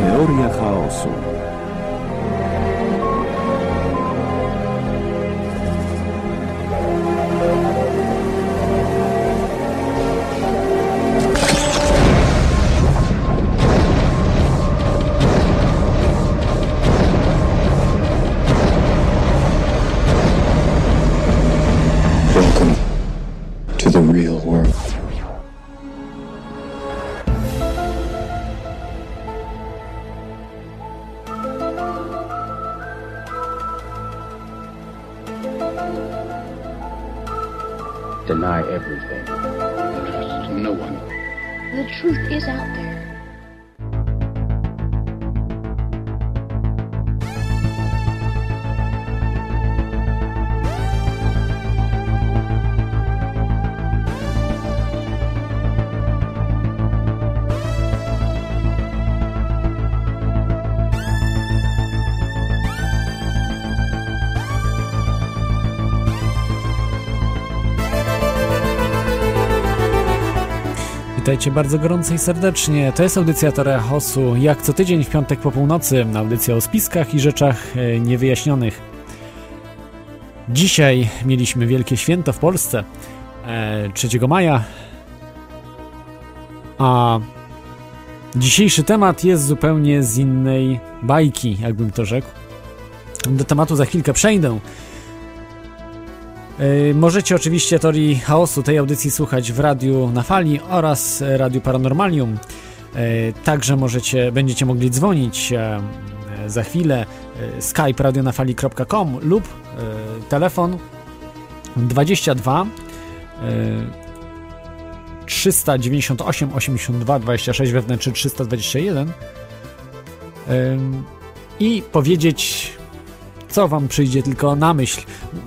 Teoria chaosu. Witajcie bardzo gorąco i serdecznie. To jest audycja Torea Hosu, jak co tydzień w piątek po północy. Audycja o spiskach i rzeczach e, niewyjaśnionych. Dzisiaj mieliśmy wielkie święto w Polsce, e, 3 maja. A dzisiejszy temat jest zupełnie z innej bajki, jakbym to rzekł. Do tematu za chwilkę przejdę. Yy, Możecie oczywiście teorii chaosu tej audycji słuchać w radiu na fali oraz e, radiu Paranormalium. Yy, Także możecie, będziecie mogli dzwonić e, e, za chwilę e, skype radionafali.com lub telefon 22 e, 398 82 26 wewnętrzny 321 Ym, i powiedzieć co wam przyjdzie tylko na myśl.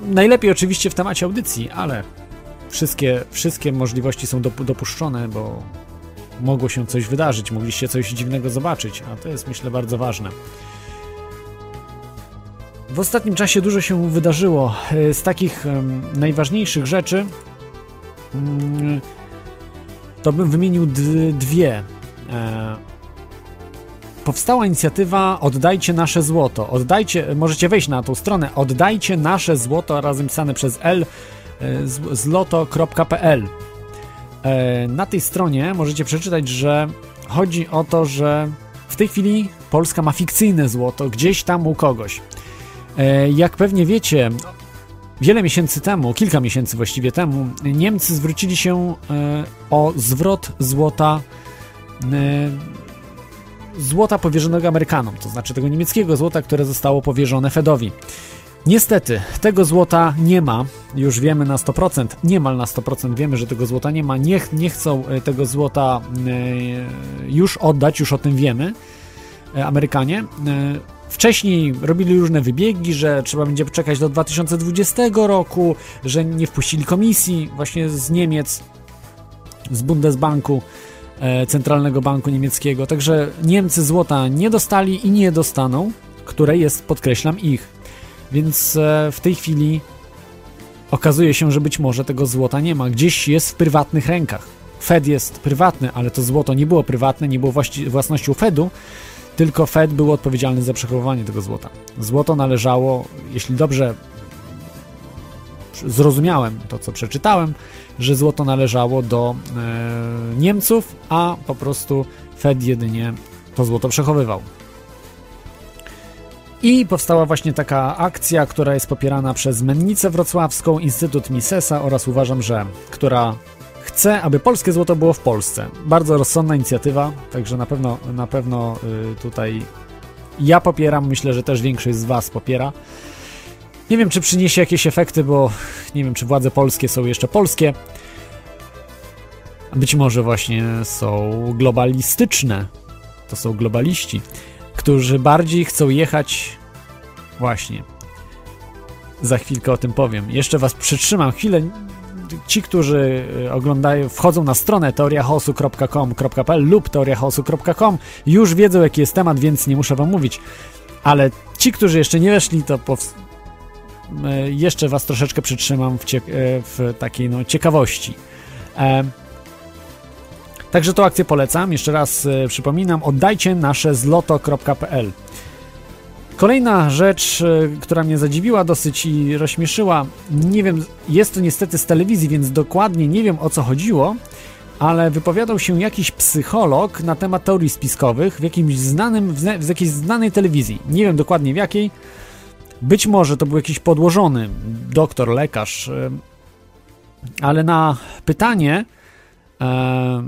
Najlepiej oczywiście w temacie audycji, ale wszystkie, wszystkie możliwości są dop- dopuszczone, bo mogło się coś wydarzyć, mogliście coś dziwnego zobaczyć, a to jest myślę bardzo ważne. W ostatnim czasie dużo się wydarzyło. E, Z takich najważniejszych rzeczy mm, to bym wymienił dwie. Powstała inicjatywa Oddajcie nasze złoto. Oddajcie, możecie wejść na tą stronę oddajcie nasze złoto razem pisane przez L e, zloto.pl. E, Na tej stronie możecie przeczytać, że chodzi o to, że w tej chwili Polska ma fikcyjne złoto gdzieś tam u kogoś. E, Jak pewnie wiecie, wiele miesięcy temu, kilka miesięcy właściwie temu, Niemcy zwrócili się o zwrot złota złota powierzonego Amerykanom, to znaczy tego niemieckiego złota, które zostało powierzone Fedowi. Niestety, tego złota nie ma, już wiemy na 100%, niemal na 100% wiemy, że tego złota nie ma, nie, nie chcą e, tego złota e, już oddać, już o tym wiemy, e, Amerykanie. Wcześniej robili różne wybiegi, że trzeba będzie czekać do 2020 roku, że nie wpuścili komisji właśnie z Niemiec, z Bundesbanku, Centralnego Banku Niemieckiego. Także Niemcy złota nie dostali i nie dostaną, które jest, podkreślam, ich. Więc e, w tej chwili okazuje się, że być może tego złota nie ma. Gdzieś jest w prywatnych rękach. Fed jest prywatny, ale to złoto nie było prywatne, nie było własnością Fedu, tylko Fed był odpowiedzialny za przechowywanie tego złota. Złoto należało, jeśli dobrze zrozumiałem to, co przeczytałem, że złoto należało do e, Niemców, a po prostu Fed jedynie to złoto przechowywał. I powstała właśnie taka akcja, która jest popierana przez Mennicę Wrocławską, Instytut Misesa oraz uważam, że która chce, aby polskie złoto było w Polsce. Bardzo rozsądna inicjatywa, także na pewno, na pewno y, tutaj ja popieram, myślę, że też większość z Was popiera. Nie wiem, czy przyniesie jakieś efekty, bo nie wiem, czy władze polskie są jeszcze polskie. Być może właśnie są globalistyczne. To są globaliści, którzy bardziej chcą jechać właśnie. Za chwilkę o tym powiem. Jeszcze was przytrzymam chwilę. Ci, którzy y, oglądają, wchodzą na stronę teoriachaosu.com.pl lub teoriachaosu.com już wiedzą, jaki jest temat, więc nie muszę wam mówić. Ale ci, którzy jeszcze nie weszli, to pows- e, jeszcze was troszeczkę przytrzymam w, e, w takiej no, ciekawości. E, Także tą akcję polecam. Jeszcze raz e, przypominam, oddajcie nasze zloto.pl. Kolejna rzecz, e, która mnie zadziwiła dosyć i rozśmieszyła, nie wiem, jest to niestety z telewizji, więc dokładnie nie wiem o co chodziło, ale wypowiadał się jakiś psycholog na temat teorii spiskowych w jakimś znanym, w zna- w jakiejś znanej telewizji. Nie wiem dokładnie w jakiej. Być może to był jakiś podłożony doktor, lekarz, e, ale na pytanie e,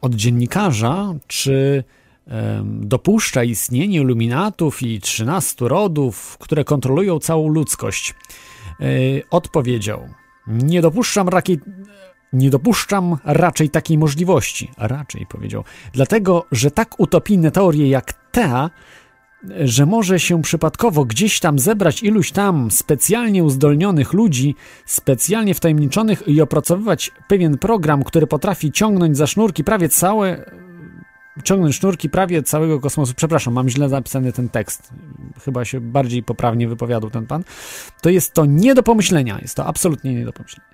od dziennikarza, czy em, dopuszcza istnienie iluminatów i 13 rodów, które kontrolują całą ludzkość, e, odpowiedział: Nie dopuszczam. Nie dopuszczam raczej takiej możliwości. Raczej powiedział. Dlatego, że tak utopijne teorie jak ta, że może się przypadkowo gdzieś tam zebrać iluś tam specjalnie uzdolnionych ludzi, specjalnie wtajemniczonych i opracowywać pewien program, który potrafi ciągnąć za sznurki prawie całe. ciągnąć sznurki prawie całego kosmosu. Przepraszam, mam źle zapisany ten tekst. Chyba się bardziej poprawnie wypowiadał ten pan. To jest to nie do pomyślenia. Jest to absolutnie nie do pomyślenia.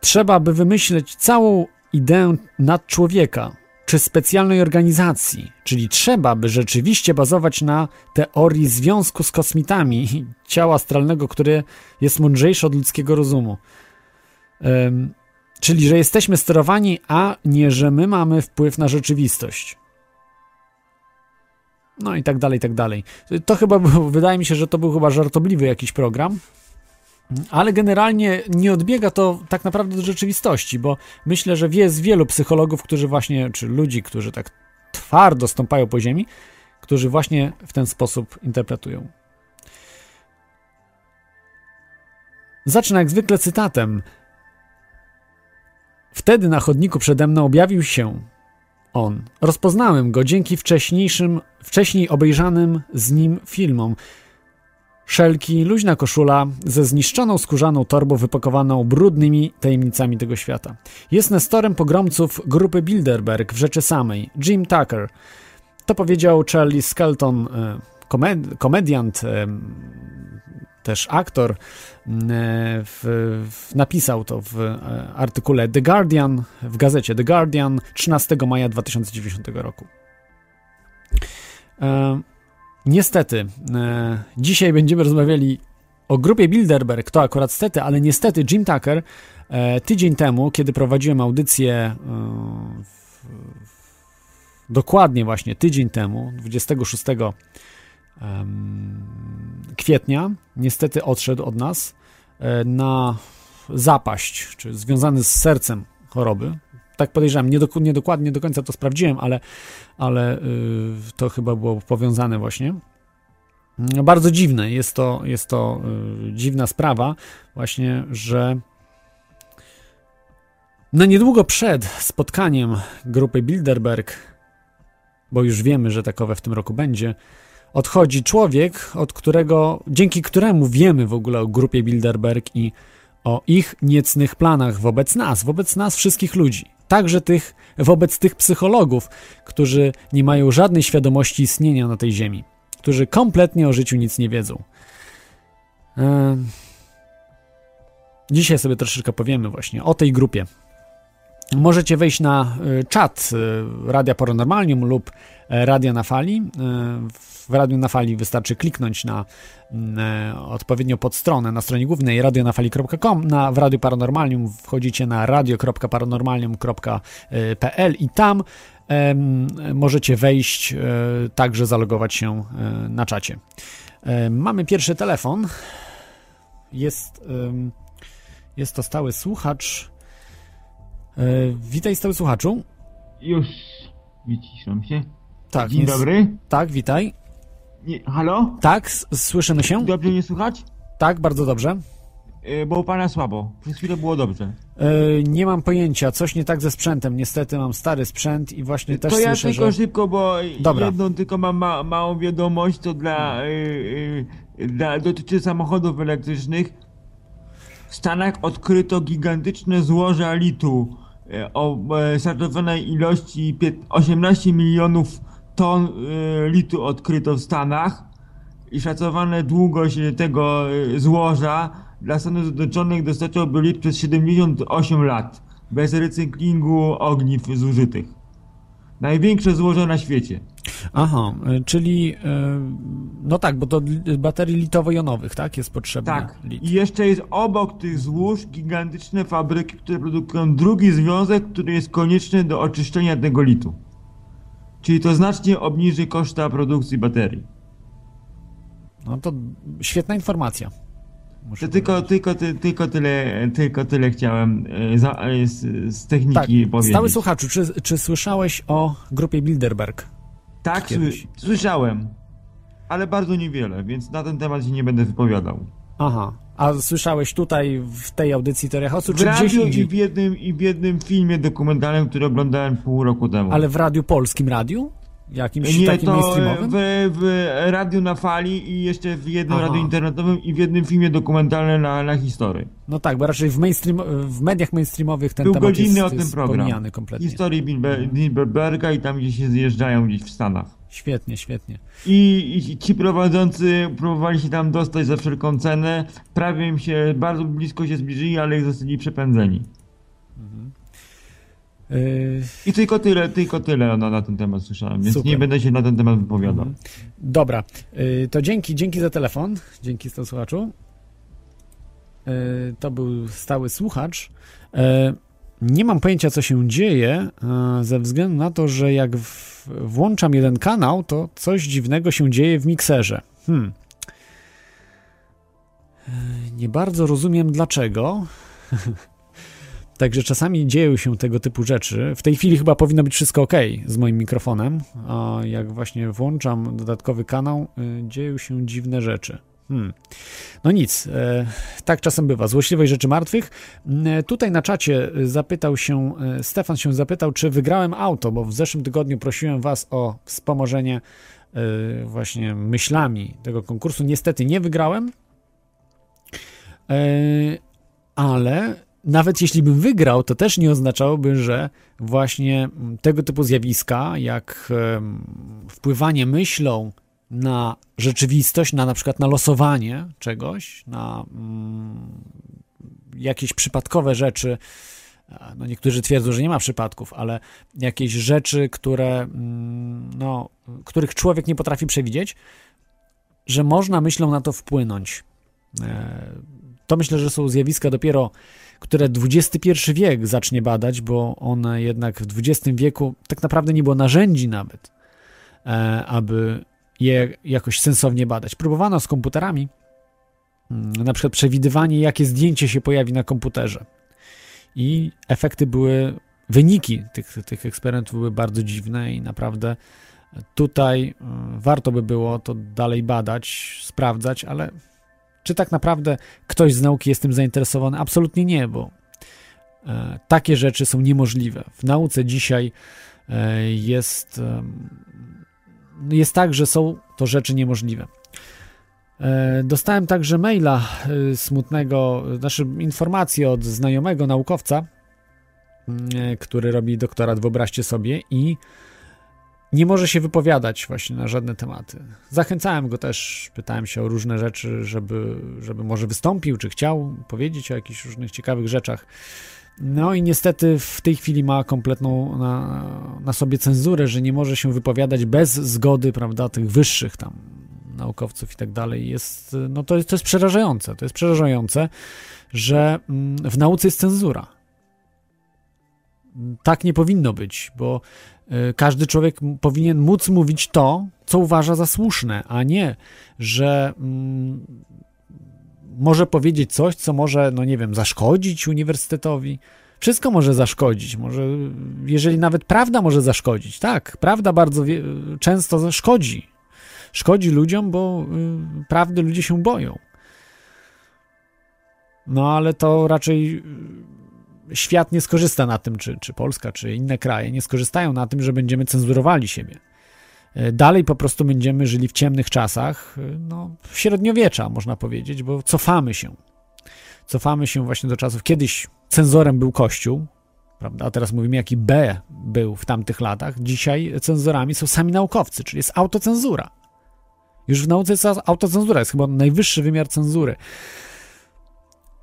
Trzeba by wymyśleć całą ideę nad człowieka, czy specjalnej organizacji, czyli trzeba by rzeczywiście bazować na teorii związku z kosmitami ciała astralnego, które jest mądrzejsze od ludzkiego rozumu. Ym, czyli, że jesteśmy sterowani, a nie, że my mamy wpływ na rzeczywistość. No i tak dalej, i tak dalej. To chyba był, wydaje mi się, że to był chyba żartobliwy jakiś program. Ale generalnie nie odbiega to tak naprawdę do rzeczywistości, bo myślę, że jest wielu psychologów, którzy właśnie, czy ludzi, którzy tak twardo stąpają po ziemi, którzy właśnie w ten sposób interpretują. Zacznę jak zwykle cytatem. Wtedy na chodniku przede mną objawił się on. Rozpoznałem go dzięki wcześniejszym, wcześniej obejrzanym z nim filmom. Szelki, luźna koszula ze zniszczoną skórzaną torbą wypakowaną brudnymi tajemnicami tego świata. Jest nestorem pogromców grupy Bilderberg w rzeczy samej, Jim Tucker. To powiedział Charlie Skelton, e, komed komediant, e, też aktor, e, w, w, napisał to w artykule The Guardian, w gazecie The Guardian 13 maja 2010 roku. Niestety, e, dzisiaj będziemy rozmawiali o grupie Bilderberg, to akurat stety, ale niestety Jim Tucker e, tydzień temu, kiedy prowadziłem audycję e, w, dokładnie właśnie tydzień temu, 26 kwietnia, niestety odszedł od nas e, na zapaść, czy związany z sercem choroby. Tak podejrzewam, nie, do, nie dokładnie do końca to sprawdziłem, ale, ale yy, to chyba było powiązane właśnie. No, bardzo dziwne jest to, jest to yy, dziwna sprawa, właśnie, że na niedługo przed spotkaniem grupy Bilderberg, bo już wiemy, że takowe w tym roku będzie, odchodzi człowiek, od którego, dzięki któremu wiemy w ogóle o grupie Bilderberg i o ich niecnych planach wobec nas, wobec nas wszystkich ludzi. Także tych, wobec tych psychologów, którzy nie mają żadnej świadomości istnienia na tej ziemi, którzy kompletnie o życiu nic nie wiedzą. Dzisiaj sobie troszeczkę powiemy właśnie o tej grupie. Możecie wejść na y, czat y, Radia Paranormalium lub e, Radia na Fali. Y, w Radiu na Fali wystarczy kliknąć na odpowiednio pod stronę na stronie głównej radionafali.com. Na w Radiu Paranormalium wchodzicie na radio.paranormalium.pl i tam możecie wejść, także zalogować się na czacie. Mamy pierwszy telefon. Jest, jest to stały słuchacz. E, witaj stały słuchaczu. Już wyciszam się. Tak. Dzień dobry. Tak, witaj. Nie, halo? Tak, słyszymy się? Dobrze mnie słychać? Tak, bardzo dobrze. E, bo u pana słabo. Przez chwilę było dobrze. E, nie mam pojęcia, coś nie tak ze sprzętem. Niestety mam stary sprzęt i właśnie też to ja słyszę, tylko że... szybko, bo Dobra. jedną tylko mam ma, małą wiadomość, to dla, y, y, dla dotyczy samochodów elektrycznych. W Stanach odkryto gigantyczne złoża litu o e, szacowanej ilości pię- 18 milionów ton e, litu odkryto w Stanach i szacowana długość e, tego e, złoża dla Stanów Zjednoczonych dostarczałby lit przez 78 lat. bez recyklingu ogniw zużytych. Największe złoże na świecie. Aha, y, czyli y, no tak, bo li- baterii litowo-jonowych, tak, jest potrzebne. Tak. lit. I jeszcze jest obok tych złóż gigantyczne fabryki, które produkują drugi związek, który jest konieczny do oczyszczenia tego litu. Czyli to znacznie obniży koszta produkcji baterii. No to świetna informacja. Muszę To tylko, tylko, ty, tylko, tyle, tylko tyle chciałem e, e, z, z techniki Tak, powiedzieć. stały słuchaczu, czy, czy słyszałeś o grupie Bilderberg? Tak, kiedyś. sły, słyszałem, ale bardzo niewiele, więc na ten temat się nie będę wypowiadał. Aha, a słyszałeś tutaj w tej audycji Teoria Chaosu, W czy gdzieś radiu i indziej? w, jednym, i w jednym filmie dokumentalnym, który oglądałem pół roku temu. Ale w radiu polskim radiu? Jakimś Nie, takim to w, w radiu na fali i jeszcze w jednym Aha. radiu internetowym i w jednym filmie dokumentalnym na, na historii. No tak, bo raczej w, mainstream, w mediach mainstreamowych ten Był temat godzinny jest, o tym program. kompletnie. Historii Bilbe- Bilderberga i tam gdzie się zjeżdżają gdzieś w Stanach. Świetnie, świetnie. I, I ci prowadzący próbowali się tam dostać za wszelką cenę. Prawie im się bardzo blisko się zbliżyli, ale ich zostali przepędzeni. Yy, I tylko tyle, tylko tyle na, na ten temat słyszałem, więc Super. nie będę się na ten temat wypowiadał. Dobra, yy, to dzięki, dzięki za telefon, dzięki stał słuchaczu. Yy, to był stały słuchacz. Yy, nie mam pojęcia, co się dzieje, ze względu na to, że jak włączam jeden kanał, to coś dziwnego się dzieje w mikserze. Hmm. Nie bardzo rozumiem dlaczego. Także czasami dzieją się tego typu rzeczy. W tej chwili chyba powinno być wszystko ok z moim mikrofonem, a jak właśnie włączam dodatkowy kanał, y, dzieją się dziwne rzeczy. Hmm. No nic, e, tak czasem bywa. Złośliwej rzeczy martwych. Mm, Tutaj na czacie y, zapytał się, e, Stefan się zapytał, czy wygrałem auto, bo w zeszłym tygodniu prosiłem was o wspomożenie e, właśnie myślami tego konkursu. Niestety nie wygrałem, E, ale nawet jeśli bym wygrał, to też nie oznaczałoby, że właśnie mm, tego typu zjawiska, jak wpływanie myślą na rzeczywistość, na na przykład na losowanie czegoś, na mm, jakieś przypadkowe rzeczy, a, no niektórzy twierdzą, że nie ma przypadków, ale jakieś rzeczy, które, mm, no, których człowiek nie potrafi przewidzieć, że można myślą na to wpłynąć. E, To myślę, że są zjawiska dopiero, które XXI wiek zacznie badać, bo one jednak w XX wieku tak naprawdę nie było narzędzi nawet, e, aby je jakoś sensownie badać. Próbowano z komputerami, mm, na przykład przewidywanie, jakie zdjęcie się pojawi na komputerze. I efekty były, wyniki tych, tych eksperymentów były bardzo dziwne i naprawdę tutaj y, warto by było to dalej badać, sprawdzać, ale czy tak naprawdę ktoś z nauki jest tym zainteresowany? Absolutnie nie, bo e, takie rzeczy są niemożliwe. W nauce dzisiaj e, jest, jest tak, że są to rzeczy niemożliwe. E, Dostałem także maila smutnego, znaczy informację od znajomego naukowca, e, który robi doktorat, wyobraźcie sobie, i nie może się wypowiadać właśnie na żadne tematy. Zachęcałem go też, pytałem się o różne rzeczy, żeby, żeby może wystąpił, czy chciał powiedzieć o jakichś różnych ciekawych rzeczach. No i niestety w tej chwili ma kompletną na, na sobie cenzurę, że nie może się wypowiadać bez zgody, prawda, tych wyższych tam naukowców i tak dalej. Jest, no to, jest, to jest przerażające. To jest przerażające, że mm, w nauce jest cenzura. Tak nie powinno być, bo każdy człowiek powinien móc mówić to, co uważa za słuszne, a nie, że mm, może powiedzieć coś, co może, no nie wiem, zaszkodzić uniwersytetowi. Wszystko może zaszkodzić, może, jeżeli nawet prawda może zaszkodzić. Tak, prawda bardzo wie, często szkodzi. Szkodzi ludziom, bo y, prawdy ludzie się boją. No ale to raczej y, świat nie skorzysta na tym, czy, czy Polska, czy inne kraje nie skorzystają na tym, że będziemy cenzurowali siebie. Y, Dalej po prostu będziemy żyli w ciemnych czasach, y, no, średniowiecza, można powiedzieć, bo cofamy się. Cofamy się właśnie do czasów. Kiedyś cenzorem był Kościół, prawda? A teraz mówimy, jaki B był w tamtych latach. Dzisiaj cenzorami są sami naukowcy, czyli jest autocenzura. Już w nauce jest autocenzura, jest chyba najwyższy wymiar cenzury.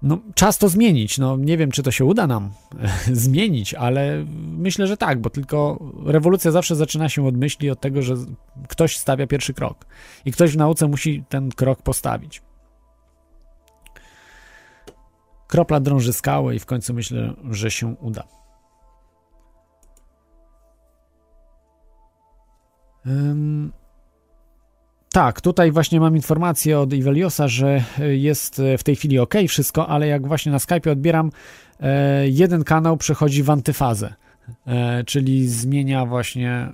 No, czas to zmienić. No, nie wiem, czy to się uda nam zmienić, ale myślę, że tak, bo tylko rewolucja zawsze zaczyna się od myśli, od tego, że ktoś stawia pierwszy krok i ktoś w nauce musi ten krok postawić. Kropla drąży skałę i w końcu myślę, że się uda. Ym, tak, tutaj właśnie mam informację od Iveliosa, że jest w tej chwili ok wszystko, ale jak właśnie na Skype odbieram, e, jeden kanał przechodzi w antyfazę, e, czyli zmienia właśnie,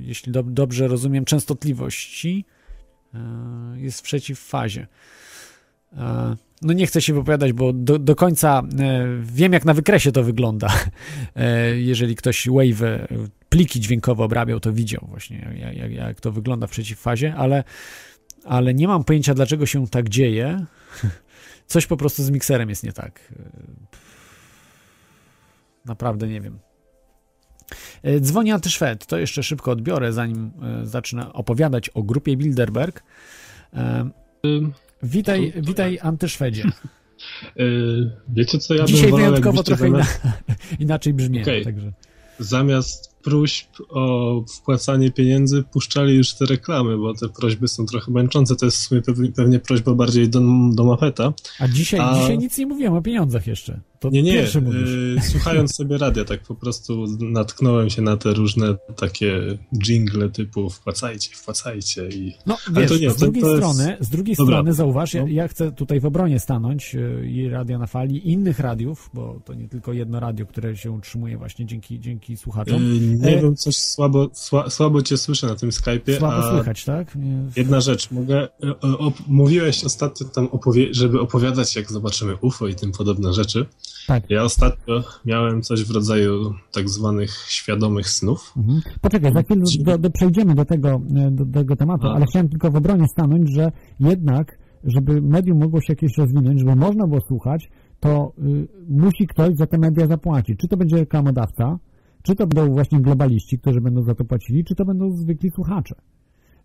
jeśli dob- dobrze rozumiem, częstotliwości, e, jest w przeciwfazie. E, No nie chcę się wypowiadać, bo do, do końca e, wiem, jak na wykresie to wygląda. E, Jeżeli ktoś Wave e, pliki dźwiękowe obrabiał, to widział właśnie, jak, jak, to wygląda w przeciwfazie, ale, ale nie mam pojęcia, dlaczego się tak dzieje. Coś po prostu z mikserem jest nie tak. E, Naprawdę nie wiem. E, Dzwoni Antyszwed. To jeszcze szybko odbiorę, zanim e, zacznę opowiadać o grupie Bilderberg. Witaj, witaj Antyszwedzie. Yy, wiecie co, ja bym Dzisiaj wolał, wyjątkowo trochę zamiast, ina- inaczej brzmię. Okej. Także. zamiast próśb o wpłacanie pieniędzy puszczali już te reklamy, bo te prośby są trochę męczące. To jest w sumie pewnie, pewnie prośba bardziej do, do Mapeta. A dzisiaj, A- dzisiaj nic nie mówiłem o pieniądzach jeszcze. To Nie, nie, pierwszy mówisz. yy, słuchając sobie radia, tak po prostu natknąłem się na te różne takie jingle typu wpłacajcie, wpłacajcie i No wiesz, to nie, z to- drugiej to jest- strony, z drugiej Dobra. strony zauważ, ja, No. ja chcę tutaj w obronie stanąć y, i Radia na Fali, i innych radiów, bo to nie tylko jedno radio, które się utrzymuje właśnie dzięki, dzięki słuchaczom. yy, nie E, wiem, coś słabo, sła, słabo cię słyszę na tym Skype'ie, Słabo słychać, tak? Nie, Jedna rzecz, mogę. mówiłeś ostatnio tam, opowie- żeby opowiadać, jak zobaczymy UFO i tym podobne rzeczy. Tak. Ja ostatnio miałem coś w rodzaju tak zwanych świadomych snów. Mhm. Poczekaj, za chwilę do, do, przejdziemy do tego, e, do, do tego tematu, A. ale chciałem tylko w obronie stanąć, że jednak, żeby medium mogło się jakieś rozwinąć, żeby można było słuchać, to y, musi ktoś za te media zapłacić. Czy to będzie reklamodawca, czy to będą właśnie globaliści, którzy będą za to płacili, czy to będą zwykli słuchacze.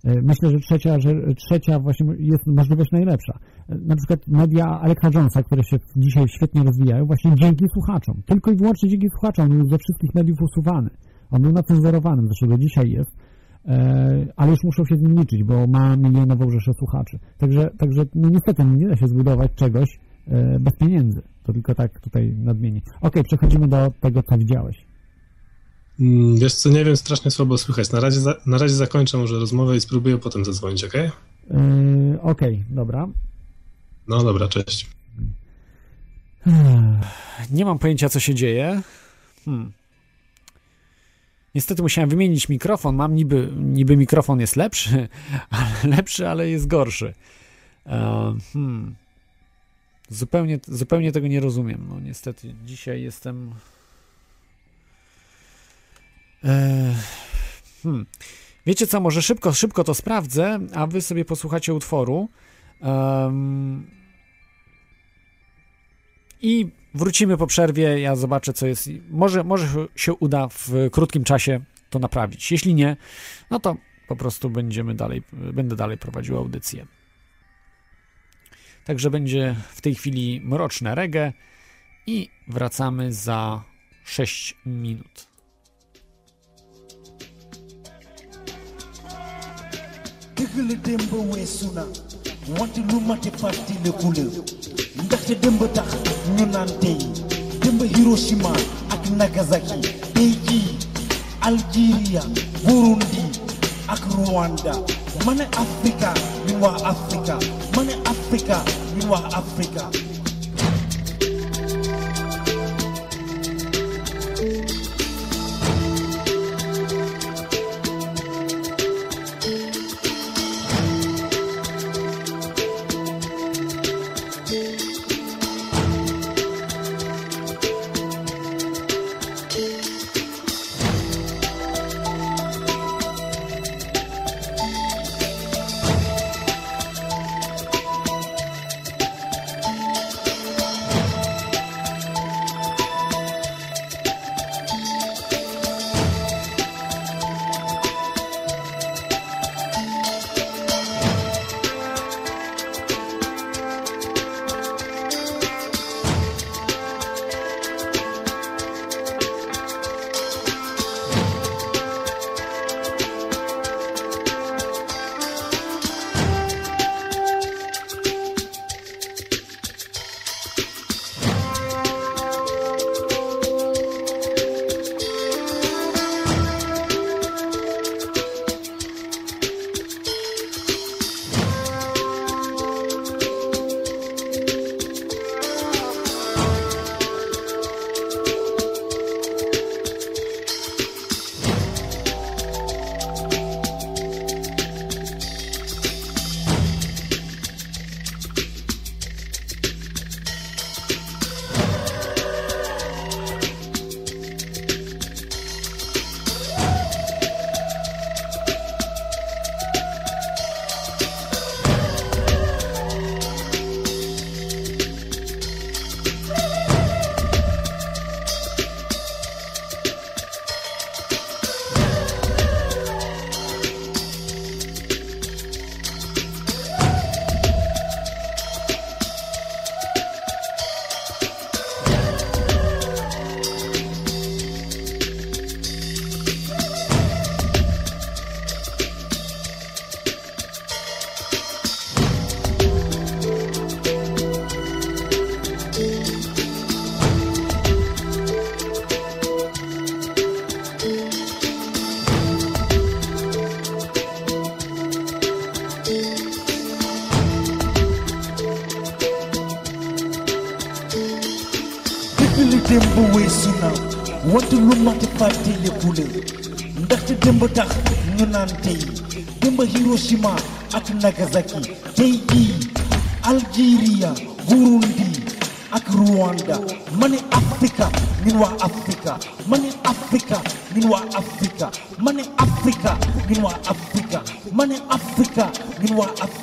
E, Myślę, że trzecia, że trzecia właśnie jest możliwość najlepsza. E, Na przykład media Alexa Jonesa, które się dzisiaj świetnie rozwijają, właśnie dzięki słuchaczom. Tylko i wyłącznie dzięki słuchaczom. On był ze wszystkich mediów usuwany. On był nacenzurowanym, zresztą do dzisiaj jest, e, ale już muszą się z nim liczyć, bo ma milionową rzeszę słuchaczy. Także, także no niestety nie da się zbudować czegoś bez pieniędzy. To tylko tak tutaj nadmienię. Okej, przechodzimy do tego, co widziałeś. Mm, Wiesz co, nie wiem, strasznie słabo słychać. Na razie, za, na razie zakończę może rozmowę i spróbuję potem zadzwonić, okej? E, Okej, dobra. No dobra, cześć. Nie mam pojęcia, co się dzieje. Hmm. Niestety musiałem wymienić mikrofon. Mam niby, niby mikrofon jest lepszy, ale lepszy, ale jest gorszy. E, hmm. Zupełnie, zupełnie tego nie rozumiem. No niestety dzisiaj jestem. Hmm. Wiecie co, może szybko, szybko to sprawdzę, a wy sobie posłuchacie utworu. Em, i wrócimy po przerwie. Ja zobaczę, co jest. Może, może się uda w krótkim czasie to naprawić. Jeśli nie, no to po prostu będziemy dalej, będę dalej prowadził audycję. Także będzie w tej chwili mroczne reggae i wracamy za 6 minut. Dëgg la démb weesu na wante lu mate fàttaliku la ndaxte démb tax ñu naan tey démb Hiroshima ak Nagasaki tey jii Algeria Burundi ak Rwanda. Ma ne Afrika ñun waa Afrika. Ma ne Afrika ñun waa Afrika tax ñu naan tey démb Hiroshima ak Nagasaki tey jii Algeria Burundi ak Rwanda. Ma ne Afrika ñun waa Afrika. Ma ne Afrika ñun waa Afrika. Ma ne Afrika ñun waa Afrika. Ma ne ñun waa Afrika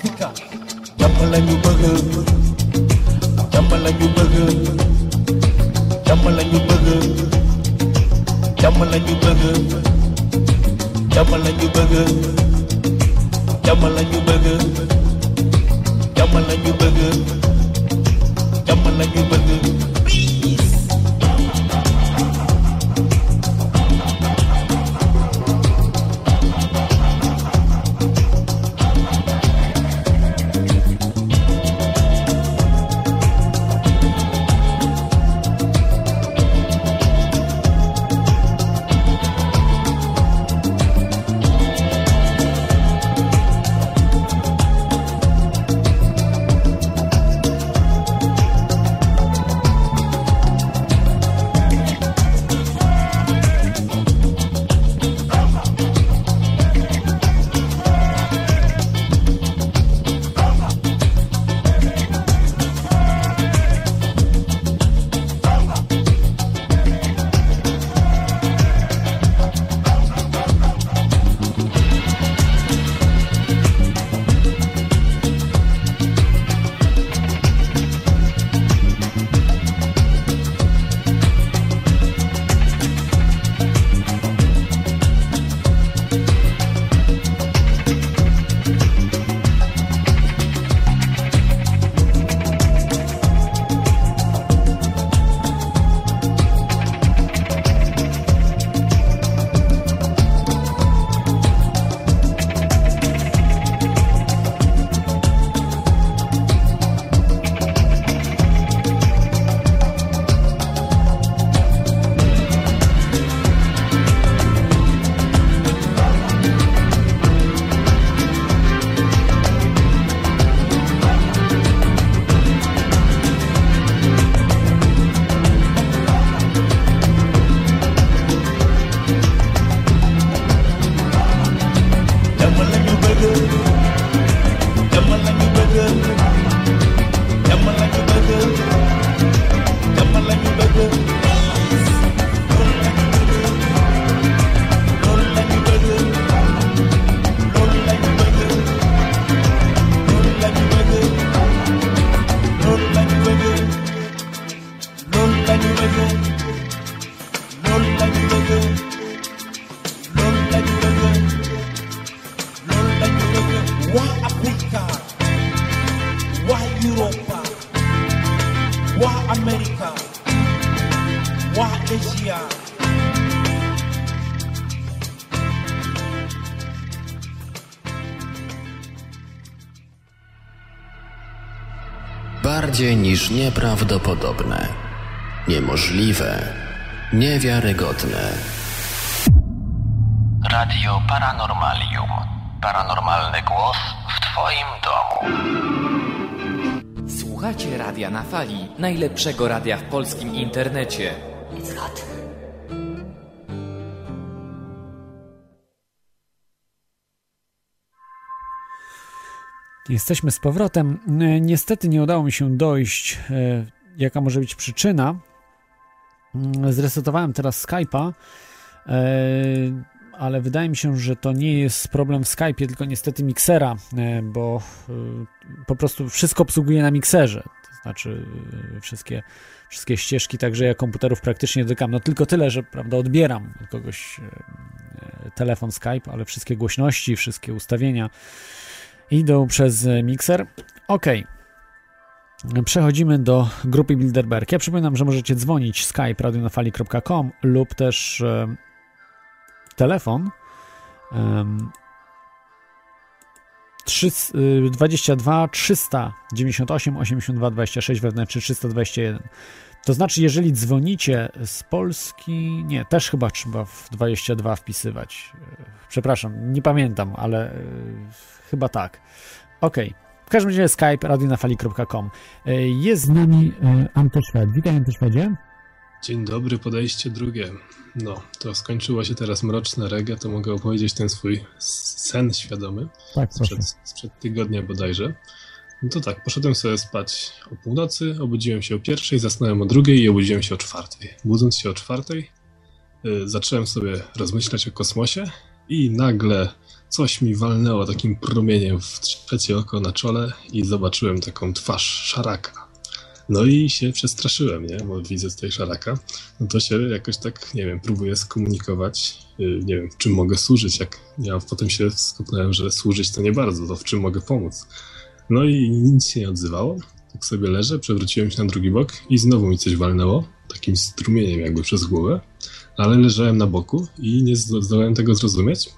Nieprawdopodobne, niemożliwe, niewiarygodne. Radio Paranormalium. Paranormalny głos w Twoim domu. Słuchacie radia na fali, najlepszego radia w polskim internecie. Jesteśmy z powrotem. Niestety nie udało mi się dojść, e, jaka może być przyczyna. Mm, Zresetowałem teraz Skype'a, e, ale wydaje mi się, że to nie jest problem w Skype'ie, tylko niestety miksera, e, bo po prostu wszystko obsługuje na mikserze. To znaczy wszystkie, wszystkie ścieżki, także ja komputerów praktycznie dotykam. No tylko tyle, że prawda, odbieram od kogoś telefon Skype, ale wszystkie głośności, wszystkie ustawienia idą przez e, mikser. Ok. Przechodzimy do grupy Bilderberg. Ja przypominam, że możecie dzwonić skype radionafali.com lub też e, telefon em, trzy- y, 22 398 82 26 wewnętrzny 321. To znaczy, jeżeli dzwonicie z Polski, nie, też chyba trzeba w 22 wpisywać. E, Przepraszam, nie pamiętam, ale e, chyba tak. Okej. W każdym razie Skype radionafali.com. E, Jest z nami Antoszwed. Witaj Antoszwedzie. Dzień dobry, podejście drugie. No, to skończyło się teraz mroczne reggae, to mogę opowiedzieć ten swój sen świadomy Tak, proszę. sprzed, sprzed tygodnia bodajże. No to tak, poszedłem sobie spać o północy, obudziłem się o pierwszej, zasnąłem o drugiej i obudziłem się o czwartej. Budząc się o czwartej, y, zacząłem sobie rozmyślać o kosmosie i nagle coś mi walnęło takim promieniem w trzecie oko na czole i zobaczyłem taką twarz szaraka. No i się przestraszyłem, nie? Bo widzę tutaj szaraka. No to się jakoś tak, nie wiem, próbuję skomunikować, y, nie wiem, w czym mogę służyć. Jak ja potem się skopnąłem, że służyć to nie bardzo, to w czym mogę pomóc. No i nic się nie odzywało. Tak sobie leżę, przewróciłem się na drugi bok i znowu mi coś walnęło, takim strumieniem jakby przez głowę, ale leżałem na boku i nie zdo- zdołałem tego zrozumieć.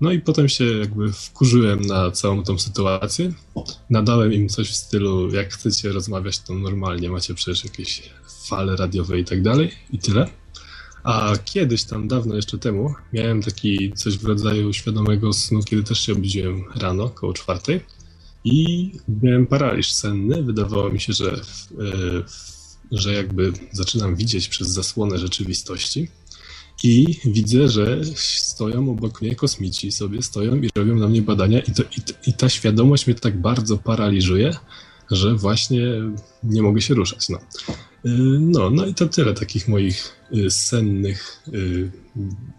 No i potem się jakby wkurzyłem na całą tą sytuację. Nadałem im coś w stylu, jak chcecie rozmawiać, to normalnie macie przecież jakieś fale radiowe i tak dalej i tyle. A kiedyś tam, dawno jeszcze temu, miałem taki coś w rodzaju świadomego snu, kiedy też się obudziłem rano, koło czwartej i miałem paraliż senny. Wydawało mi się, że, e, że jakby zaczynam widzieć przez zasłonę rzeczywistości. I widzę, że stoją obok mnie kosmici, sobie stoją i robią na mnie badania, i, to, i, i ta świadomość mnie tak bardzo paraliżuje, że właśnie nie mogę się ruszać. No, Y, no, no i to tyle takich moich y, sennych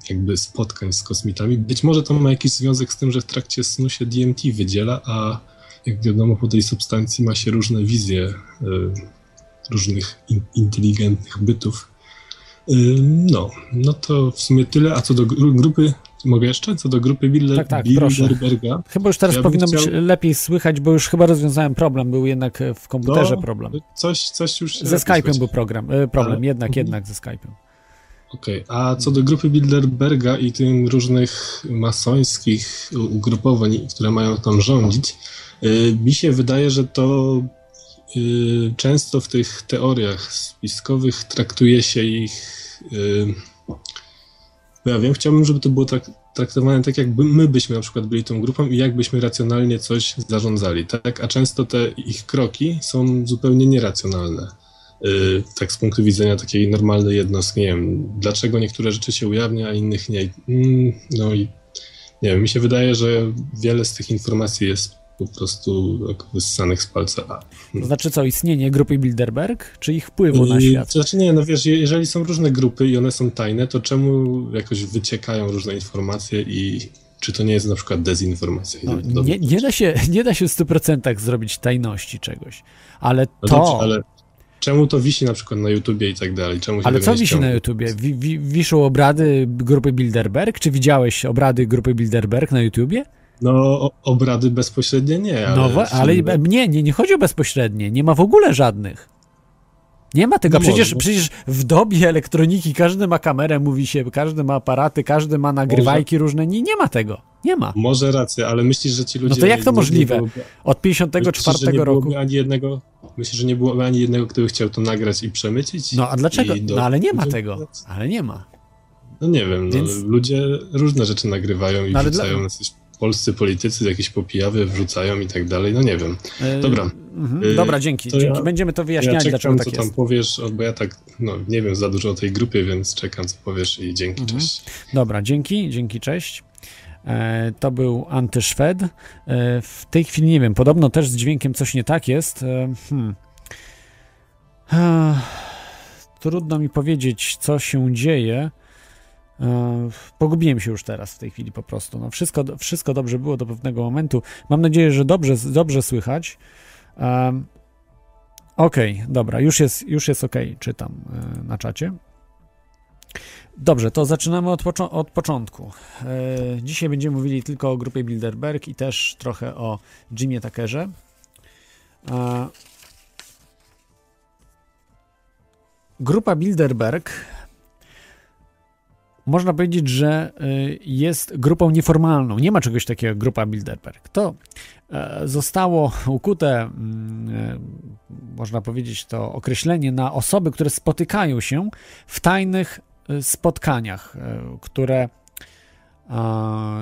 jakby spotkań z kosmitami. Być może to ma jakiś związek z tym, że w trakcie snu się DMT wydziela, a jak wiadomo, po tej substancji ma się różne wizje y, różnych in, inteligentnych bytów. Y, No, no to w sumie tyle. A co do gru- grupy, mogę jeszcze? Co do grupy Bilder, Tak, tak. Bilderberga, Chyba już teraz Ja powinno być chciał- lepiej słychać, bo już chyba rozwiązałem problem. Był jednak e, w komputerze No, problem. coś, coś już Ze Skype'em był program, e, problem, Ale- jednak, jednak ze Skype'em. Okej, a co do grupy Bilderberga i tym różnych masońskich ugrupowań, które mają tam rządzić, mi się wydaje, że to y, często w tych teoriach spiskowych traktuje się ich. y, bo ja wiem, chciałbym, żeby to było tak, traktowane tak, jakby my byśmy na przykład byli tą grupą i jakbyśmy racjonalnie coś zarządzali, tak? A często te ich kroki są zupełnie nieracjonalne. Y, tak z punktu widzenia takiej normalnej jednostki, nie wiem, dlaczego niektóre rzeczy się ujawnia, a innych nie. Mm, No i nie wiem, mi się wydaje, że wiele z tych informacji jest po prostu tak wyssanych z palca. To znaczy co, istnienie grupy Bilderberg, czy ich wpływu na świat? To znaczy nie, no wiesz, je- jeżeli są różne grupy i one są tajne, to czemu jakoś wyciekają różne informacje i czy to nie jest na przykład dezinformacja? No, nie, nie, da się, nie da się w 100% zrobić tajności czegoś, ale No to... dobrze, ale czemu to wisi na przykład na YouTubie i tak dalej? Czemu Ale co wisi ściąga? na YouTubie? Wi, wiszą obrady grupy Bilderberg? Czy widziałeś obrady grupy Bilderberg na YouTubie? No, obrady bezpośrednie nie, ale... No, ale nie, nie, nie chodzi o bezpośrednie. Nie ma w ogóle żadnych. Nie ma tego. No przecież, może. przecież w dobie elektroniki każdy ma kamerę, mówi się, każdy ma aparaty, każdy ma nagrywajki różne. Nie, nie ma tego. Nie ma. Może rację, ale myślisz, że ci ludzie... No to jak to możliwe? Byłoby, Od myślisz, że 54 nie roku. ani jednego... Myślisz, że nie byłoby ani jednego, kto by chciał to nagrać i przemycić? No a dlaczego? Do- No ale nie ma tego. Ale nie ma. No nie wiem, Więc- no, ludzie różne rzeczy nagrywają i No wrzucają, dla- jacyś polscy politycy jakieś popijawy wrzucają i tak dalej, no nie wiem. E, Dobra. Mhm. Y, Dobra, dzięki. to dzięki. ja- Będziemy to Ja wyjaśniać, czekam, dlaczego tak co jest. tam powiesz, bo ja tak, no nie wiem za dużo o tej grupie, więc czekam, co powiesz i dzięki, Mhm. cześć. Dobra, dzięki, dzięki, cześć. E, to był Antyszwed. E, w tej chwili nie wiem, podobno też z dźwiękiem coś nie tak jest. E, hmm. Trudno mi powiedzieć, co się dzieje. E, pogubiłem się już teraz w tej chwili po prostu. No, wszystko, wszystko dobrze było do pewnego momentu. Mam nadzieję, że dobrze, dobrze słychać. Okej, dobra, już jest, już jest ok, czytam e, na czacie. Dobrze, to zaczynamy od, od początku. E, dzisiaj będziemy mówili tylko o grupie Bilderberg i też trochę o Jimie Tuckerze. Grupa Bilderberg można powiedzieć, że y, jest grupą nieformalną. Nie ma czegoś takiego jak grupa Bilderberg. To e, zostało ukute, mm, e, można powiedzieć, to określenie na osoby, które spotykają się w tajnych e, spotkaniach, e, które e,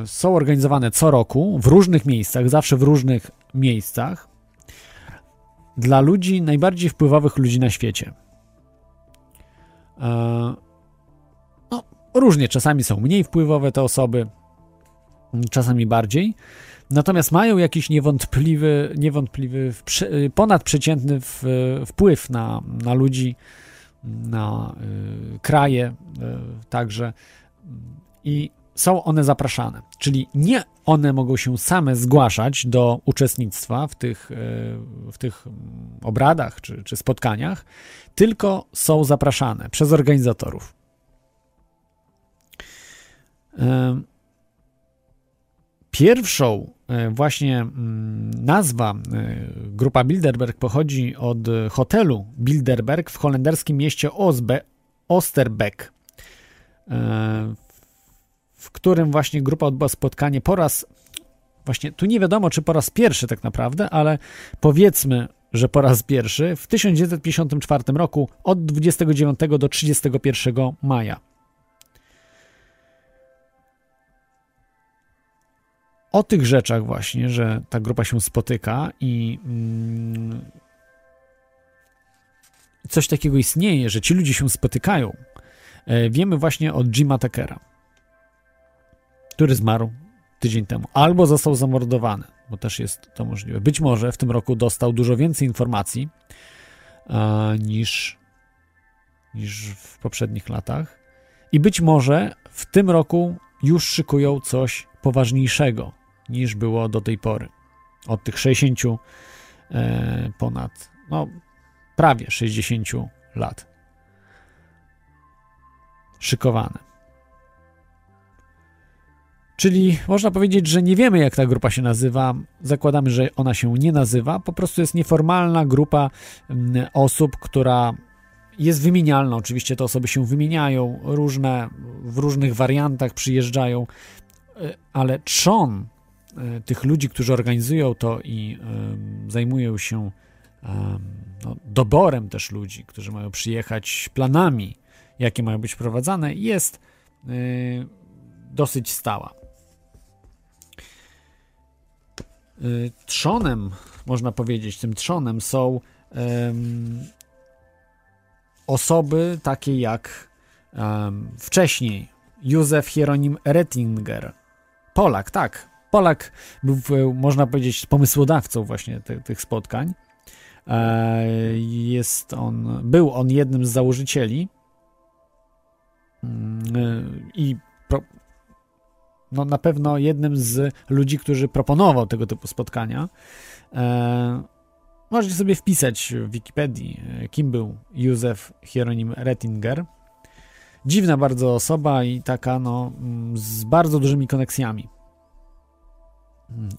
są organizowane co roku w różnych miejscach, zawsze w różnych miejscach dla ludzi, najbardziej wpływowych ludzi na świecie. Różnie, czasami są mniej wpływowe te osoby, czasami bardziej. Natomiast mają jakiś niewątpliwy, niewątpliwy ponadprzeciętny wpływ na, na ludzi, na y, kraje y, także i są one zapraszane. Czyli nie one mogą się same zgłaszać do uczestnictwa w tych, y, w tych obradach czy, czy spotkaniach, tylko są zapraszane przez organizatorów. Pierwszą e, właśnie mm, nazwa e, grupa Bilderberg pochodzi od hotelu Bilderberg w holenderskim mieście Osbe, Osterbeek, e, w którym właśnie grupa odbyła spotkanie po raz, właśnie tu nie wiadomo czy po raz pierwszy tak naprawdę, ale powiedzmy, że po raz pierwszy w 1954 roku od 29 do 31 maja. O tych rzeczach właśnie, że ta grupa się spotyka i mm, coś takiego istnieje, że ci ludzie się spotykają, e, wiemy właśnie od Jima Tuckera, który zmarł tydzień temu, albo został zamordowany, bo też jest to możliwe. Być może w tym roku dostał dużo więcej informacji a, niż, niż w poprzednich latach. I być może w tym roku już szykują coś poważniejszego, niż było do tej pory. Od tych 60 e, ponad, no prawie 60 lat. Szykowane. Czyli można powiedzieć, że nie wiemy, jak ta grupa się nazywa. Zakładamy, że ona się nie nazywa. Po prostu jest nieformalna grupa osób, która jest wymienialna. Oczywiście te osoby się wymieniają, różne, w różnych wariantach przyjeżdżają, e, ale trzon tych ludzi, którzy organizują to i zajmują się no, doborem też ludzi, którzy mają przyjechać, planami, jakie mają być wprowadzane, jest e, dosyć stała. E, trzonem, można powiedzieć, tym trzonem są osoby takie jak wcześniej Józef Hieronim Rettinger, Polak, tak, Polak był, można powiedzieć, pomysłodawcą właśnie te, tych spotkań. E, jest on, był on jednym z założycieli mm, i pro, no na pewno jednym z ludzi, którzy proponował tego typu spotkania. E, możecie sobie wpisać w Wikipedii, kim był Józef Hieronim Rettinger. Dziwna bardzo osoba i taka no, mm, z bardzo dużymi koneksjami.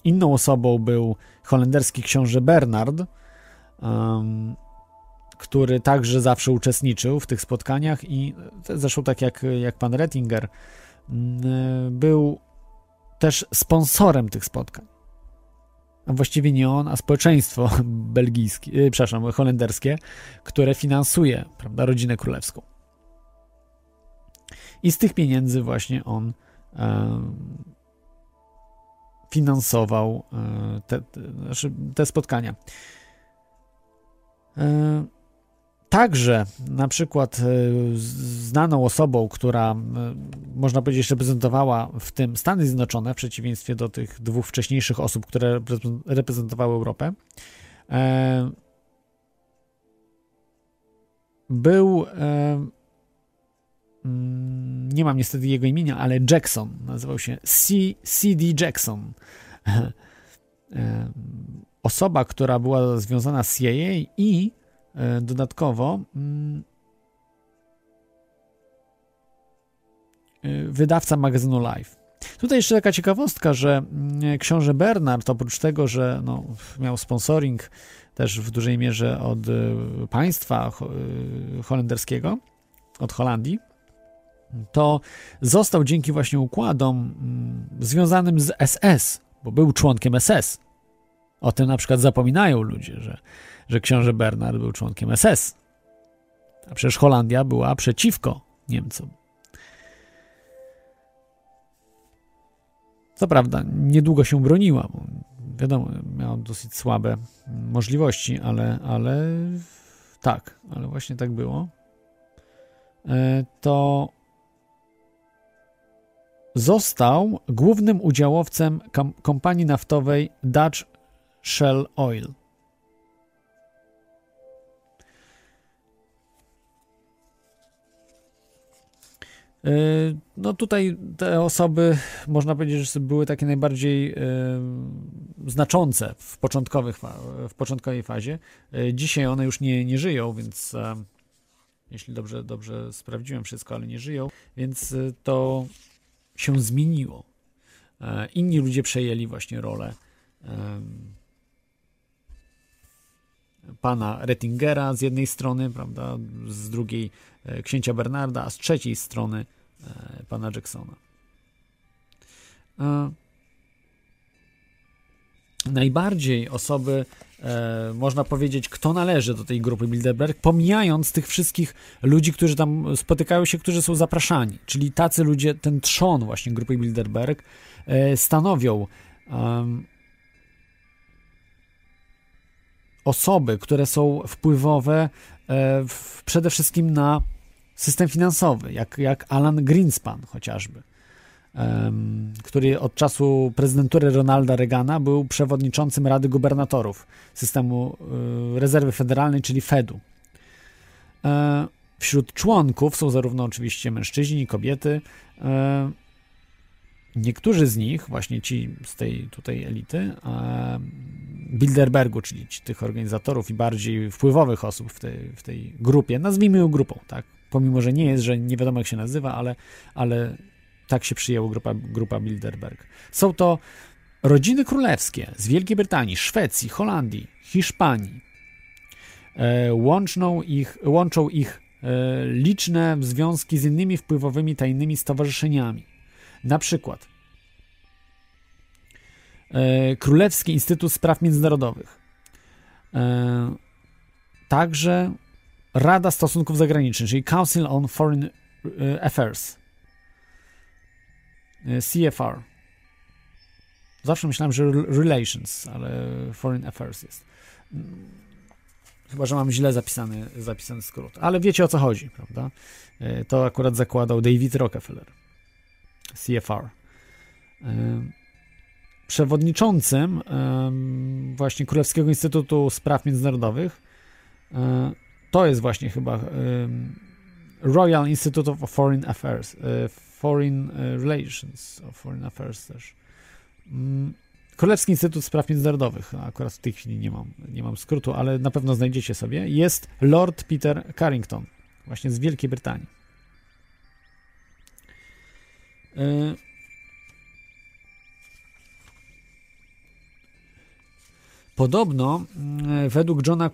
Inną osobą był holenderski książę Bernard, który także zawsze uczestniczył w tych spotkaniach i zresztą tak jak, jak pan Rettinger, mm, był też sponsorem tych spotkań. A właściwie nie on, a społeczeństwo belgijskie, yy, przepraszam, holenderskie, które finansuje prawda, rodzinę królewską. I z tych pieniędzy właśnie on finansował e, te, te, znaczy spotkania. E, także na przykład e, znaną osobą, która można powiedzieć reprezentowała w tym Stany Zjednoczone, w przeciwieństwie do tych dwóch wcześniejszych osób, które reprezentowały Europę, był nie mam niestety jego imienia, ale Jackson, nazywał się C.D. Jackson. Osoba, która była związana z CIA i e, dodatkowo mm, e, wydawca magazynu Life. Tutaj jeszcze taka ciekawostka, że mm, książę Bernard, oprócz tego, że no, miał sponsoring też w dużej mierze od e, państwa holenderskiego, od Holandii, to został dzięki właśnie układom mm, związanym z SS, bo był członkiem SS. O tym na przykład zapominają ludzie, że, że książę Bernard był członkiem SS. A przecież Holandia była przeciwko Niemcom. Co prawda, niedługo się broniła, bo wiadomo, miała dosyć słabe możliwości, ale, ale tak, ale właśnie tak było. e, to został głównym udziałowcem kompanii naftowej Dutch Shell Oil. Yy, No tutaj te osoby, można powiedzieć, że były takie najbardziej yy, znaczące w, początkowych, w początkowej fazie. Yy, Dzisiaj one już nie, nie żyją, więc jeśli dobrze, dobrze sprawdziłem wszystko, ale nie żyją, więc y, to się zmieniło. E, Inni ludzie przejęli właśnie rolę pana Rettingera z jednej strony, prawda, z drugiej e, księcia Bernarda, a z trzeciej strony e, pana Jacksona. Najbardziej osoby, e, można powiedzieć, kto należy do tej grupy Bilderberg, pomijając tych wszystkich ludzi, którzy tam spotykają się, którzy są zapraszani. Czyli tacy ludzie, ten trzon właśnie grupy Bilderberg, e, stanowią osoby, które są wpływowe e, w, przede wszystkim na system finansowy, jak, jak Alan Greenspan chociażby, który od czasu prezydentury Ronalda Reagana był przewodniczącym Rady Gubernatorów systemu e, rezerwy federalnej, czyli Fedu. E, wśród członków są zarówno oczywiście mężczyźni kobiety. E, niektórzy z nich, właśnie ci z tej tutaj elity, e, Bilderbergu, czyli tych organizatorów i bardziej wpływowych osób w tej, w tej grupie, nazwijmy ją grupą, tak? Pomimo, że nie jest, że nie wiadomo jak się nazywa, ale, ale tak się przyjęło grupa, grupa Bilderberg. Są to rodziny królewskie z Wielkiej Brytanii, Szwecji, Holandii, Hiszpanii. E, łączną ich, łączą ich e, liczne związki z innymi wpływowymi tajnymi stowarzyszeniami. Na przykład e, Królewski Instytut Spraw Międzynarodowych. Także Rada Stosunków Zagranicznych, czyli Council on Foreign Affairs. E, CFR. Zawsze myślałem, że Rel- Relations, ale Foreign Affairs jest. Mm, Chyba, że mam źle zapisany, zapisany skrót. Ale wiecie o co chodzi, prawda? E, To akurat zakładał David Rockefeller. CFR. E, Przewodniczącym właśnie Królewskiego Instytutu Spraw Międzynarodowych to jest właśnie chyba Royal Institute of Foreign Affairs, Foreign e, Relations, Foreign Affairs też. Mm, Królewski Instytut Spraw Międzynarodowych, a akurat w tej chwili nie mam, nie mam skrótu, ale na pewno znajdziecie sobie, jest Lord Peter Carrington, właśnie z Wielkiej Brytanii. E, Podobno, mm, według Johna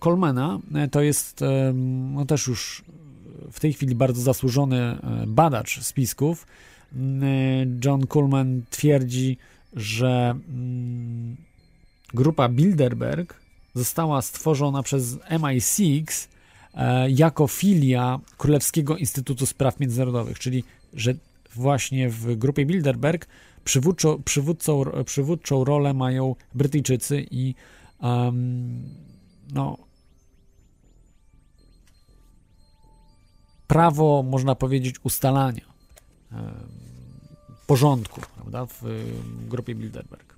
Colemana, e, to jest no też już w tej chwili bardzo zasłużony e, badacz spisków. Mm, e, John Coleman twierdzi, że mm, grupa Bilderberg została stworzona przez MI6 e, jako filia Królewskiego Instytutu Spraw Międzynarodowych, czyli że właśnie w grupie Bilderberg przywódczą, przywódczą rolę mają Brytyjczycy i em, no prawo, można powiedzieć, ustalania porządku prawda, w grupie Bilderberg.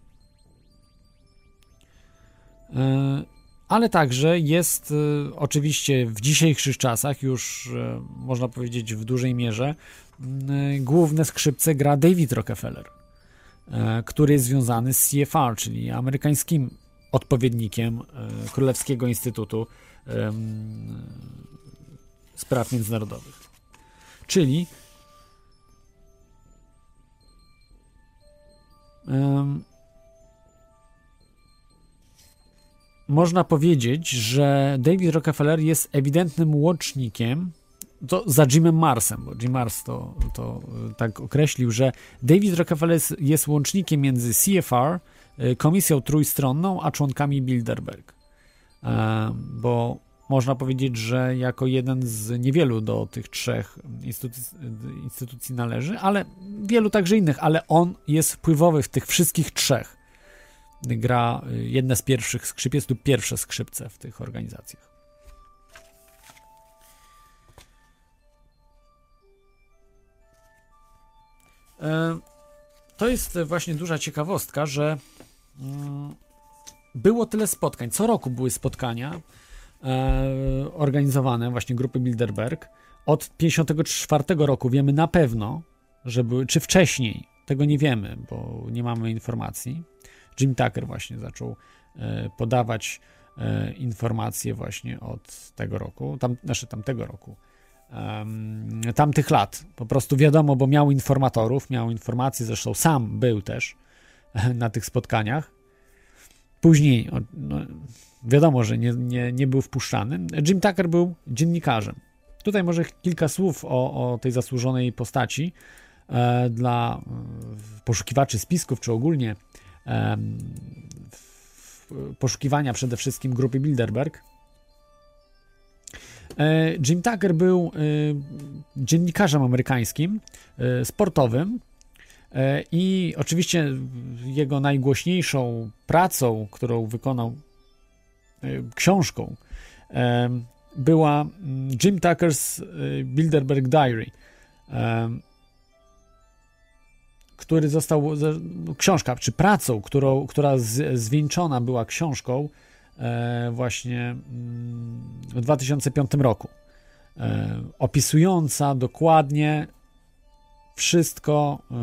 E, Ale także jest e, oczywiście w dzisiejszych czasach już e, można powiedzieć w dużej mierze główne skrzypce gra David Rockefeller, który jest związany z CFR, czyli amerykańskim odpowiednikiem Królewskiego Instytutu Spraw Międzynarodowych. Czyli em, można powiedzieć, że David Rockefeller jest ewidentnym łącznikiem to za Jimem Marsem, bo Jim Mars to, to y, tak określił, że David Rockefeller jest, jest łącznikiem między CFR, y, Komisją Trójstronną, a członkami Bilderberg. E, Bo można powiedzieć, że jako jeden z niewielu do tych trzech instytucji, instytucji należy, ale wielu także innych, ale on jest wpływowy w tych wszystkich trzech. Gra y, jedna z pierwszych skrzypiec lub pierwsze skrzypce w tych organizacjach. E, to jest właśnie duża ciekawostka, że mm, było tyle spotkań. Co roku były spotkania organizowane, właśnie grupy Bilderberg. Od 54 roku wiemy na pewno, że były, czy wcześniej, tego nie wiemy, bo nie mamy informacji. Jim Tucker właśnie zaczął e, podawać e, informacje właśnie od tego roku, tam, znaczy tamtego roku, em, tamtych lat. Po prostu wiadomo, bo miał informatorów, miał informacje, zresztą sam był też e, na tych spotkaniach. Później, no, wiadomo, że nie, nie, nie był wpuszczany. Jim Tucker był dziennikarzem. Tutaj może kilka słów o, o tej zasłużonej postaci e, dla poszukiwaczy spisków, czy ogólnie e, poszukiwania przede wszystkim grupy Bilderberg. E, Jim Tucker był e, dziennikarzem amerykańskim, e, sportowym i oczywiście jego najgłośniejszą pracą, którą wykonał książką, e, była mm, Jim Tucker's e, Bilderberg Diary, e, który został, książka, czy pracą, którą, która zwieńczona była książką e, właśnie mm, w 2005 roku, e, opisująca dokładnie wszystko e,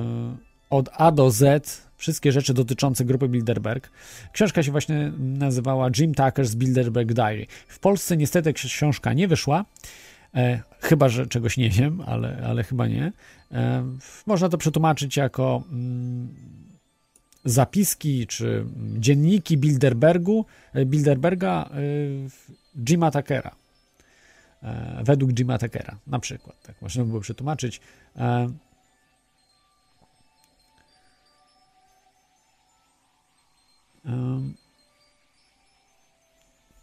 od A do Z, wszystkie rzeczy dotyczące grupy Bilderberg. Książka się właśnie nazywała Jim Tucker's Bilderberg Diary. W Polsce niestety książka nie wyszła, e, chyba, że czegoś nie wiem, ale, ale chyba nie. E, można to przetłumaczyć jako mm, zapiski czy mm, dzienniki Bilderbergu, e, Bilderberga e, Jima Tuckera. E, według Jima Tuckera, na przykład. Tak można by było przetłumaczyć.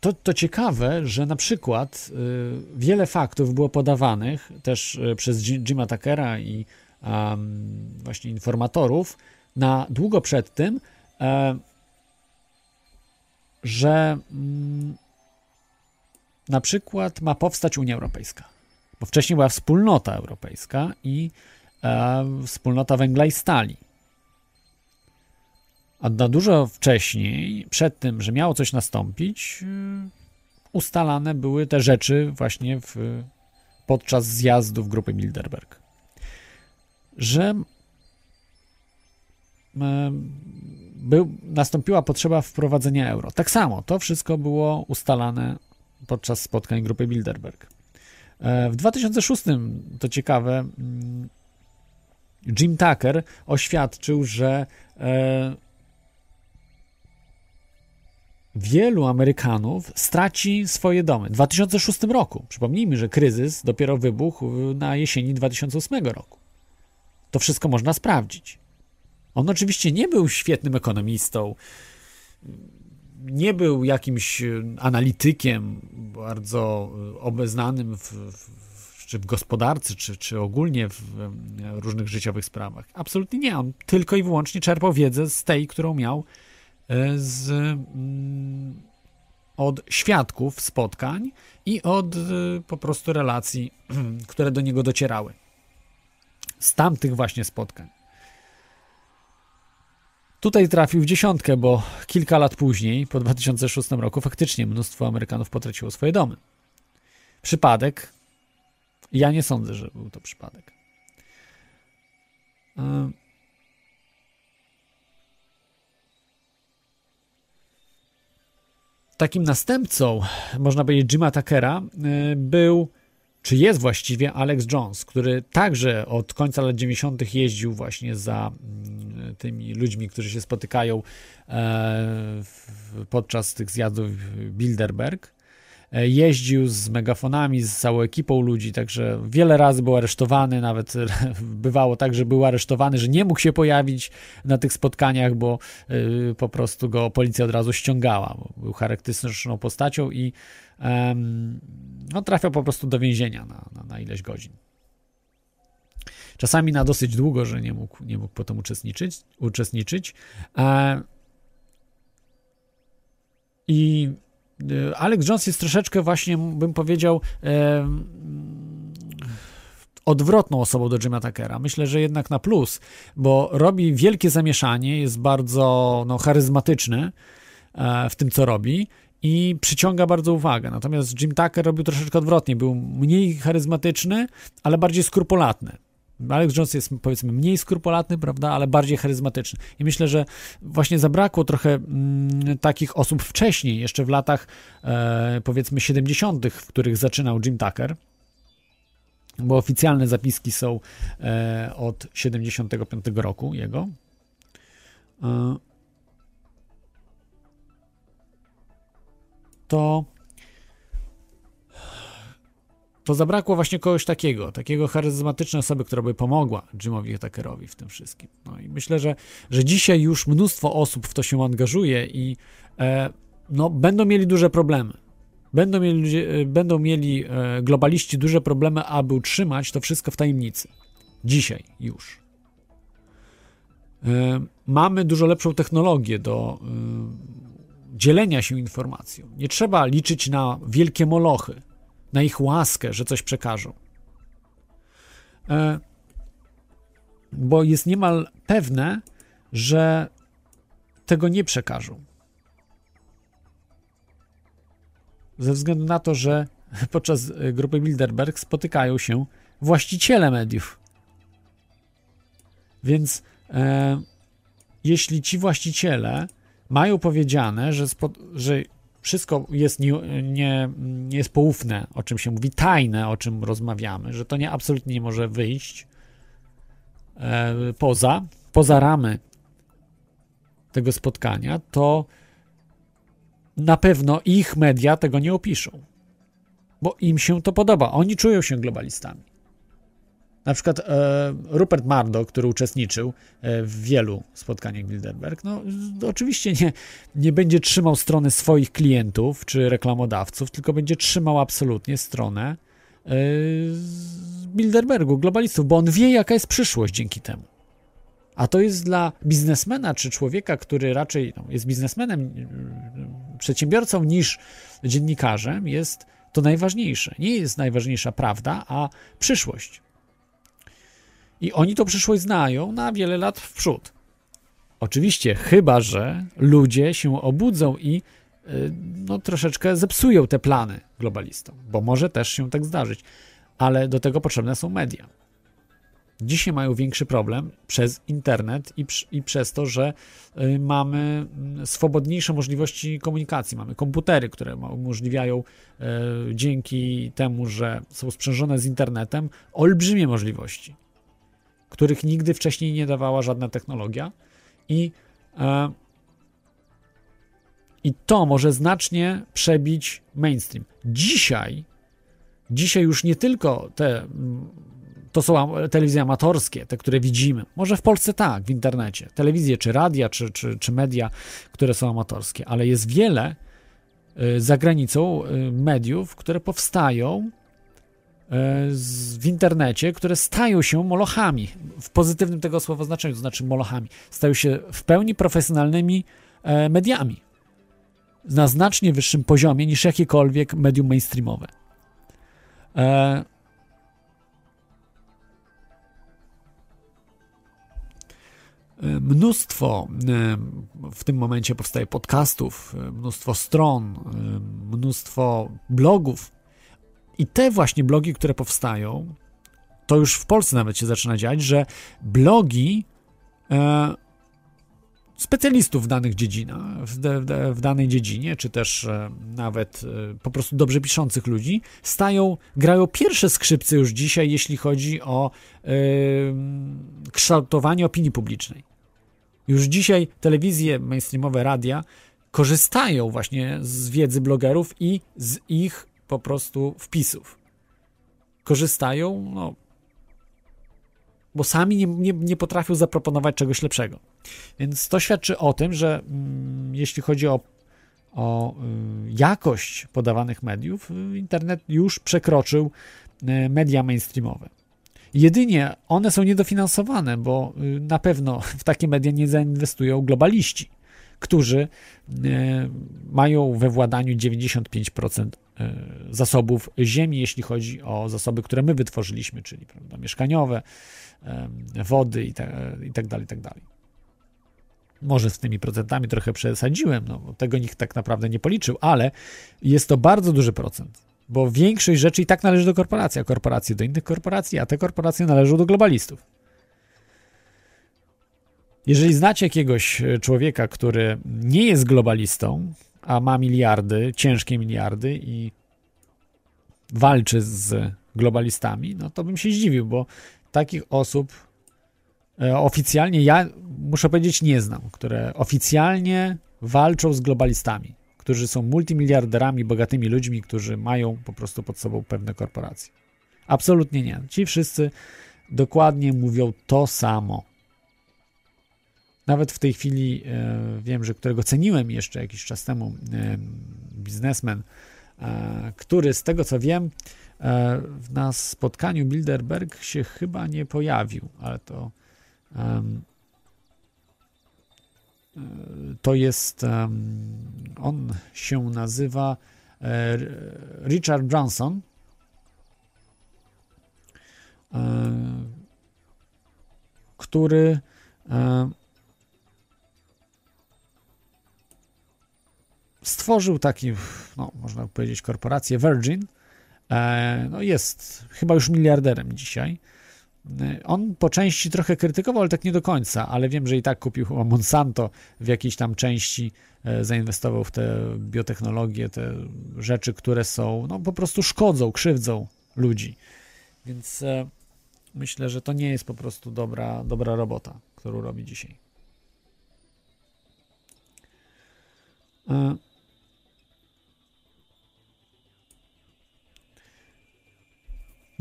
To, to ciekawe, że na przykład y, wiele faktów było podawanych też y, przez Ji- Jima Tuckera i właśnie informatorów na długo przed tym, e, że mm, na przykład ma powstać Unia Europejska. Bo wcześniej była wspólnota europejska i e, wspólnota węgla i stali. A na dużo wcześniej, przed tym, że miało coś nastąpić, ustalane były te rzeczy właśnie w, podczas zjazdów grupy Bilderberg. Że był, nastąpiła potrzeba wprowadzenia euro. Tak samo, to wszystko było ustalane podczas spotkań grupy Bilderberg. E, W 2006, to ciekawe, Jim Tucker oświadczył, że e, wielu Amerykanów straci swoje domy. W 2006 roku. Przypomnijmy, że kryzys dopiero wybuchł na jesieni 2008 roku. To wszystko można sprawdzić. On oczywiście nie był świetnym ekonomistą, nie był jakimś analitykiem bardzo obeznanym w, w, czy w gospodarce, czy, czy ogólnie w różnych życiowych sprawach. Absolutnie nie. On tylko i wyłącznie czerpał wiedzę z tej, którą miał e, z, mm, od świadków spotkań i od e, po prostu relacji, które do niego docierały. Z tamtych właśnie spotkań. Tutaj trafił w dziesiątkę, bo kilka lat później, po 2006 roku, faktycznie mnóstwo Amerykanów potraciło swoje domy. Przypadek? Ja nie sądzę, że był to przypadek. Takim następcą, można powiedzieć, Jima Tuckera y, był, czy jest właściwie Alex Jones, który także od końca lat 90. jeździł właśnie za mm, tymi ludźmi, którzy się spotykają e, podczas tych zjazdów Bilderberg. E, Jeździł z megafonami, z całą ekipą ludzi, także wiele razy był aresztowany, nawet bywało tak, że był aresztowany, że nie mógł się pojawić na tych spotkaniach, bo y, po prostu go policja od razu ściągała, był charakterystyczną postacią i no, trafiał po prostu do więzienia na, na, na ileś godzin. Czasami na dosyć długo, że nie mógł, nie mógł potem uczestniczyć. uczestniczyć. E, I Alex Jones jest troszeczkę właśnie, bym powiedział, em, odwrotną osobą do Jima Tuckera. Myślę, że jednak na plus, bo robi wielkie zamieszanie, jest bardzo no, charyzmatyczny e, w tym, co robi i przyciąga bardzo uwagę. Natomiast Jim Tucker robił troszeczkę odwrotnie. Był mniej charyzmatyczny, ale bardziej skrupulatny. Alex Jones jest powiedzmy mniej skrupulatny, prawda, ale bardziej charyzmatyczny. I myślę, że właśnie zabrakło trochę mm, takich osób wcześniej, jeszcze w latach e, powiedzmy 70., w których zaczynał Jim Tucker, bo oficjalne zapiski są e, od 75 roku jego. E, to to zabrakło właśnie kogoś takiego, takiego charyzmatycznej osoby, która by pomogła Jimowi Tuckerowi w tym wszystkim. No i myślę, że, że dzisiaj już mnóstwo osób w to się angażuje i e, no, będą mieli duże problemy. Będą mieli, e, będą mieli e, globaliści duże problemy, aby utrzymać to wszystko w tajemnicy. Dzisiaj już. E, mamy dużo lepszą technologię do e, dzielenia się informacją. Nie trzeba liczyć na wielkie molochy na ich łaskę, że coś przekażą. E, bo jest niemal pewne, że tego nie przekażą. Ze względu na to, że podczas e, grupy Bilderberg spotykają się właściciele mediów. Więc e, jeśli ci właściciele mają powiedziane, że, spo, że wszystko jest, nie, nie, jest poufne, o czym się mówi, tajne, o czym rozmawiamy, że to nie absolutnie nie może wyjść e, poza, poza ramy tego spotkania, to na pewno ich media tego nie opiszą, bo im się to podoba. Oni czują się globalistami. Na przykład e, Rupert Murdoch, który uczestniczył e, w wielu spotkaniach Bilderberg, no oczywiście nie, nie będzie trzymał strony swoich klientów czy reklamodawców, tylko będzie trzymał absolutnie stronę e, Bilderbergu, globalistów, bo on wie, jaka jest przyszłość dzięki temu. A to jest dla biznesmena czy człowieka, który raczej no, jest biznesmenem, przedsiębiorcą niż dziennikarzem, jest to najważniejsze. Nie jest najważniejsza prawda, a przyszłość. I oni to przyszłość znają na wiele lat w przód. Oczywiście, chyba że ludzie się obudzą i y, no, troszeczkę zepsują te plany globalistom, bo może też się tak zdarzyć, ale do tego potrzebne są media. Dzisiaj mają większy problem przez internet i, i przez to, że y, mamy mm, swobodniejsze możliwości komunikacji. Mamy komputery, które umożliwiają y, dzięki temu, że są sprzężone z internetem, olbrzymie możliwości których nigdy wcześniej nie dawała żadna technologia. I, e, i to może znacznie przebić mainstream. Dzisiaj, dzisiaj już nie tylko te, to są telewizje amatorskie, te, które widzimy. Może w Polsce tak, w internecie. Telewizje, czy radia, czy, czy, czy media, które są amatorskie, ale jest wiele e, za granicą e, mediów, które powstają w internecie, które stają się molochami, w pozytywnym tego słowa znaczeniu, to znaczy molochami, stają się w pełni profesjonalnymi e, mediami. Na znacznie wyższym poziomie niż jakiekolwiek medium mainstreamowe. E, mnóstwo w tym momencie powstaje podcastów, mnóstwo stron, mnóstwo blogów i te właśnie blogi, które powstają, to już w Polsce nawet się zaczyna dziać, że blogi e, specjalistów w danych dziedzinach, w, w, w danej dziedzinie, czy też e, nawet e, po prostu dobrze piszących ludzi, stają, grają pierwsze skrzypce już dzisiaj, jeśli chodzi o e, kształtowanie opinii publicznej. Już dzisiaj telewizje, mainstreamowe radia korzystają właśnie z wiedzy blogerów i z ich po prostu wpisów. Korzystają, no, bo sami nie, nie, nie potrafią zaproponować czegoś lepszego. Więc to świadczy o tym, że mm, jeśli chodzi o, o y, jakość podawanych mediów, y, internet już przekroczył y, media mainstreamowe. Jedynie one są niedofinansowane, bo y, na pewno w takie media nie zainwestują globaliści, którzy y, mają we władaniu 95% e, zasobów ziemi, jeśli chodzi o zasoby, które my wytworzyliśmy, czyli prawda, mieszkaniowe, em, wody i, te, i tak dalej, i tak dalej. Może z tymi procentami trochę przesadziłem, no, tego nikt tak naprawdę nie policzył, ale jest to bardzo duży procent, bo większość rzeczy i tak należy do korporacji, a korporacje do innych korporacji, a te korporacje należą do globalistów. Jeżeli znacie jakiegoś e, człowieka, który nie jest globalistą, a ma miliardy, ciężkie miliardy i walczy z globalistami, no to bym się zdziwił, bo takich osób e, oficjalnie ja muszę powiedzieć nie znam, które oficjalnie walczą z globalistami, którzy są multimiliarderami, bogatymi ludźmi, którzy mają po prostu pod sobą pewne korporacje. Absolutnie nie. Ci wszyscy dokładnie mówią to samo. Nawet w tej chwili e, wiem, że którego ceniłem jeszcze jakiś czas temu, e, biznesmen, e, który z tego co wiem, na spotkaniu Bilderberg się chyba nie pojawił, ale to to jest on się nazywa Richard Branson. Który stworzył taki, no, można powiedzieć, korporację Virgin. E, no jest chyba już miliarderem dzisiaj. E, On po części trochę krytykował, ale tak nie do końca, ale wiem, że i tak kupił chyba Monsanto w jakiejś tam części, e, zainwestował w te biotechnologie, te rzeczy, które są, no po prostu szkodzą, krzywdzą ludzi. Więc myślę, że to nie jest po prostu dobra, dobra robota, którą robi dzisiaj.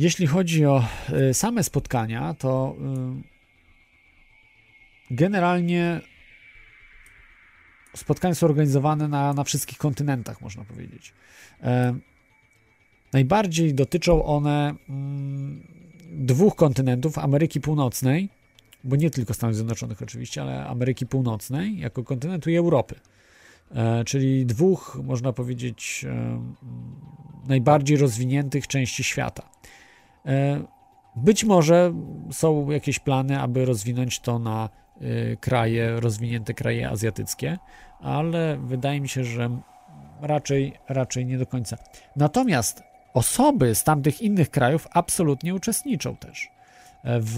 Jeśli chodzi o y, same spotkania, to y, generalnie spotkania są organizowane na, na wszystkich kontynentach, można powiedzieć. E, najbardziej dotyczą one mm, dwóch kontynentów: Ameryki Północnej, bo nie tylko Stanów Zjednoczonych oczywiście, ale Ameryki Północnej jako kontynentu i Europy. E, czyli dwóch, można powiedzieć, e, najbardziej rozwiniętych części świata. E, Być może są jakieś plany, aby rozwinąć to na e, kraje, rozwinięte kraje azjatyckie, ale wydaje mi się, że raczej, raczej nie do końca. Natomiast osoby z tamtych innych krajów absolutnie uczestniczą też e, w,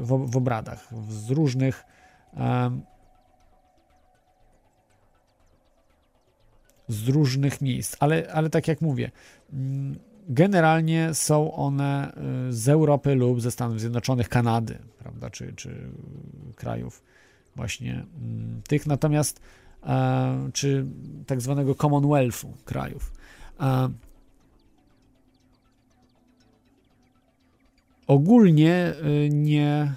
w, w obradach z różnych em, z różnych miejsc, ale, ale tak jak mówię, mm, generalnie są one y, z Europy lub ze Stanów Zjednoczonych, Kanady, prawda, czy, czy krajów właśnie mm, tych, natomiast e, czy tak zwanego Commonwealthu krajów. E, Ogólnie y, nie,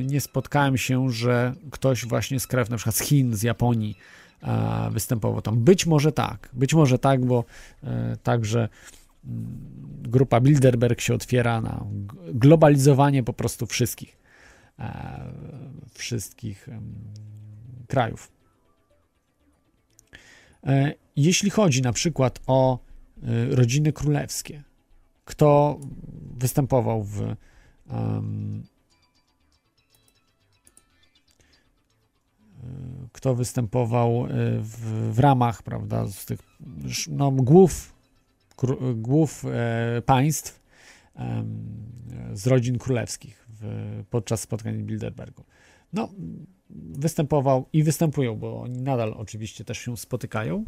y, nie spotkałem się, że ktoś właśnie z krajów, na przykład z Chin, z Japonii, e, występował tam. Być może tak, być może tak, bo także grupa Bilderberg się otwiera na globalizowanie po prostu wszystkich, e, wszystkich krajów. E, Jeśli chodzi na przykład o e, rodziny królewskie, kto występował w kto występował w, w ramach, prawda, z tych no, głów, głów e, państw z rodzin królewskich podczas spotkań w Bilderbergu. No, występował i występują, bo oni nadal oczywiście też się spotykają.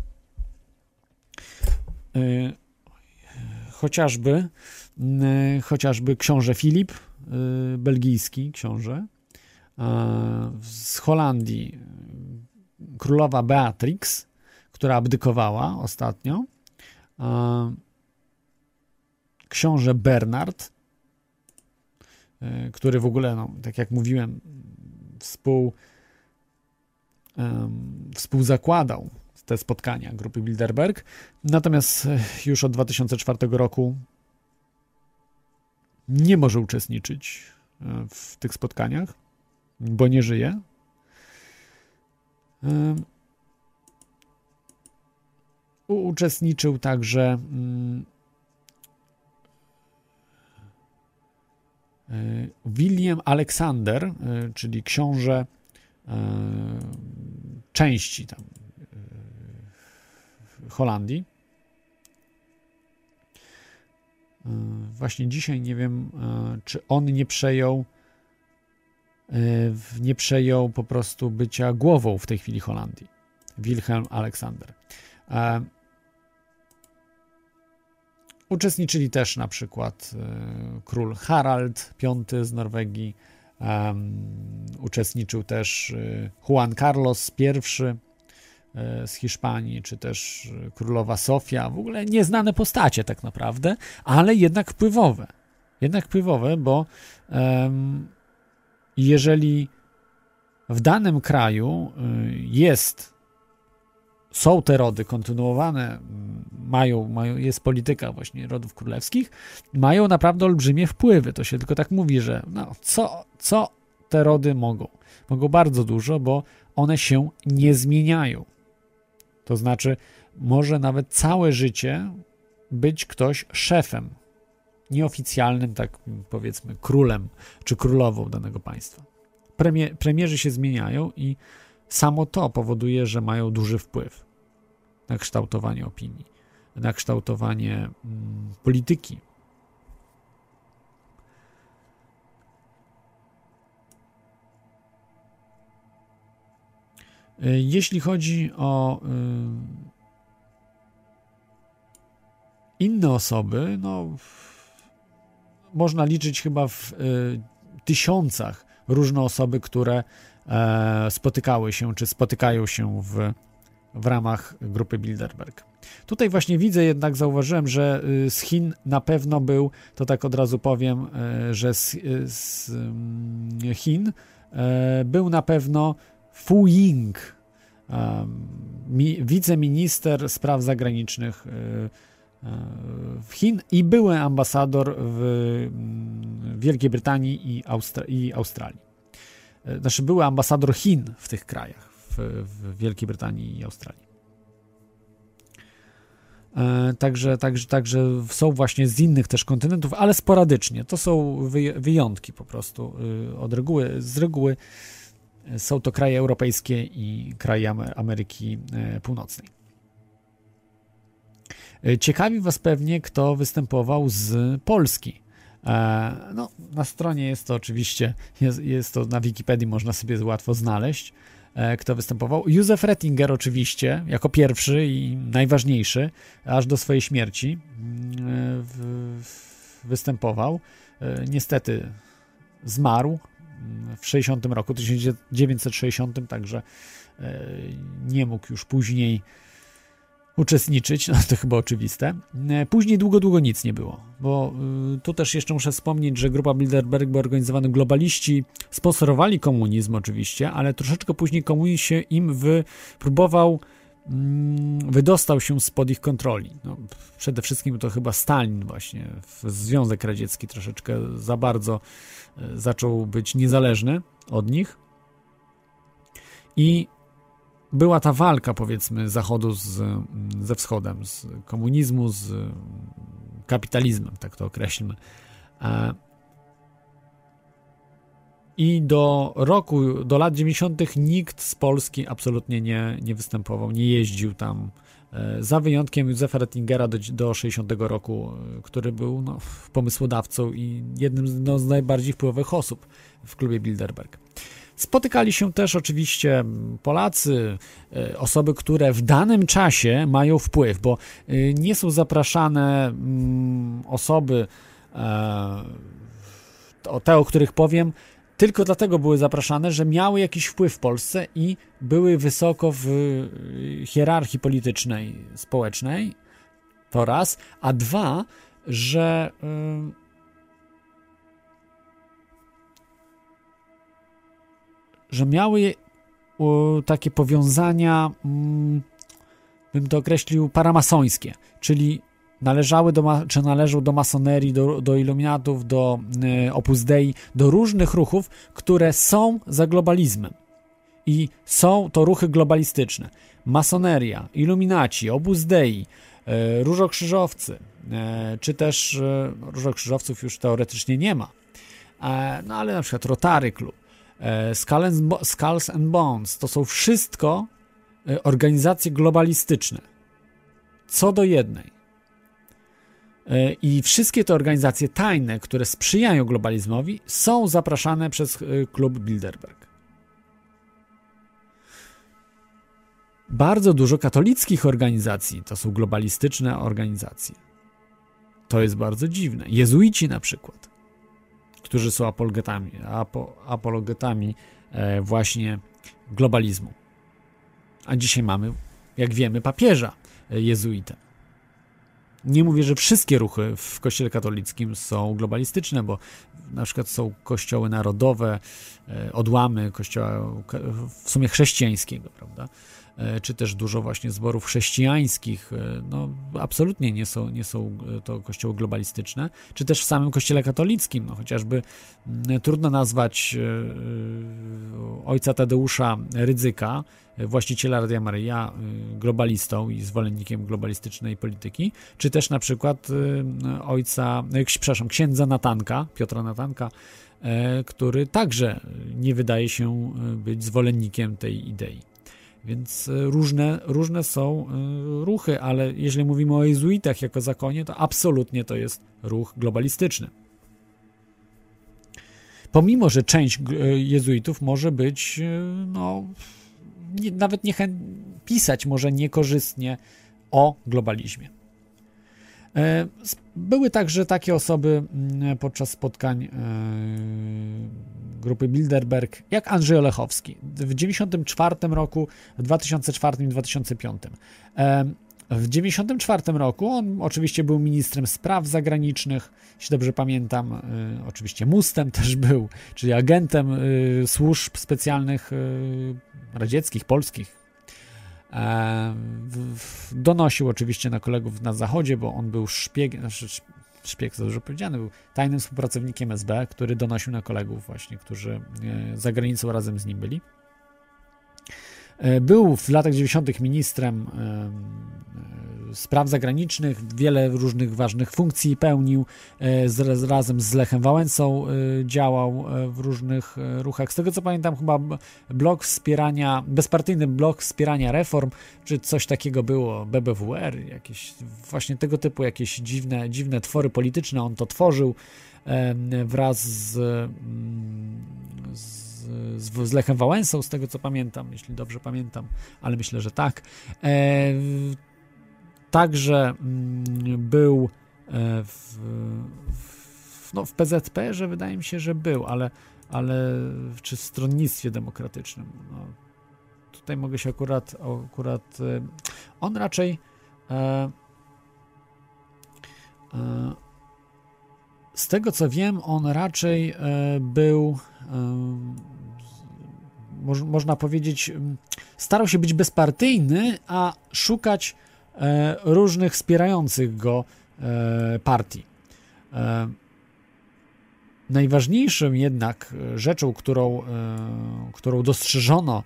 E, chociażby, chociażby książę Filip, e, belgijski książę, z Holandii królowa Beatrix, która abdykowała ostatnio, książę Bernard, e, który w ogóle, no, tak jak mówiłem, współ, em, współzakładał te spotkania grupy Bilderberg. Natomiast e, już od 2004 roku nie może uczestniczyć e, w tych spotkaniach, bo nie żyje. Em, u- uczestniczył także mm, y, William Alexander, y, czyli książę y, części tam Holandii. Właśnie dzisiaj nie wiem, czy on nie przejął nie przejął po prostu bycia głową w tej chwili Holandii. Wilhelm Alexander. Uczestniczyli też na przykład e, król Harald V z Norwegii, uczestniczył też e, Juan Carlos I e, z Hiszpanii, czy też królowa Sofia. W ogóle nieznane postacie tak naprawdę, ale jednak wpływowe. Jednak wpływowe, bo jeżeli w danym kraju y, jest są te rody kontynuowane, mm, mają, mają, jest polityka właśnie rodów królewskich, mają naprawdę olbrzymie wpływy. To się tylko tak mówi, że no, co, co te rody mogą? Mogą bardzo dużo, bo one się nie zmieniają. To znaczy, może nawet całe życie być ktoś szefem, nieoficjalnym, tak powiedzmy, królem czy królową danego państwa. Premie, premierzy się zmieniają i samo to powoduje, że mają duży wpływ na kształtowanie opinii, na kształtowanie mm, polityki. Y, Jeśli chodzi o y, inne osoby, no można liczyć chyba w y, tysiącach różne osoby, które e, spotykały się, czy spotykają się w, w ramach grupy Bilderberg. Tutaj właśnie widzę, jednak zauważyłem, że y, z Chin na pewno był, to tak od razu powiem, e, że z, y, z mm, Chin był na pewno Fu Ying, em, mi, wiceminister spraw zagranicznych w Chin i były ambasador w mm, Wielkiej Brytanii i, Austra- i Australii. Znaczy, były ambasador Chin w tych krajach, w, Wielkiej Brytanii i Australii. E, Także, także, także są właśnie z innych też kontynentów, ale sporadycznie. To są wyj- wyjątki po prostu y, od reguły. Z reguły y, są to kraje europejskie i kraje Ame- Ameryki e, Północnej. E, Ciekawi Was pewnie, kto występował z Polski. E, No, na stronie jest to oczywiście, jest, jest to na Wikipedii, można sobie łatwo znaleźć, kto występował. Józef Rettinger oczywiście, jako pierwszy i najważniejszy, aż do swojej śmierci mm, w, występował. E, Niestety zmarł mm, w 60 roku, 1960, także e, nie mógł już później uczestniczyć, no to chyba oczywiste. E, Później długo, długo nic nie było, bo y, tu też jeszcze muszę wspomnieć, że grupa Bilderberg była organizowana globaliści, sponsorowali komunizm oczywiście, ale troszeczkę później komunizm się im wy, próbował, mm, wydostał się spod ich kontroli. No, przede wszystkim to chyba Stalin właśnie, Związek Radziecki troszeczkę za bardzo e, zaczął być niezależny od nich i była ta walka, powiedzmy, Zachodu z, ze Wschodem, z komunizmu, z kapitalizmem, tak to określmy. E, I do roku, do lat 90. nikt z Polski absolutnie nie, nie występował, nie jeździł tam. e, Za wyjątkiem Józefa Rettingera do, do 60 roku, e, który był no, pomysłodawcą i jednym z, no, z najbardziej wpływowych osób w klubie Bilderberg. Spotykali się też oczywiście Polacy, e, osoby, które w danym czasie mają wpływ, bo e, nie są zapraszane mm, osoby, e, te, o których powiem, tylko dlatego były zapraszane, że miały jakiś wpływ w Polsce i były wysoko w hierarchii politycznej, społecznej. To raz, a dwa, że. y, że miały takie powiązania, mm, bym to określił, paramasońskie, czyli należały do, czy należą do masonerii, do, do iluminatów, do y, Opus Dei, do różnych ruchów, które są za globalizmem. I są to ruchy globalistyczne. Masoneria, iluminaci, obóz Dei, e, różokrzyżowcy, e, czy też różokrzyżowców już teoretycznie nie ma, e, no ale na przykład Rotary Club, e, Skulls and Bones, to są wszystko e, organizacje globalistyczne. Co do jednej. E, I wszystkie te organizacje tajne, które sprzyjają globalizmowi, są zapraszane przez klub Bilderberg. Bardzo dużo katolickich organizacji to są globalistyczne organizacje. To jest bardzo dziwne. Jezuici na przykład, którzy są apologetami, apo, apologetami e, właśnie globalizmu. A dzisiaj mamy, jak wiemy, papieża e, jezuitę. Nie mówię, że wszystkie ruchy w Kościele katolickim są globalistyczne, bo na przykład są kościoły narodowe, e, odłamy kościoła w sumie chrześcijańskiego, prawda? E, Czy też dużo właśnie zborów chrześcijańskich, e, no absolutnie nie są, nie są e, to kościoły globalistyczne, czy też w samym kościele katolickim, no chociażby mm, trudno nazwać ojca Tadeusza Rydzyka, właściciela Radia Maryja, globalistą i zwolennikiem globalistycznej polityki, czy też na przykład ojca, przepraszam, księdza Natanka, Piotra Natanka, który także nie wydaje się być zwolennikiem tej idei. Więc e, różne, różne są e, ruchy, ale jeżeli mówimy o jezuitach jako zakonie, to absolutnie to jest ruch globalistyczny. Pomimo, że część e, jezuitów może być, no, nawet niechęt pisać może niekorzystnie o globalizmie. E, Były także takie osoby mm, podczas spotkań e, grupy Bilderberg, jak Andrzej Olechowski w 1994 roku, w 2004 i 2005. E, W 1994 roku on oczywiście był ministrem spraw zagranicznych, jeśli dobrze pamiętam, oczywiście mustem też był, czyli agentem służb specjalnych radzieckich, polskich, Donosił oczywiście na kolegów na zachodzie, bo on był szpiegiem, znaczy sz- szpieg, to dobrze powiedziane, był tajnym współpracownikiem SB, który donosił na kolegów właśnie, którzy e, za granicą razem z nim byli. E, Był w latach 90. ministrem em, spraw zagranicznych, wiele różnych ważnych funkcji pełnił, e, z, razem z Lechem Wałęsą e, działał e, w różnych ruchach. Z tego co pamiętam, chyba blok wspierania, bezpartyjny blok wspierania reform, czy coś takiego było, BBWR, jakieś właśnie tego typu jakieś dziwne, dziwne twory polityczne on to tworzył wraz z, mm, z, z, Lechem Wałęsą, z tego co pamiętam, jeśli dobrze pamiętam, ale myślę, że tak. Także mm, był e, w, w, no, w PZP, że wydaje mi się, że był, ale, ale czy w stronnictwie demokratycznym. No, tutaj mogę się akurat, akurat e, on raczej e, e, z tego co wiem, on raczej e, był e, moż, można powiedzieć starał się być bezpartyjny, a szukać różnych wspierających go e, partii. E, najważniejszym jednak e, rzeczą, którą, e, którą dostrzeżono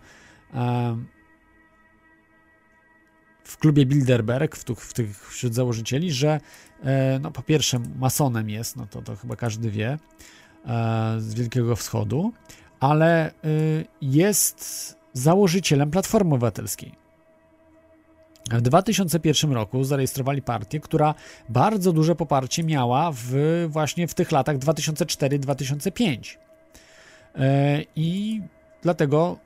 e, w klubie Bilderberg, w, w tych wśród założycieli, że e, no, po pierwsze masonem jest, no to, to chyba każdy wie, e, z Wielkiego Wschodu, ale jest założycielem Platformy Obywatelskiej. W 2001 roku zarejestrowali partię, która bardzo duże poparcie miała w, właśnie w tych latach 2004-2005. E, I dlatego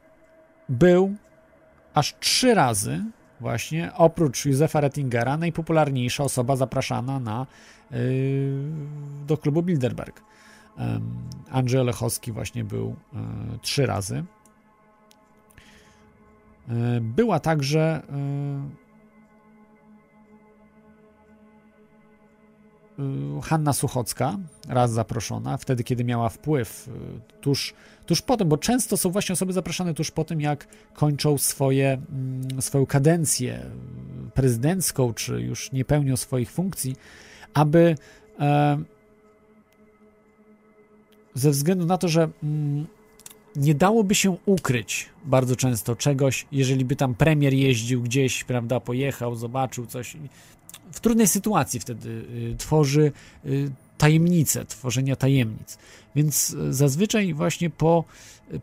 był aż trzy razy właśnie oprócz Józefa Rettingera najpopularniejsza osoba zapraszana na, y, do klubu Bilderberg. Andrzej Olechowski właśnie był e, trzy razy. E, Była także Hanna Suchocka, raz zaproszona, wtedy kiedy miała wpływ, e, tuż, tuż po tym, bo często są właśnie osoby zapraszane tuż po tym, jak kończą swoje, mm, swoją kadencję prezydencką, czy już nie pełnią swoich funkcji, aby e, ze względu na to, że mm, nie dałoby się ukryć bardzo często czegoś, jeżeli by tam premier jeździł gdzieś, prawda, pojechał, zobaczył coś. W trudnej sytuacji wtedy y, tworzy y, tajemnicę, tworzenia tajemnic. Więc y, zazwyczaj właśnie po,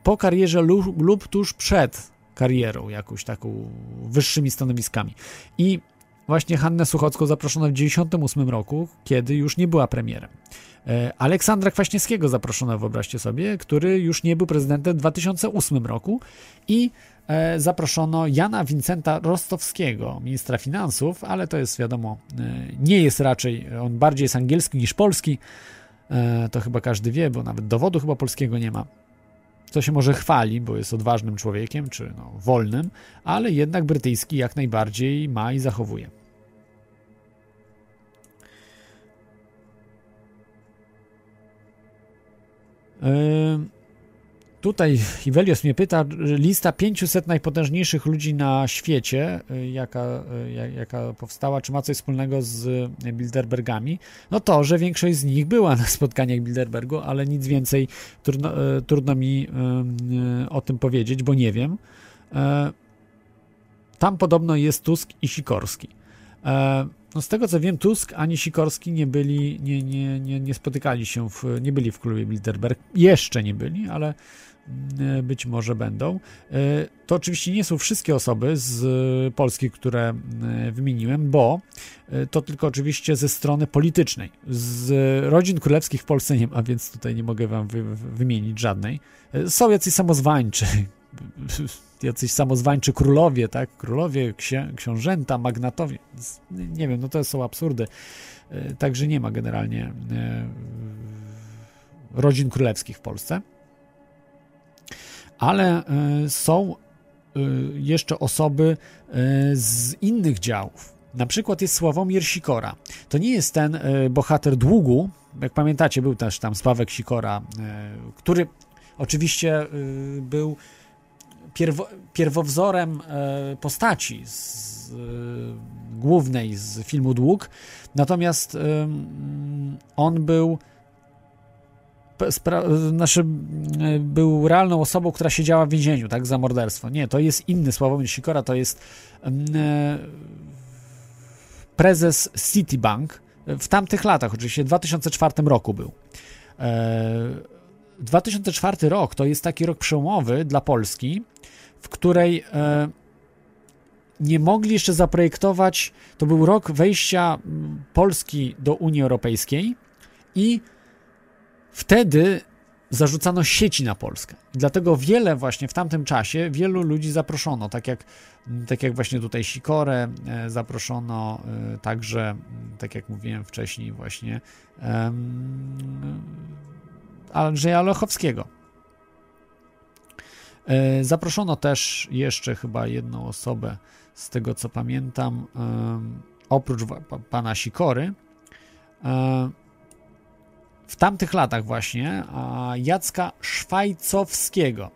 po karierze lub, lub tuż przed karierą, jakąś taką wyższymi stanowiskami. I właśnie Hannę Suchocką zaproszono w 1998 roku, kiedy już nie była premierem. E, Aleksandra Kwaśniewskiego zaproszono, wyobraźcie sobie, który już nie był prezydentem w 2008 roku i e, zaproszono Jana Wincenta Rostowskiego, ministra finansów, ale to jest wiadomo, e, nie jest raczej, on bardziej jest angielski niż polski, to chyba każdy wie, bo nawet dowodu chyba polskiego nie ma. To się może chwali, bo jest odważnym człowiekiem, czy no, wolnym, ale jednak brytyjski jak najbardziej ma i zachowuje. Tutaj Iwelios mnie pyta, lista 500 najpotężniejszych ludzi na świecie, y, jaka, y, jaka powstała, czy ma coś wspólnego z Bilderbergami? No to, że większość z nich była na spotkaniach Bilderbergu, ale nic więcej trudno, y, trudno mi o tym powiedzieć, bo nie wiem. Tam podobno jest Tusk i Sikorski. No z tego co wiem, Tusk ani Sikorski nie byli, nie, nie, nie, nie spotykali się, w, nie byli w klubie Bilderberg. Jeszcze nie byli, ale być może będą. E, to oczywiście nie są wszystkie osoby z Polski, które wymieniłem, bo e, to tylko oczywiście ze strony politycznej. Z rodzin królewskich w Polsce nie ma, więc tutaj nie mogę wam wy, wymienić żadnej. E, są jacyś samozwańczy, jacyś samozwańczy królowie, tak? Królowie, księ, książęta, magnatowie. Nie wiem, no to są absurdy. E, także nie ma generalnie e, rodzin królewskich w Polsce. Ale e, są jeszcze osoby z innych działów. Na przykład jest Sławomir Sikora. To nie jest ten bohater długu, jak pamiętacie, był też tam Sławek Sikora, który oczywiście był pierwo, pierwowzorem e, postaci z, e, głównej z filmu Dług, natomiast on był znaczy, był realną osobą, która siedziała w więzieniu, tak, za morderstwo. Nie, to jest inny Sławomir Sikora, to jest e, prezes Citibank w tamtych latach, oczywiście w 2004 roku był. 2004 rok to jest taki rok przełomowy dla Polski, w której e, nie mogli jeszcze zaprojektować. To był rok wejścia Polski do Unii Europejskiej i wtedy zarzucano sieci na Polskę. Dlatego wiele właśnie w tamtym czasie, wielu ludzi zaproszono, tak jak, tak jak właśnie tutaj Sikorę e, zaproszono, e, także, tak jak mówiłem wcześniej właśnie, Andrzeja Lochowskiego. E, zaproszono też jeszcze chyba jedną osobę, z tego co pamiętam, oprócz pana Sikory. W tamtych latach właśnie Jacka Szwajcowskiego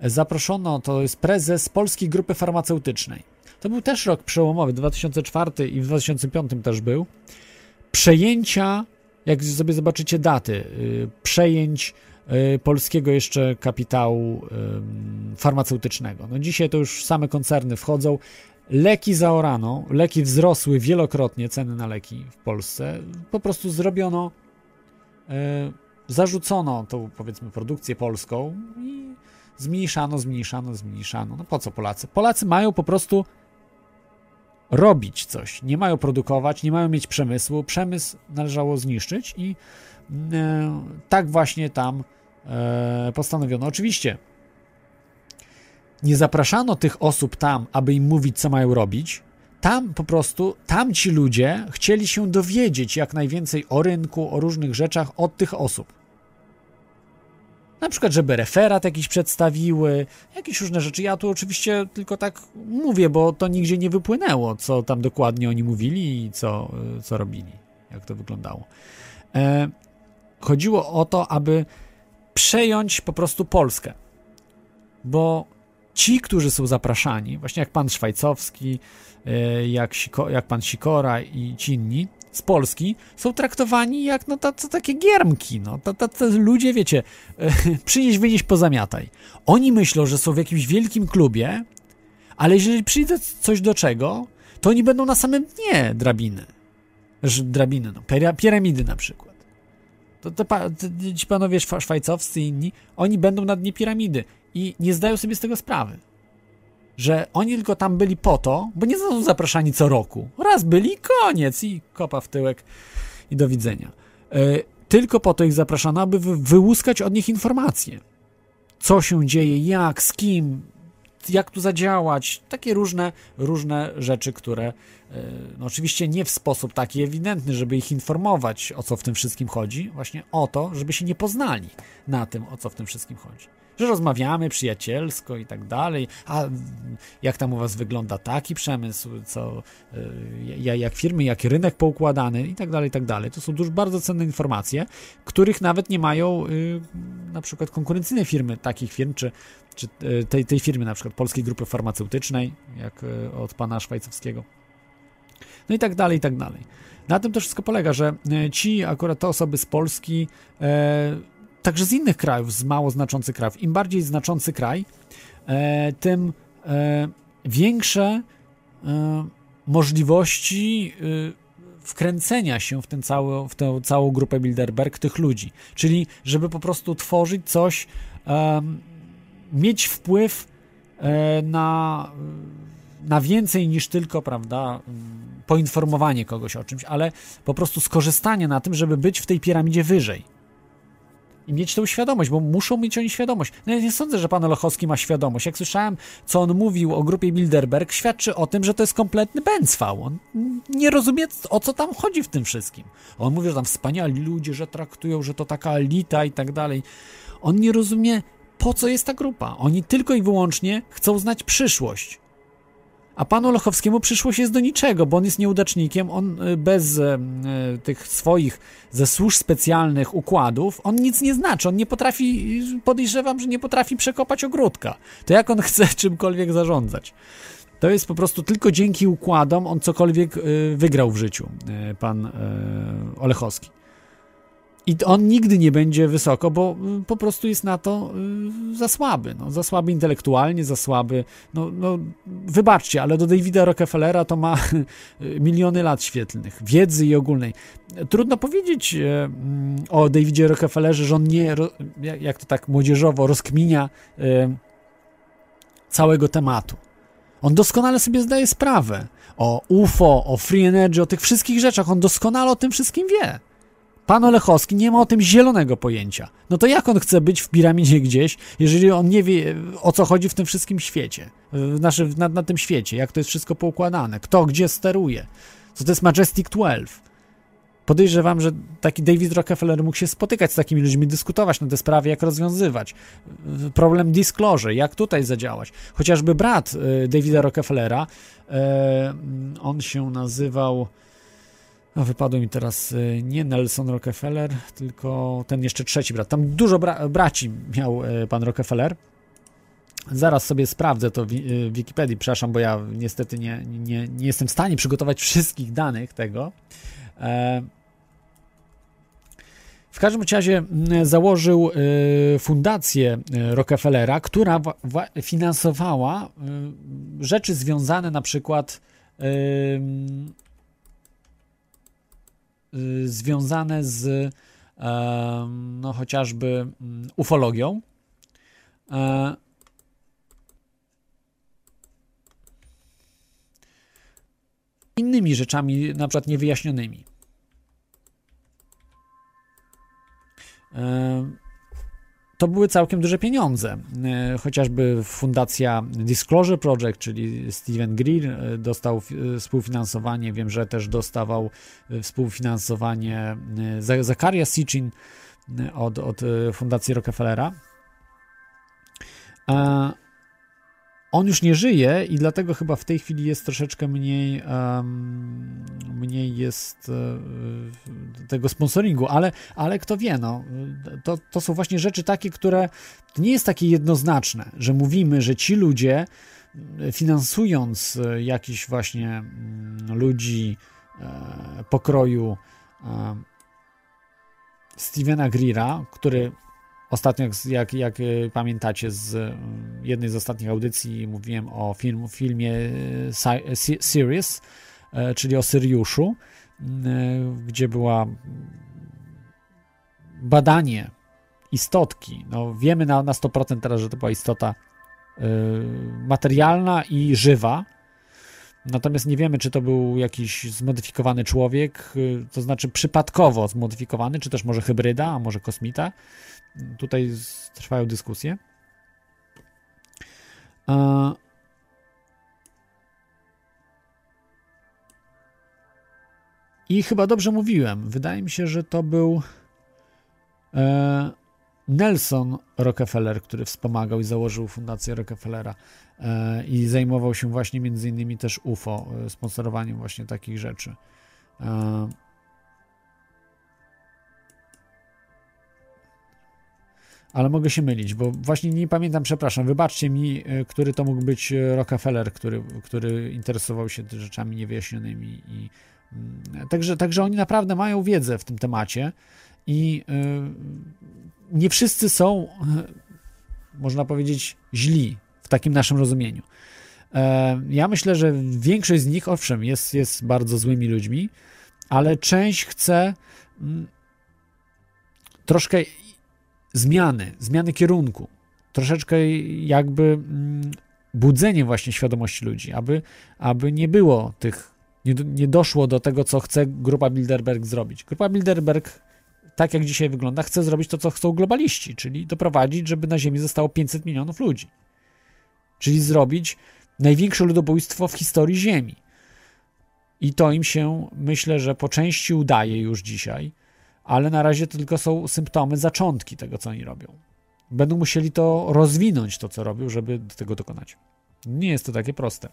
zaproszono, to jest prezes Polskiej Grupy Farmaceutycznej. To był też rok przełomowy, 2004 i w 2005 też był. Przejęcia, jak sobie zobaczycie daty, y, przejęć Y, polskiego jeszcze kapitału farmaceutycznego. No dzisiaj to już same koncerny wchodzą. Leki zaorano, leki wzrosły wielokrotnie, ceny na leki w Polsce. Po prostu zrobiono, zarzucono tą powiedzmy produkcję polską i zmniejszano, zmniejszano, zmniejszano. No po co Polacy? Polacy mają po prostu robić coś. Nie mają produkować, nie mają mieć przemysłu. Przemysł należało zniszczyć i y, tak właśnie tam e, postanowiono. Oczywiście nie zapraszano tych osób tam, aby im mówić, co mają robić. Tam po prostu, tam ci ludzie chcieli się dowiedzieć jak najwięcej o rynku, o różnych rzeczach od tych osób. Na przykład, żeby referat jakiś przedstawiły, jakieś różne rzeczy. Ja tu oczywiście tylko tak mówię, bo to nigdzie nie wypłynęło, co tam dokładnie oni mówili i co, co robili, jak to wyglądało. E, chodziło o to, aby przejąć po prostu Polskę. Bo ci, którzy są zapraszani, właśnie jak pan Szwajcowski, e, jak, Siko, jak pan Sikora i ci inni, z Polski są traktowani jak no tacy, takie giermki, no tacy ludzie, wiecie, przynieś, wynieś, pozamiataj. Oni myślą, że są w jakimś wielkim klubie, ale jeżeli przyjdzie coś do czego, to oni będą na samym dnie drabiny. Drabiny, no, piramidy na przykład. To, to, to ci panowie szwajcowscy i inni, oni będą na dnie piramidy i nie zdają sobie z tego sprawy. Że oni tylko tam byli po to, bo nie są zapraszani co roku. Raz byli, koniec i kopa w tyłek i do widzenia. Yy, tylko po to ich zapraszano, aby wyłuskać od nich informacje. Co się dzieje, jak, z kim, jak tu zadziałać, takie różne, różne rzeczy, które e, no oczywiście nie w sposób taki ewidentny, żeby ich informować, o co w tym wszystkim chodzi, właśnie o to, żeby się nie poznali na tym, o co w tym wszystkim chodzi. Że rozmawiamy przyjacielsko i tak dalej, a jak tam u was wygląda taki przemysł, co, e, jak firmy, jak rynek poukładany i tak dalej, i tak dalej. To są dużo bardzo cenne informacje, których nawet nie mają y, na przykład konkurencyjne firmy takich firm, czy czy e, tej, tej firmy, na przykład Polskiej Grupy Farmaceutycznej, jak od pana szwajcowskiego. No i tak dalej, i tak dalej. Na tym to wszystko polega, że ci akurat te osoby z Polski, e, także z innych krajów, z mało znaczących krajów, im bardziej znaczący kraj, e, tym e, większe możliwości wkręcenia się w, ten cały, w tę całą grupę Bilderberg tych ludzi. Czyli, żeby po prostu tworzyć coś mieć wpływ e, na, na więcej niż tylko, prawda, poinformowanie kogoś o czymś, ale po prostu skorzystanie na tym, żeby być w tej piramidzie wyżej. I mieć tą świadomość, bo muszą mieć oni świadomość. No ja nie sądzę, że pan Lochowski ma świadomość. Jak słyszałem, co on mówił o grupie Bilderberg, świadczy o tym, że to jest kompletny bęcwał. On nie rozumie, o co tam chodzi w tym wszystkim. On mówi, że tam wspaniali ludzie, że traktują, że to taka elita i tak dalej. On nie rozumie po co jest ta grupa. Oni tylko i wyłącznie chcą znać przyszłość. A panu Lochowskiemu przyszłość jest do niczego, bo on jest nieudacznikiem, on y, bez e, tych swoich ze służb specjalnych układów, on nic nie znaczy, on nie potrafi, podejrzewam, że nie potrafi przekopać ogródka. To jak on chce czymkolwiek zarządzać? To jest po prostu tylko dzięki układom on cokolwiek wygrał w życiu, pan Olechowski. I on nigdy nie będzie wysoko, bo y, po prostu jest na to y, za słaby. No, za słaby intelektualnie, za słaby. No, no, wybaczcie, ale do Davida Rockefellera to ma miliony lat świetlnych, wiedzy i ogólnej. Trudno powiedzieć mm, o Davidzie Rockefellerze, że on nie, jak to tak młodzieżowo, rozkminia całego tematu. On doskonale sobie zdaje sprawę o UFO, o free energy, o tych wszystkich rzeczach. On doskonale o tym wszystkim wie. Pan Olechowski nie ma o tym zielonego pojęcia. No to jak on chce być w piramidzie gdzieś, jeżeli on nie wie, o co chodzi w tym wszystkim świecie, w na, na tym świecie, jak to jest wszystko poukładane, kto gdzie steruje, co to jest Majestic 12. Podejrzewam, że taki David Rockefeller mógł się spotykać z takimi ludźmi, dyskutować na te sprawy, jak rozwiązywać. Problem disclosure, jak tutaj zadziałać. Chociażby brat y, Davida Rockefellera, y, on się nazywał a wypadł mi teraz y, nie Nelson Rockefeller, tylko ten jeszcze trzeci brat. Tam dużo bra braci miał y, pan Rockefeller. Zaraz sobie sprawdzę to w y, Wikipedii, przepraszam, bo ja niestety nie, nie, nie jestem w stanie przygotować wszystkich danych tego. E, w każdym razie założył fundację Rockefellera, która finansowała rzeczy związane na przykład związane z no, chociażby mm, ufologią. E, innymi rzeczami, na przykład niewyjaśnionymi. To były całkiem duże pieniądze. E, chociażby fundacja Disclosure Project, czyli Steven Greer e, dostał e, współfinansowanie. Wiem, że też dostawał współfinansowanie Zakaria Sitchin od, od fundacji Rockefellera. On już nie żyje i dlatego chyba w tej chwili jest troszeczkę mniej, um, mniej jest um, tego sponsoringu, ale, ale kto wie, no, to, to są właśnie rzeczy takie, które nie jest takie jednoznaczne, że mówimy, że ci ludzie finansując jakichś właśnie um, ludzi e, pokroju e, Stevena Greera, który ostatnio, jak, jak, e, pamiętacie z mm, jednej z ostatnich audycji mówiłem o film, filmie Si- Sirius, czyli o Syriuszu, gdzie była badanie istotki. No, wiemy na, na 100% teraz, że to była istota y, materialna i żywa. Natomiast nie wiemy, czy to był jakiś zmodyfikowany człowiek, y, to znaczy przypadkowo zmodyfikowany, czy też może hybryda, a może kosmita. Tutaj trwają dyskusje. E, I chyba dobrze mówiłem. Wydaje mi się, że to był e, Nelson Rockefeller, który wspomagał i założył fundację Rockefellera e, i zajmował się właśnie między innymi też UFO, e, sponsorowaniem właśnie takich rzeczy. Ale mogę się mylić, bo właśnie nie pamiętam, przepraszam, wybaczcie mi, e, który to mógł być e, Rockefeller, który, który interesował się rzeczami niewyjaśnionymi i mm, także, także oni naprawdę mają wiedzę w tym temacie i y, nie wszyscy są, można powiedzieć, źli w takim naszym rozumieniu. E, Ja myślę, że większość z nich, owszem, jest, jest bardzo złymi ludźmi, ale część chce mm, troszkę zmiany, zmiany kierunku, troszeczkę jakby mm, budzenie właśnie świadomości ludzi, aby, aby nie było tych, nie, nie doszło do tego, co chce grupa Bilderberg zrobić. Grupa Bilderberg, tak jak dzisiaj wygląda, chce zrobić to, co chcą globaliści, czyli doprowadzić, żeby na Ziemi zostało 500 milionów ludzi. Czyli zrobić największe ludobójstwo w historii Ziemi. I to im się, myślę, że po części udaje już dzisiaj, ale na razie to tylko są symptomy, zaczątki tego, co oni robią. Będą musieli to rozwinąć, to co robią, żeby tego dokonać. Nie jest to takie proste,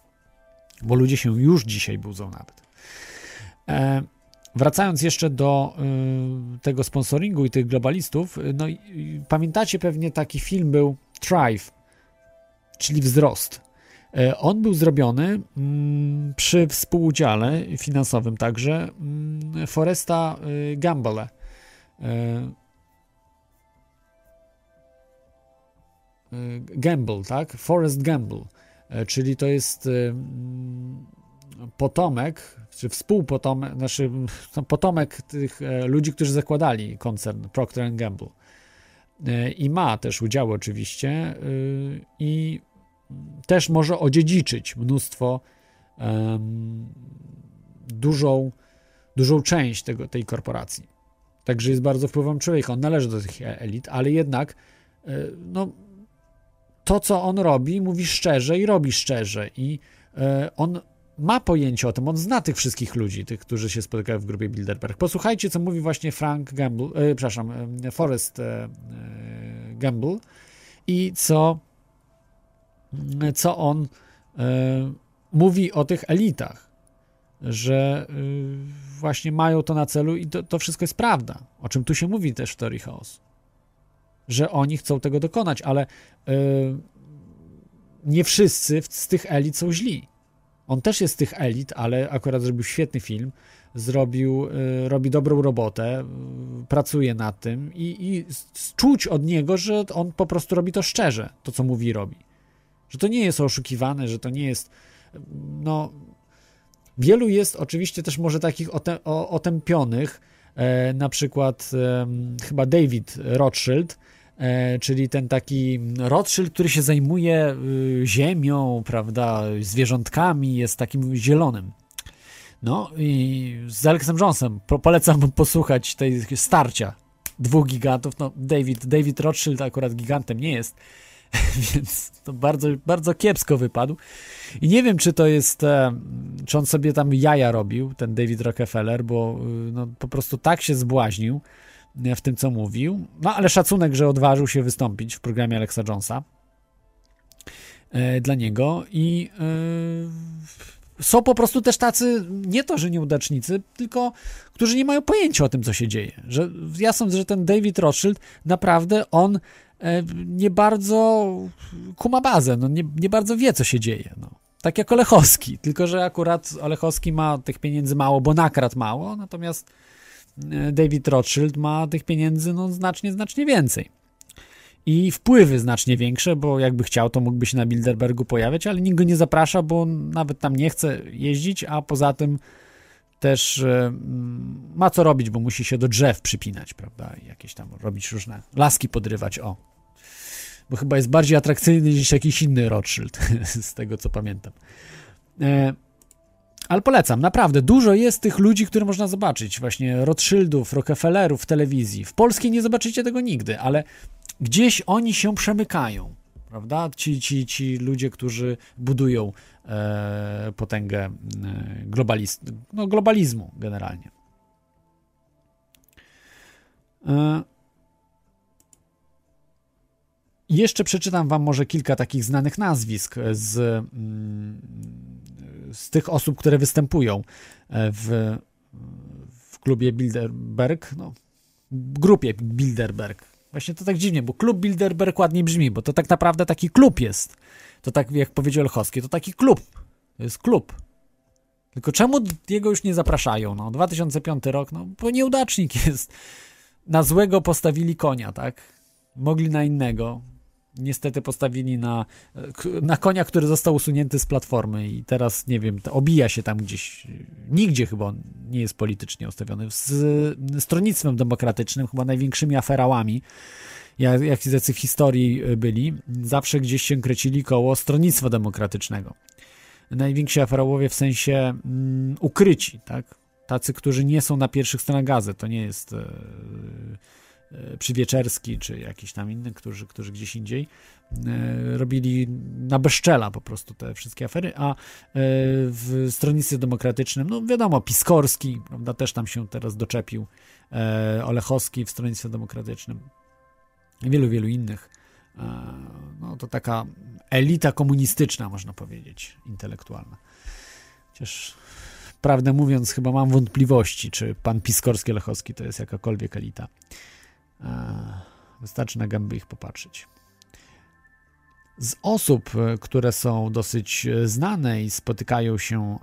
bo ludzie się już dzisiaj budzą nawet. E, wracając jeszcze do y, tego sponsoringu i tych globalistów, y, no i pamiętacie pewnie taki film był Thrive, czyli wzrost. E, On był zrobiony mm, przy współudziale finansowym także mm, Foresta y, Gamble. E, y, Gamble, tak? Forest Gamble, E, czyli to jest potomek, czy współpotomek, znaczy no, potomek tych e, ludzi, którzy zakładali koncern Procter Gamble. E, I ma też udziały oczywiście i też może odziedziczyć mnóstwo, dużą, dużą część tego, tej korporacji. Także jest bardzo wpływowym człowiekiem. On należy do tych elit, ale jednak e, no, to, co on robi, mówi szczerze i robi szczerze. I e, on ma pojęcie o tym, on zna tych wszystkich ludzi, tych, którzy się spotykają w grupie Bilderberg. Posłuchajcie, co mówi właśnie Frank Gamble, e, przepraszam, e, Forrest e, Gamble i co, co on e, mówi o tych elitach, że y, właśnie mają to na celu i to, to wszystko jest prawda, o czym tu się mówi też w teorii chaosu, że oni chcą tego dokonać, ale y, nie wszyscy z tych elit są źli. On też jest z tych elit, ale akurat zrobił świetny film, zrobił, y, robi dobrą robotę, pracuje nad tym i, i czuć od niego, że on po prostu robi to szczerze, to co mówi robi. Że to nie jest oszukiwane, że to nie jest, no, wielu jest oczywiście też może takich ote, o, otępionych, e, na przykład chyba David Rothschild, e, czyli ten taki Rothschild, który się zajmuje y, ziemią, prawda, zwierzątkami, jest takim zielonym. No i z Alexem Jonesem po, polecam posłuchać tej starcia dwóch gigantów. No David, David Rothschild akurat gigantem nie jest, więc to bardzo, bardzo kiepsko wypadł. I nie wiem, czy to jest, e, czy on sobie tam jaja robił, ten David Rockefeller, bo y, no, po prostu tak się zbłaźnił e, w tym, co mówił. No ale szacunek, że odważył się wystąpić w programie Alexa Jonesa e, dla niego i e, są po prostu też tacy, nie to, że nieudacznicy, tylko którzy nie mają pojęcia o tym, co się dzieje. Że ja sądzę, że ten David Rothschild naprawdę on e, nie bardzo kuma bazę, no nie, nie bardzo wie, co się dzieje. No. Tak jak Olechowski, tylko że akurat Olechowski ma tych pieniędzy mało, bo nakradł mało, natomiast e, David Rothschild ma tych pieniędzy no, znacznie, znacznie więcej. I wpływy znacznie większe, bo jakby chciał, to mógłby się na Bilderbergu pojawiać, ale nikt go nie zaprasza, bo nawet tam nie chce jeździć, a poza tym też e, mm, ma co robić, bo musi się do drzew przypinać, prawda? I jakieś tam robić różne laski podrywać, o. Bo chyba jest bardziej atrakcyjny niż jakiś inny Rothschild, z tego co pamiętam. E, ale polecam, naprawdę, dużo jest tych ludzi, które można zobaczyć, właśnie Rothschildów, Rockefellerów w telewizji. W polskiej nie zobaczycie tego nigdy, ale gdzieś oni się przemykają, prawda? Ci, ci, ci ludzie, którzy budują e, potęgę e, no, globalizmu generalnie. E, jeszcze przeczytam wam może kilka takich znanych nazwisk z, mm, z tych osób, które występują w, w klubie Bilderberg, no, grupie Bilderberg. Właśnie to tak dziwnie, bo klub Bilderberg ładnie brzmi, bo to tak naprawdę taki klub jest. To tak jak powiedział Olchowski, to taki klub. To jest klub. Tylko czemu jego już nie zapraszają? No, 2005 rok, no, bo nieudacznik jest. Na złego postawili konia, tak? Mogli na innego. Niestety postawili na, na konia, który został usunięty z platformy i teraz, nie wiem, obija się tam gdzieś. Nigdzie chyba nie jest politycznie ustawiony. Z stronnictwem demokratycznym, chyba największymi aferałami, jak, jak z w historii byli, zawsze gdzieś się krecili koło stronnictwa demokratycznego. Najwięksi aferałowie w sensie mm, ukryci, tak? Tacy, którzy nie są na pierwszych stronach gazet. To nie jest e, e, Przywieczerski czy jakiś tam inny, którzy, którzy gdzieś indziej e, robili na bezczela po prostu te wszystkie afery, a e, w stronnictwie demokratycznym, no wiadomo, Piskorski, prawda, też tam się teraz doczepił, e, Olechowski w stronnictwie demokratycznym wielu, wielu innych. E, no to taka elita komunistyczna, można powiedzieć, intelektualna. Chociaż prawdę mówiąc, chyba mam wątpliwości, czy pan Piskorski Lechowski to jest jakakolwiek elita. E, wystarczy na gęby ich popatrzeć. Z osób, e, które są dosyć znane i spotykają się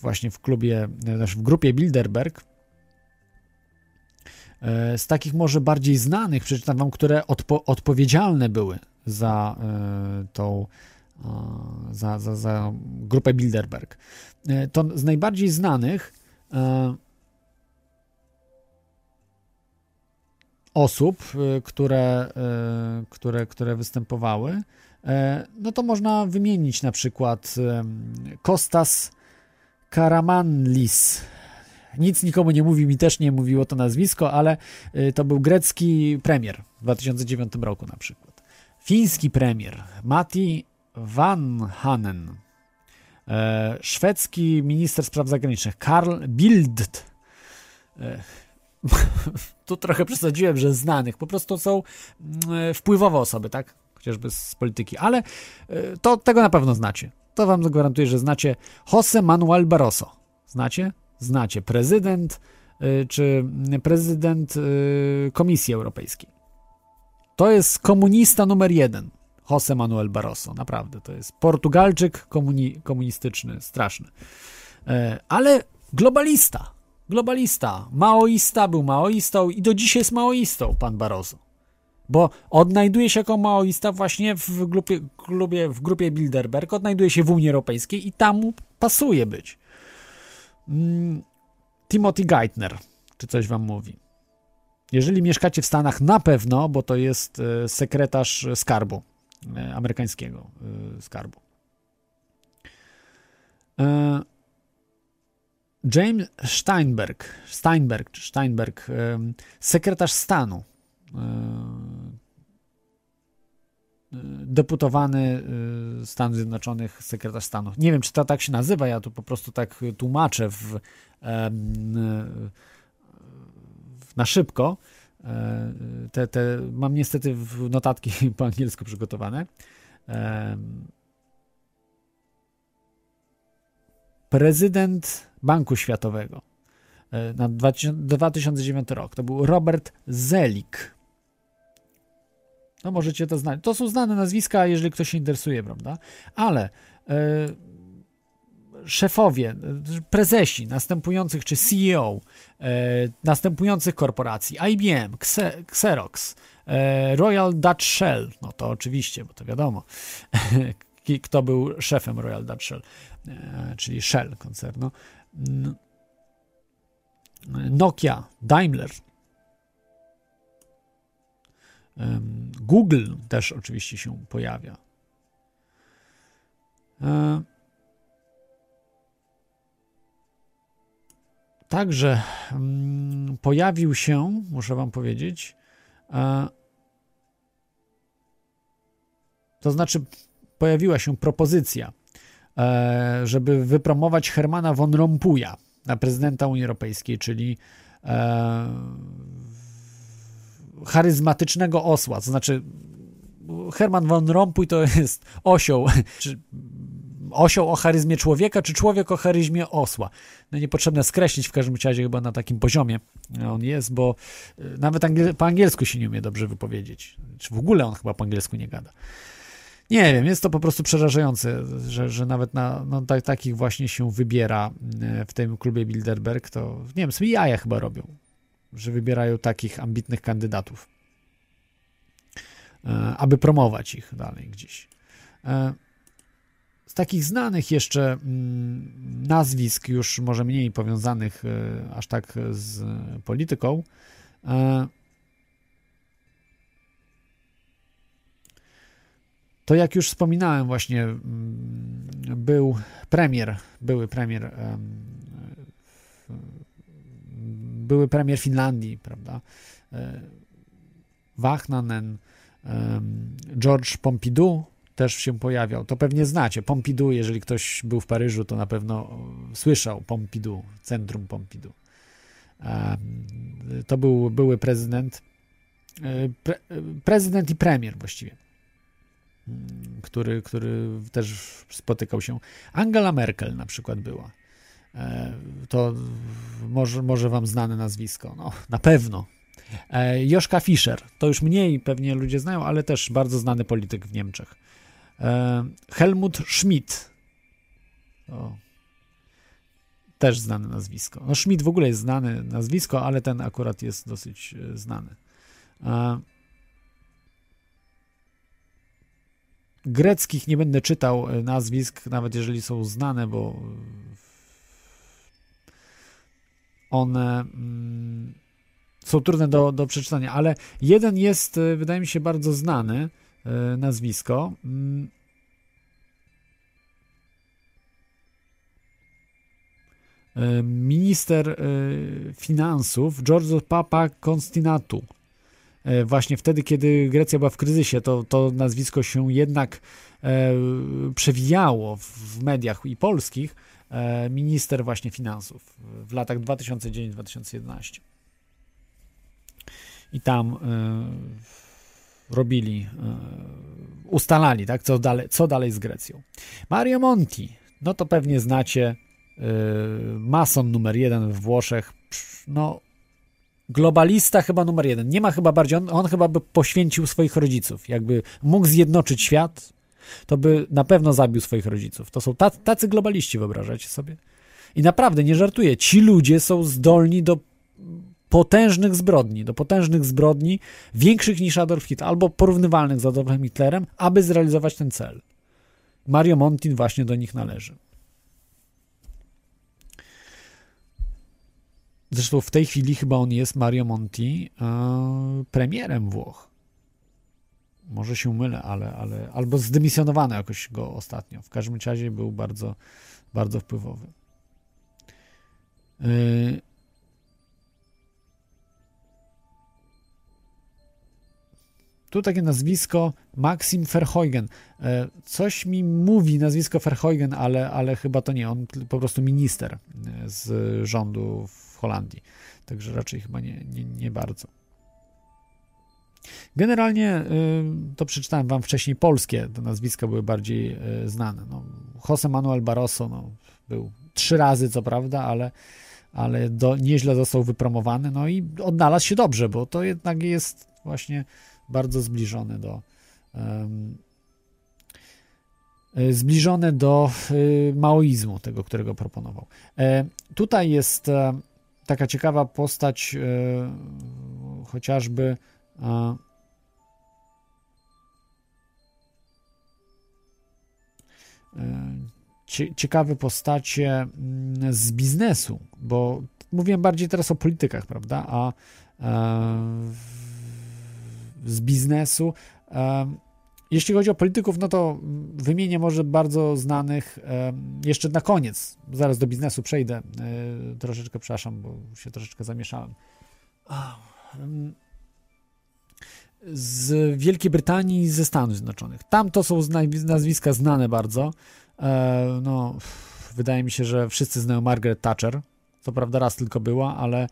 właśnie w klubie, w grupie Bilderberg, E, z takich może bardziej znanych, przeczytam wam, które odpo odpowiedzialne były za e, tą e, za, za, za grupę Bilderberg. To z najbardziej znanych osób, które, które, które występowały, no to można wymienić na przykład Kostas Karamanlis, nic nikomu nie mówi, mi też nie mówiło to nazwisko, ale y, to był grecki premier w 2009 roku na przykład. Fiński premier Mati Vanhanen. E, szwedzki minister spraw zagranicznych Karl Bildt. E, tu trochę przesadziłem, że znanych. Po prostu są mm, wpływowe osoby, tak? Chociażby z polityki, ale e, to tego na pewno znacie. To wam zagwarantuję, że znacie Jose Manuel Barroso. Znacie? znacie. Prezydent y, czy prezydent y, Komisji Europejskiej. To jest komunista numer jeden. José Manuel Barroso, naprawdę. To jest Portugalczyk komuni komunistyczny, straszny. E, ale globalista. Globalista. Maoista był maoistą i do dzisiaj jest maoistą, pan Barroso. Bo odnajduje się jako maoista właśnie w grupie, grupie, w grupie Bilderberg, odnajduje się w Unii Europejskiej i tam mu pasuje być. Mm, Timothy Geithner, czy coś wam mówi. Jeżeli mieszkacie w Stanach, na pewno, bo to jest e, sekretarz skarbu e, amerykańskiego e, skarbu. James Steinberg, Steinberg, czy Steinberg, sekretarz stanu deputowany Stanów Zjednoczonych sekretarz stanu. Nie wiem, czy to tak się nazywa, ja tu po prostu tak tłumaczę w, na szybko. E, te, te, mam niestety notatki po angielsku przygotowane. Prezydent Banku Światowego e, na 2009 rok to był Robert Zelik No możecie to znać. To są znane nazwiska, jeżeli ktoś się interesuje, prawda? Ale e, szefowie, prezesi następujących, czy CEO e, następujących korporacji, IBM, Xe, Xerox, Royal Dutch Shell, no to oczywiście, bo to wiadomo, kto był szefem Royal Dutch Shell, czyli Shell koncernu. Nokia, Daimler, Google też oczywiście się pojawia. E, Także mm, pojawił się, muszę Wam powiedzieć, e, to znaczy pojawiła się propozycja, żeby wypromować Hermana von Rompuya na prezydenta Unii Europejskiej, czyli e, charyzmatycznego osła, to znaczy Herman von Rompuy to jest osioł, czy osioł o charyzmie człowieka, czy człowiek o charyzmie osła. No niepotrzebne skreślić w każdym razie chyba na takim poziomie on jest, bo y, nawet angiel po angielsku się nie umie dobrze wypowiedzieć. Czy w ogóle on chyba po angielsku nie gada. Nie wiem, jest to po prostu przerażające, że, że nawet na no, ta, takich właśnie się wybiera y, w tym klubie Bilderberg, to nie wiem, sobie jaja chyba robią, że wybierają takich ambitnych kandydatów, y, aby promować ich dalej gdzieś. E, z takich znanych jeszcze mm, nazwisk, już może mniej powiązanych e, aż tak z polityką, to jak już wspominałem właśnie, mm, był premier, były premier, em, były premier Finlandii, prawda, e, Wachnanen, George Pompidou, też się pojawiał. To pewnie znacie. Pompidou, jeżeli ktoś był w Paryżu, to na pewno słyszał Pompidou, centrum Pompidou. To był były prezydent, pre, prezydent i premier właściwie, który, który też spotykał się. Angela Merkel na przykład była. To może, może wam znane nazwisko. No, na pewno. Joszka Fischer, to już mniej pewnie ludzie znają, ale też bardzo znany polityk w Niemczech. Helmut Schmidt. O. Też znane nazwisko. No Schmidt w ogóle jest znane nazwisko, ale ten akurat jest dosyć znany. Greckich nie będę czytał nazwisk, nawet jeżeli są znane, bo one mm, są trudne do, do przeczytania, ale jeden jest, wydaje mi się, bardzo znany nazwisko. Minister finansów Giorgio Papa Constantinu. Właśnie wtedy, kiedy Grecja była w kryzysie, to, to nazwisko się jednak przewijało w mediach i polskich. Minister właśnie finansów w latach 2009-2011. I tam robili, ustalali, tak, co dalej, co dalej z Grecją. Mario Monti, no to pewnie znacie, mason numer jeden w Włoszech, no globalista chyba numer jeden, nie ma chyba bardziej, on, on chyba by poświęcił swoich rodziców, jakby mógł zjednoczyć świat, to by na pewno zabił swoich rodziców. To są tacy, globaliści, wyobrażacie sobie? I naprawdę, nie żartuję, ci ludzie są zdolni do potężnych zbrodni, do potężnych zbrodni, większych niż Adolf Hitler, albo porównywalnych z Adolfem Hitlerem, aby zrealizować ten cel. Mario Monti właśnie do nich należy. Zresztą w tej chwili chyba on jest, Mario Monti, e, premierem Włoch. Może się mylę, ale, ale albo zdymisjonowano jakoś go ostatnio. W każdym razie był bardzo, bardzo wpływowy. E, Tu takie nazwisko Maxim Verheugen. Coś mi mówi nazwisko Verheugen, ale, ale chyba to nie. On po prostu minister z rządu Holandii. Także raczej chyba nie, nie, nie bardzo. Generalnie to przeczytałem wam wcześniej polskie, te nazwiska były bardziej znane. No, Jose Manuel Barroso no, był trzy razy, co prawda, ale, ale do, nieźle został wypromowany, no i odnalazł się dobrze, bo to jednak jest właśnie bardzo zbliżone do em, e, zbliżone do maoizmu, tego, którego proponował. E, Tutaj jest e, taka ciekawa postać, e, chociażby e, cie- ciekawe postacie mm, z biznesu, bo mówiłem bardziej teraz o politykach, prawda? A e, z biznesu. Jeśli chodzi o polityków, no to wymienię może bardzo znanych jeszcze na koniec. Zaraz do biznesu przejdę. E, Troszeczkę przepraszam, bo się troszeczkę zamieszałem. Em, Z Wielkiej Brytanii i ze Stanów Zjednoczonych. Tam to są nazwiska znane bardzo. E, No, wydaje mi się, że wszyscy znają Margaret Thatcher. Co prawda raz tylko była, ale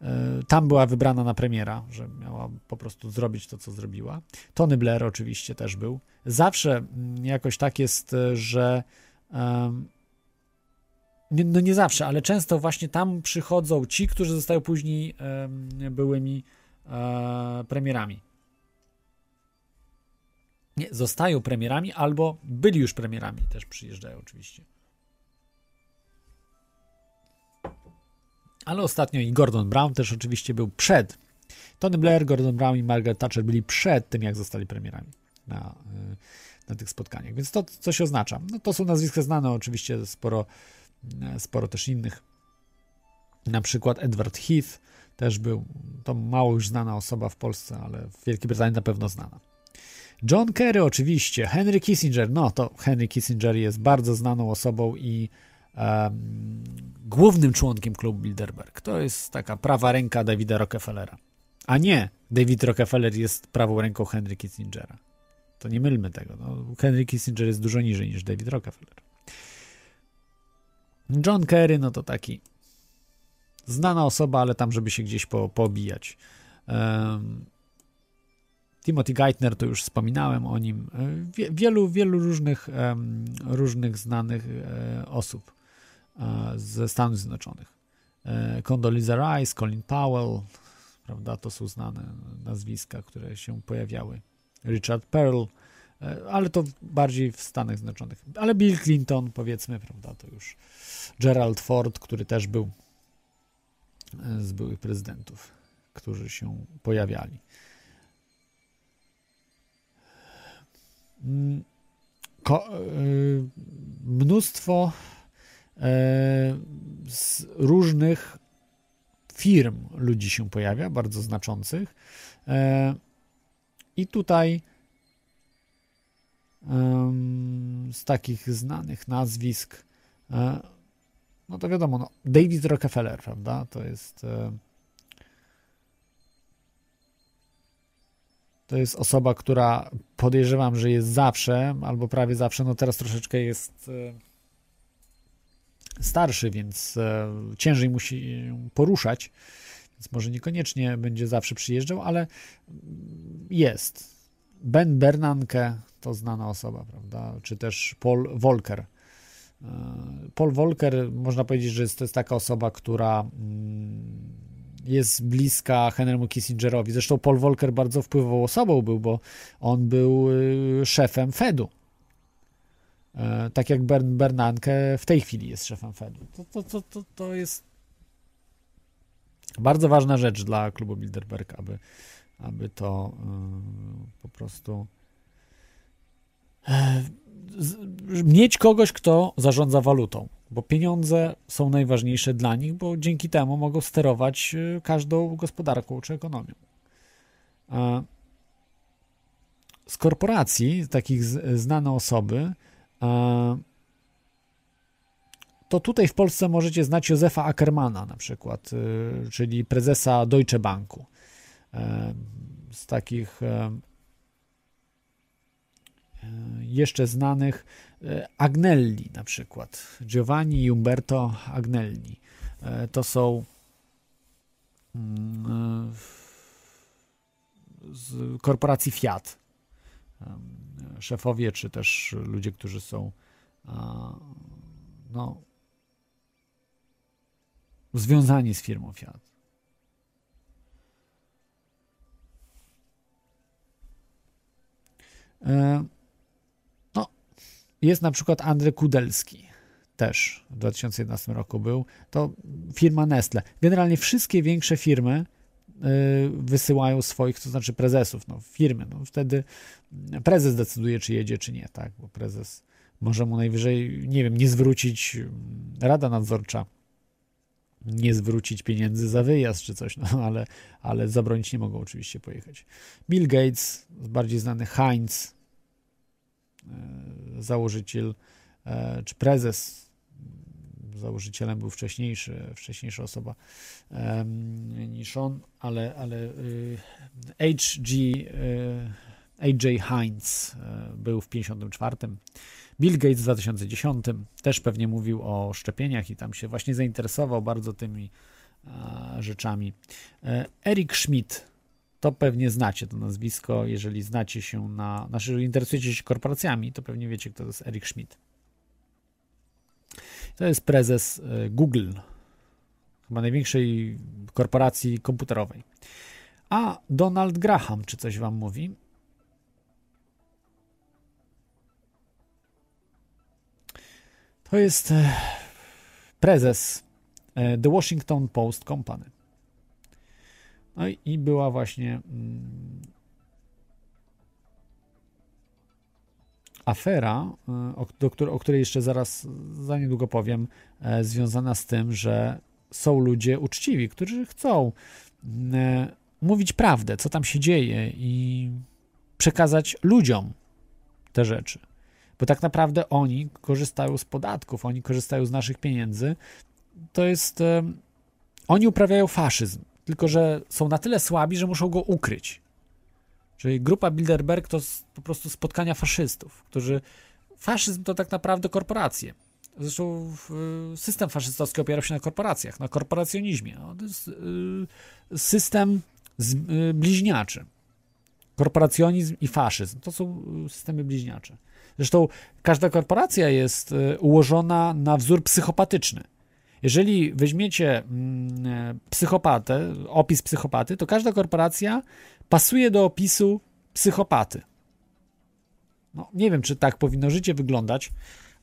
e, tam była wybrana na premiera, że miała po prostu zrobić to, co zrobiła. Tony Blair oczywiście też był. Zawsze mm, jakoś tak jest, e, że no nie zawsze, ale często właśnie tam przychodzą ci, którzy zostają później byłymi e, premierami. Nie, zostają premierami albo byli już premierami, też przyjeżdżają oczywiście. Ale ostatnio i Gordon Brown też oczywiście był przed. Tony Blair, Gordon Brown i Margaret Thatcher byli przed tym, jak zostali premierami na, y, na tych spotkaniach. Więc to coś oznacza. No, to są nazwiska znane, oczywiście sporo, y, sporo też innych. Na przykład Edward Heath też był, to mało już znana osoba w Polsce, ale w Wielkiej Brytanii na pewno znana. John Kerry oczywiście, Henry Kissinger, no to Henry Kissinger jest bardzo znaną osobą i em, głównym członkiem klubu Bilderberg. To jest taka prawa ręka Davida Rockefellera. A nie, David Rockefeller jest prawą ręką Henry Kissingera. To nie mylmy tego. No, Henry Kissinger jest dużo niżej niż David Rockefeller. John Kerry, no to taki znana osoba, ale tam, żeby się gdzieś po, poobijać. Um, Timothy Geithner, to już wspominałem o nim. Wie, wielu, wielu różnych, em, różnych znanych e, osób ze Stanów Zjednoczonych. E, Condoleezza Rice, Colin Powell, prawda, to są znane nazwiska, które się pojawiały. Richard Pearl, e, ale to bardziej w Stanach Zjednoczonych. Ale Bill Clinton, powiedzmy, prawda, to już Gerald Ford, który też był e, z byłych prezydentów, którzy się pojawiali. Mm, Ko, mnóstwo z różnych firm ludzi się pojawia, bardzo znaczących. E, I tutaj z takich znanych nazwisk, e, no to wiadomo, no, David Rockefeller, prawda? To jest. e, To jest osoba, która podejrzewam, że jest zawsze, albo prawie zawsze, no teraz troszeczkę jest e, starszy, więc e, ciężej musi poruszać, więc może niekoniecznie będzie zawsze przyjeżdżał, ale jest. Ben Bernanke to znana osoba, prawda? Czy też Paul Volcker. E, Paul Volcker, można powiedzieć, że to jest taka osoba, która mm, jest bliska Henrymu Kissingerowi. Zresztą Paul Volcker bardzo wpływową osobą był, bo on był y, szefem Fedu. E, Tak jak Bern, Bernanke w tej chwili jest szefem Fedu. To, to, to, to, to jest bardzo ważna rzecz dla klubu Bilderberg, aby, aby to y, po prostu e, mieć kogoś, kto zarządza walutą, bo pieniądze są najważniejsze dla nich, bo dzięki temu mogą sterować każdą gospodarką czy ekonomią. Z korporacji, takich znane osoby, to tutaj w Polsce możecie znać Józefa Ackermana na przykład, y, czyli prezesa Deutsche Banku. E, Z takich e, e, jeszcze znanych e, Agnelli na przykład. Giovanni Umberto Agnelli. E, To są mm, e, z korporacji Fiat. Szefowie, czy też ludzie, którzy są no, związani z firmą Fiat. E, No, jest na przykład Andrzej Kudelski, też w 2011 roku był. To firma Nestle. Generalnie wszystkie większe firmy wysyłają swoich, to znaczy prezesów, no, firmy. No, wtedy prezes decyduje, czy jedzie, czy nie, tak, bo prezes może mu najwyżej, nie wiem, nie zwrócić, rada nadzorcza nie zwrócić pieniędzy za wyjazd czy coś, no ale, ale zabronić nie mogą oczywiście pojechać. Bill Gates, bardziej znany Heinz, e, założyciel, e, czy prezes, założycielem był wcześniejszy, wcześniejsza osoba niż on, ale, ale y, HG, y, AJ Heinz y, był w 54. Bill Gates w 2010 też pewnie mówił o szczepieniach i tam się właśnie zainteresował bardzo tymi rzeczami. E, Eric Schmidt, to pewnie znacie to nazwisko, jeżeli znacie się na, znaczy interesujecie się korporacjami, to pewnie wiecie, kto to jest Eric Schmidt. To jest prezes e, Google, chyba największej korporacji komputerowej. A Donald Graham, czy coś wam mówi? To jest e, prezes e, The Washington Post Company. No i- i była właśnie afera, e, o, do, o której jeszcze zaraz za niedługo powiem, e, związana z tym, że są ludzie uczciwi, którzy chcą e, mówić prawdę, co tam się dzieje i przekazać ludziom te rzeczy. Bo tak naprawdę oni korzystają z podatków, oni korzystają z naszych pieniędzy. To jest. Oni uprawiają faszyzm, tylko że są na tyle słabi, że muszą go ukryć. Czyli grupa Bilderberg to po prostu spotkania faszystów, którzy. Faszyzm to tak naprawdę korporacje. Zresztą w- system faszystowski opierał się na korporacjach, na korporacjonizmie. No, to jest y, system y, bliźniaczy. Korporacjonizm i faszyzm to są y, systemy bliźniacze. Zresztą każda korporacja jest y, ułożona na wzór psychopatyczny. Jeżeli weźmiecie mm, e, psychopatę, opis psychopaty, to każda korporacja pasuje do opisu psychopaty. No, nie wiem, czy tak powinno życie wyglądać,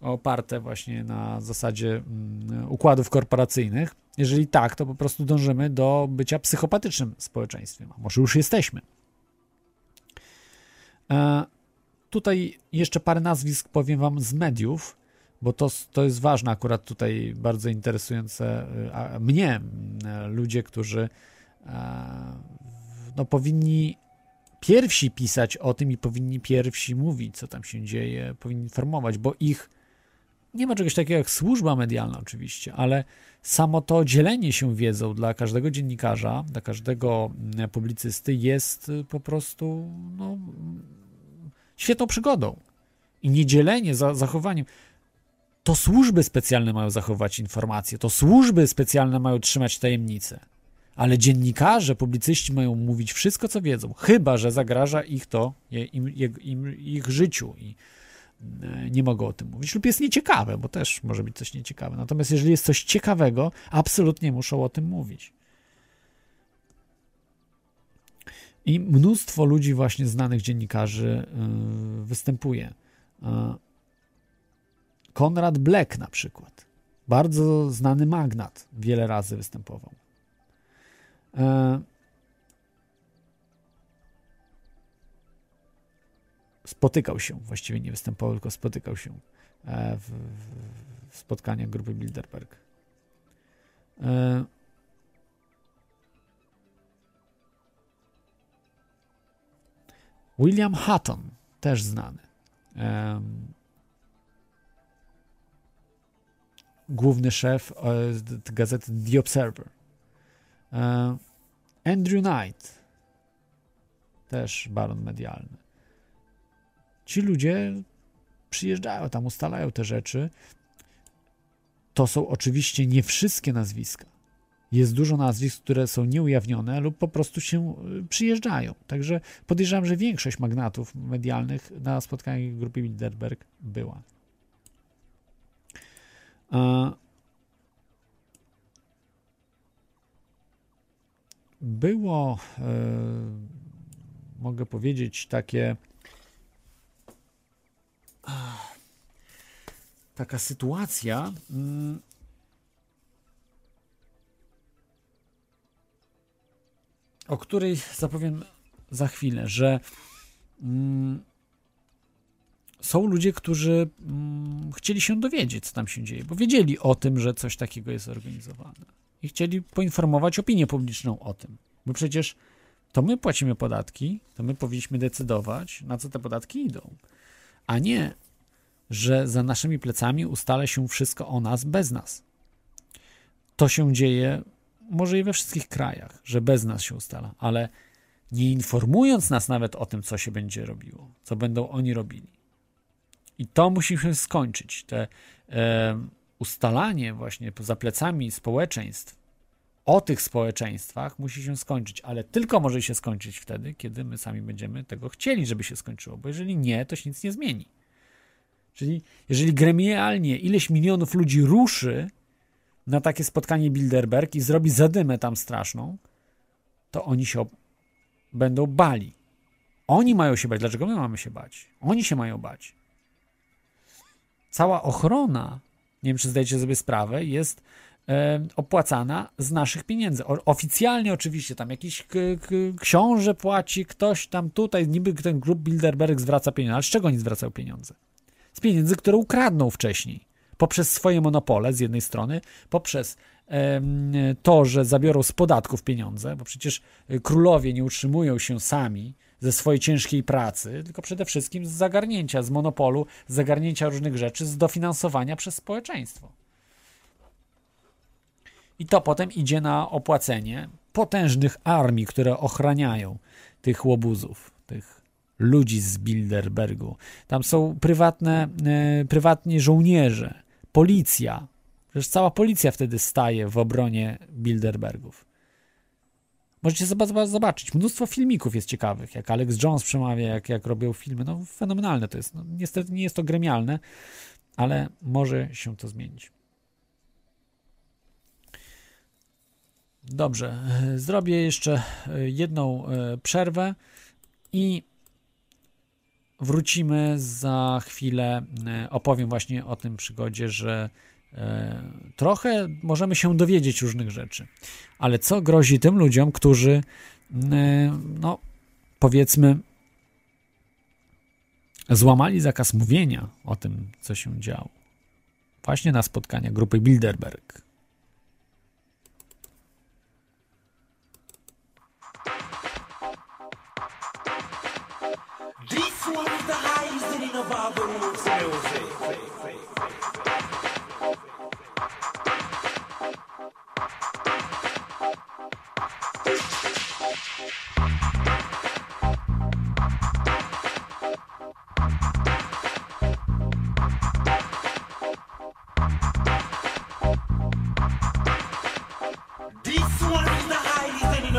oparte właśnie na zasadzie mm, układów korporacyjnych. Jeżeli tak, to po prostu dążymy do bycia psychopatycznym społeczeństwem. A może już jesteśmy. E, Tutaj jeszcze parę nazwisk powiem Wam z mediów, bo to, to jest ważne, akurat tutaj bardzo interesujące y, mnie, y, ludzie, którzy e, no, powinni pierwsi pisać o tym i powinni pierwsi mówić, co tam się dzieje, powinni informować, bo ich nie ma czegoś takiego jak służba medialna, oczywiście, ale samo to dzielenie się wiedzą dla każdego dziennikarza, dla każdego mm, publicysty jest y, po prostu no, świetną przygodą. I niedzielenie za zachowaniem. To służby specjalne mają zachować informacje, to służby specjalne mają trzymać tajemnicę. Ale dziennikarze, publicyści mają mówić wszystko, co wiedzą, chyba że zagraża ich to, im, im, ich życiu i e, nie mogą o tym mówić, lub jest nieciekawe, bo też może być coś nieciekawe. Natomiast jeżeli jest coś ciekawego, absolutnie muszą o tym mówić. I mnóstwo ludzi, właśnie znanych dziennikarzy, yy, występuje. Yy, Konrad Black na przykład. Bardzo znany magnat. Wiele razy występował. Yy, Spotykał się, właściwie nie występował, tylko spotykał się e, w, w, spotkaniach grupy Bilderberg. E, William Hutton, też znany. Główny szef e, gazety The Observer. E, Andrew Knight, też baron medialny. Ci ludzie przyjeżdżają tam, ustalają te rzeczy. To są oczywiście nie wszystkie nazwiska. Jest dużo nazwisk, które są nieujawnione lub po prostu się y, przyjeżdżają. Także podejrzewam, że większość magnatów medialnych na spotkaniach grupy Bilderberg była. było, e, mogę powiedzieć, takie. Taka sytuacja. Mm, o której zapowiem za chwilę, że mm, są ludzie, którzy mm, chcieli się dowiedzieć, co tam się dzieje, bo wiedzieli o tym, że coś takiego jest organizowane. I chcieli poinformować opinię publiczną o tym. Bo przecież to my płacimy podatki, to my powinniśmy decydować, na co te podatki idą. A nie, że za naszymi plecami ustala się wszystko o nas bez nas. To się dzieje może i we wszystkich krajach, że bez nas się ustala, ale nie informując nas nawet o tym, co się będzie robiło, co będą oni robili. I to musi się skończyć. Te e, ustalanie właśnie za plecami społeczeństw o tych społeczeństwach musi się skończyć, ale tylko może się skończyć wtedy, kiedy my sami będziemy tego chcieli, żeby się skończyło, bo jeżeli nie, to się nic nie zmieni. Czyli jeżeli gremialnie ileś milionów ludzi ruszy na takie spotkanie Bilderberg i zrobi zadymę tam straszną, to oni się będą bali. Oni mają się bać. Dlaczego my mamy się bać? Oni się mają bać. Cała ochrona, nie wiem czy zdajecie sobie sprawę, jest e, opłacana z naszych pieniędzy. Oficjalnie oczywiście tam jakiś książę płaci, ktoś tam tutaj, niby ten grup Bilderberg zwraca pieniądze. Ale z czego oni zwracają pieniądze? Z pieniędzy, które ukradną wcześniej. Poprzez swoje monopole z jednej strony, poprzez to, że zabiorą z podatków pieniądze, bo przecież królowie nie utrzymują się sami ze swojej ciężkiej pracy, tylko przede wszystkim z zagarnięcia, z monopolu, z zagarnięcia różnych rzeczy, z dofinansowania przez społeczeństwo. I to potem idzie na opłacenie potężnych armii, które ochraniają tych łobuzów, tych ludzi z Bilderbergu. Tam są prywatne, e, prywatni żołnierze, policja. Przecież cała policja wtedy staje w obronie Bilderbergów. Możecie zobaczyć. Mnóstwo filmików jest ciekawych, jak Alex Jones przemawia, jak, jak robią filmy. No fenomenalne to jest. No, niestety nie jest to gremialne, ale może się to zmienić. Dobrze, zrobię jeszcze jedną e, przerwę i wrócimy za chwilę. E, opowiem właśnie o tym przygodzie, że e, E, trochę możemy się dowiedzieć różnych rzeczy, ale co grozi tym ludziom, którzy, mm, e, no powiedzmy, złamali zakaz mówienia o tym, co się działo, właśnie na spotkania grupy Bilderberg. This was the highest in of our music.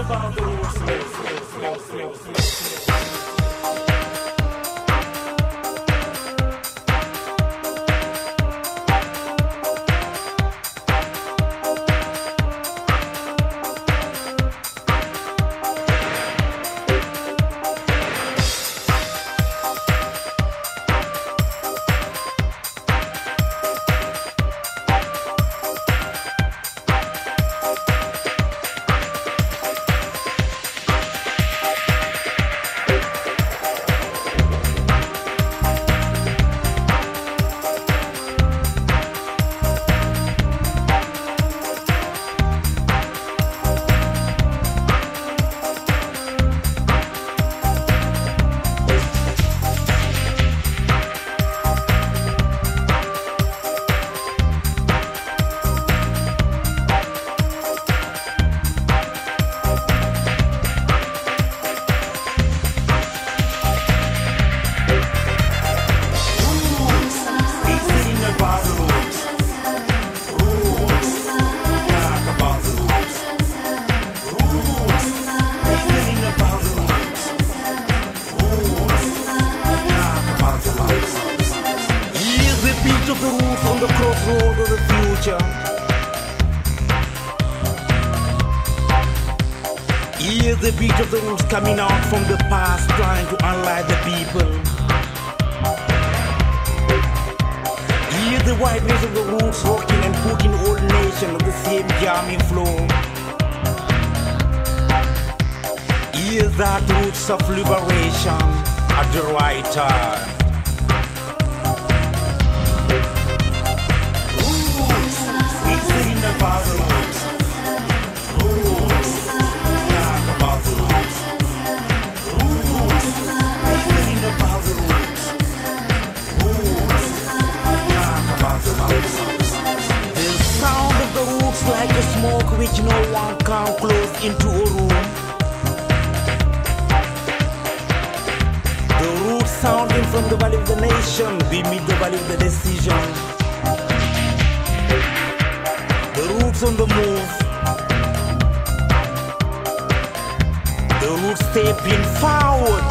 about the slow, slow, slow, slow, slow. future. Hear the beat of the wolves coming out from the past, trying to unlike the people. Hear the whiteness of the wolves rocking and putting old nation on the same jamming floor. Hear that roots of liberation at the right time. like a smoke which no one can close into a room. The root sounding from the valley of the nation, we meet the valley of the decision. The roots on the move. The roots stepping forward.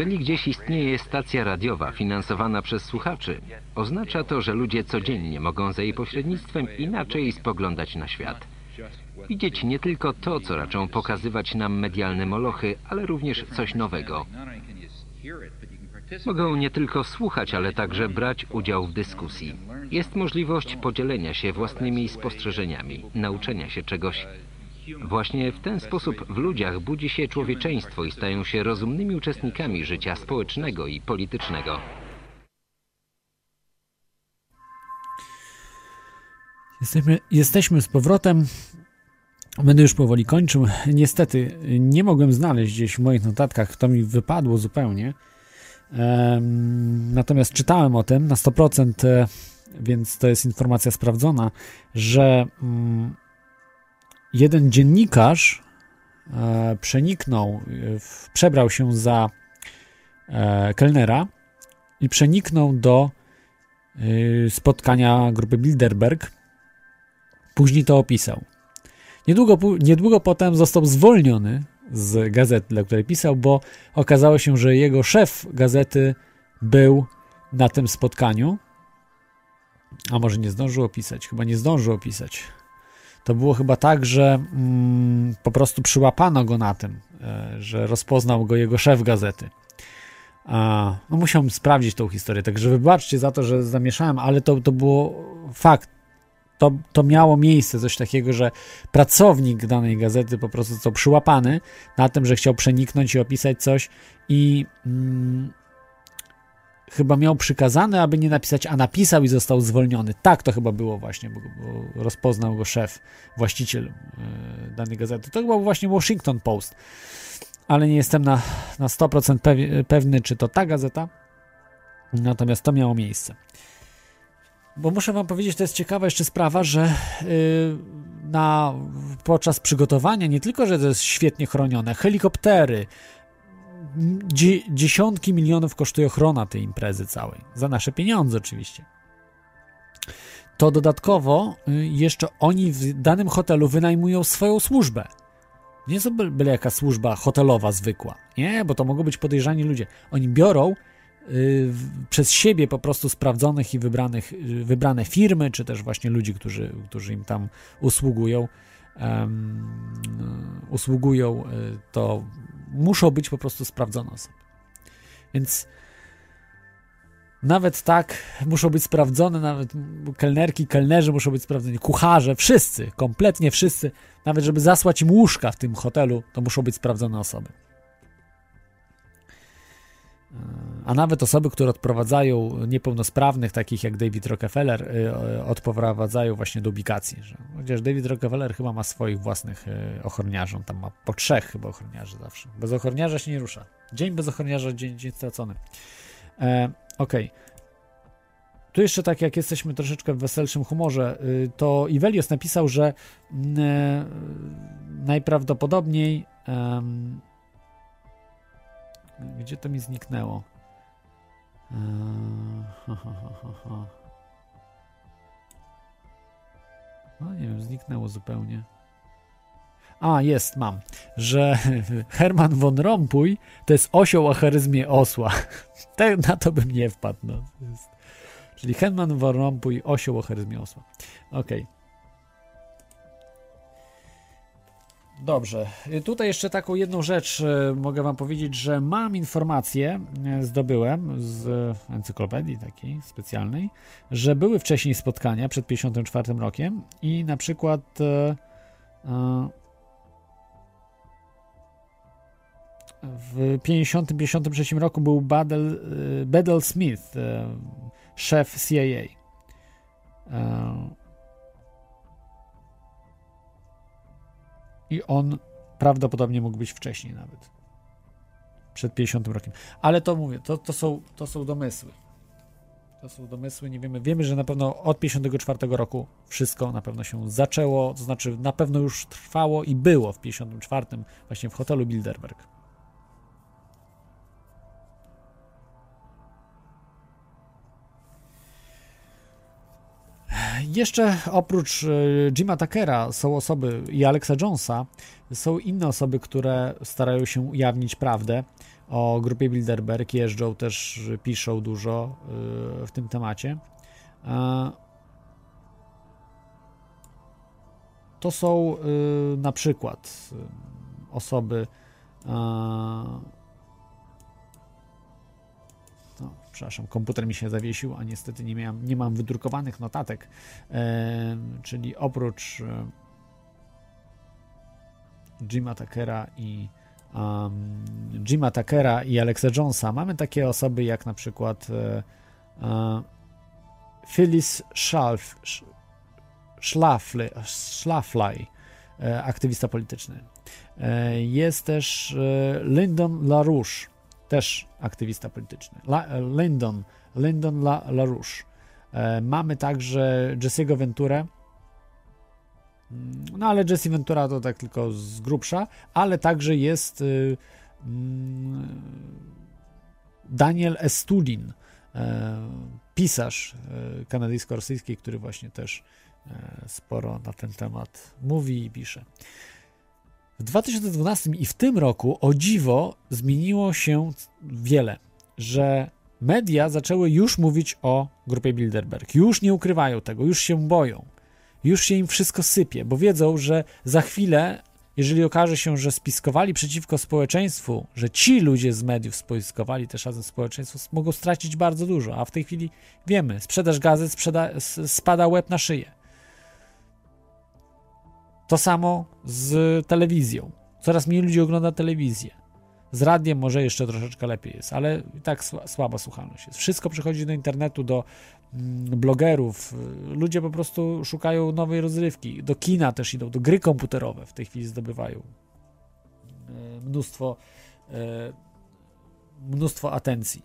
Jeżeli gdzieś istnieje stacja radiowa finansowana przez słuchaczy, oznacza to, że ludzie codziennie mogą za jej pośrednictwem inaczej spoglądać na świat. Widzieć nie tylko to, co raczą pokazywać nam medialne molochy, ale również coś nowego. Mogą nie tylko słuchać, ale także brać udział w dyskusji. Jest możliwość podzielenia się własnymi spostrzeżeniami, nauczenia się czegoś. Właśnie w ten sposób w ludziach budzi się człowieczeństwo i stają się rozumnymi uczestnikami życia społecznego i politycznego. Jesteśmy, jesteśmy z powrotem. Będę już powoli kończył. Niestety nie mogłem znaleźć gdzieś w moich notatkach, to mi wypadło zupełnie. Natomiast czytałem o tym na 100%, e, więc to jest informacja sprawdzona, że mm, jeden dziennikarz e, przeniknął, e, przebrał się za e, kelnera i przeniknął do spotkania grupy Bilderberg. Później to opisał. Niedługo, niedługo potem został zwolniony z gazety, dla której pisał, bo okazało się, że jego szef gazety był na tym spotkaniu. A może nie zdążył opisać? Chyba nie zdążył opisać. To było chyba tak, że mm, po prostu przyłapano go na tym, e, że rozpoznał go jego szef gazety. A, no musiałem sprawdzić tą historię, także wybaczcie za to, że zamieszałem, ale to, to było fakt. To, to miało miejsce, coś takiego, że pracownik danej gazety po prostu został przyłapany na tym, że chciał przeniknąć i opisać coś i mm, chyba miał przykazane, aby nie napisać, a napisał i został zwolniony. Tak to chyba było właśnie, bo, bo rozpoznał go szef, właściciel e, danej gazety. To chyba był właśnie Washington Post, ale nie jestem na, na 100% pew- pewny, czy to ta gazeta, natomiast to miało miejsce. Bo muszę wam powiedzieć, to jest ciekawa jeszcze sprawa, że y, na, podczas przygotowania nie tylko, że to jest świetnie chronione, helikoptery, m, dzie, dziesiątki milionów kosztuje ochrona tej imprezy całej, za nasze pieniądze oczywiście. To dodatkowo y, jeszcze oni w danym hotelu wynajmują swoją służbę. Nie to byle, jaka służba hotelowa zwykła. Nie, bo to mogą być podejrzani ludzie. Oni biorą y, przez siebie po prostu sprawdzonych i wybranych, y, wybrane firmy, czy też właśnie ludzi, którzy, którzy im tam usługują, em, usługują, to muszą być po prostu sprawdzone osoby. Więc nawet tak muszą być sprawdzone, nawet kelnerki, kelnerzy muszą być sprawdzeni, kucharze, wszyscy, kompletnie wszyscy, nawet żeby zasłać im łóżka w tym hotelu, to muszą być sprawdzone osoby. A nawet osoby, które odprowadzają niepełnosprawnych, takich jak David Rockefeller, y, odprowadzają właśnie do ubikacji. Chociaż David Rockefeller chyba ma swoich własnych y, ochroniarzy, on tam ma po trzech chyba ochroniarzy zawsze. Bez ochroniarza się nie rusza. Dzień bez ochroniarza, dzień, dzień stracony. E, Okej. Tu jeszcze tak jak jesteśmy troszeczkę w weselszym humorze, y, to Ivelios napisał, że mm, e, najprawdopodobniej gdzie to mi zniknęło? Eee. No nie wiem, zniknęło zupełnie. A, jest, mam. Że Herman von Rompuy to jest osioł o charyzmie osła. Na to bym nie wpadł. No. Czyli Herman von Rompuy, osioł o charyzmie osła. Okej. Dobrze. Tutaj jeszcze taką jedną rzecz y, mogę Wam powiedzieć, że mam informację, y, zdobyłem z encyklopedii takiej specjalnej, że były wcześniej spotkania przed 54 rokiem i na przykład e, e, w 50-53 roku był Badel, e, Bedell Smith, e, szef CIA. I on prawdopodobnie mógł być wcześniej nawet. Przed 50 rokiem. Ale to mówię, to, to, są, to są domysły. To są domysły, nie wiemy. Wiemy, że na pewno od 54 roku wszystko na pewno się zaczęło, to znaczy na pewno już trwało i było w 54 właśnie w hotelu Bilderberg. Jeszcze oprócz e, Jima Tuckera są osoby i Alexa Jonesa, są inne osoby, które starają się ujawnić prawdę o grupie Bilderberg, jeżdżą też, piszą dużo e, w tym temacie. E, To są na przykład osoby. Przepraszam, komputer mi się zawiesił, a niestety nie, miałem, nie mam wydrukowanych notatek. E, czyli oprócz Jima Tuckera i um, Jima Tuckera i Alexa Jonesa mamy takie osoby jak na przykład e, e, Phyllis Schlafly, Schlafly, e, aktywista polityczny. E, Jest też e, Lyndon LaRouche, też aktywista polityczny. La, Lyndon, Lyndon La, LaRouche. E, Mamy także Jesse'ego Venturę. Mm, No ale Jesse Ventura to tak tylko z grubsza, ale także jest y, mm, Daniel Estudin, e, pisarz e, kanadyjsko-rosyjski, który właśnie też sporo na ten temat mówi i pisze. W 2012 i w tym roku o dziwo zmieniło się wiele, że media zaczęły już mówić o grupie Bilderberg. Już nie ukrywają tego, już się boją. Już się im wszystko sypie, bo wiedzą, że za chwilę, jeżeli okaże się, że spiskowali przeciwko społeczeństwu, że ci ludzie z mediów spiskowali też razem społeczeństwo, mogą stracić bardzo dużo. A w tej chwili wiemy, sprzedaż gazet sprzeda- spada łeb na szyję. To samo z telewizją. Coraz mniej ludzi ogląda telewizję. Z radiem może jeszcze troszeczkę lepiej jest, ale i tak sła- słaba słuchalność jest. Wszystko przychodzi do internetu, do mm, blogerów. Ludzie po prostu szukają nowej rozrywki. Do kina też idą, do gry komputerowe w tej chwili zdobywają e, mnóstwo, e, mnóstwo atencji.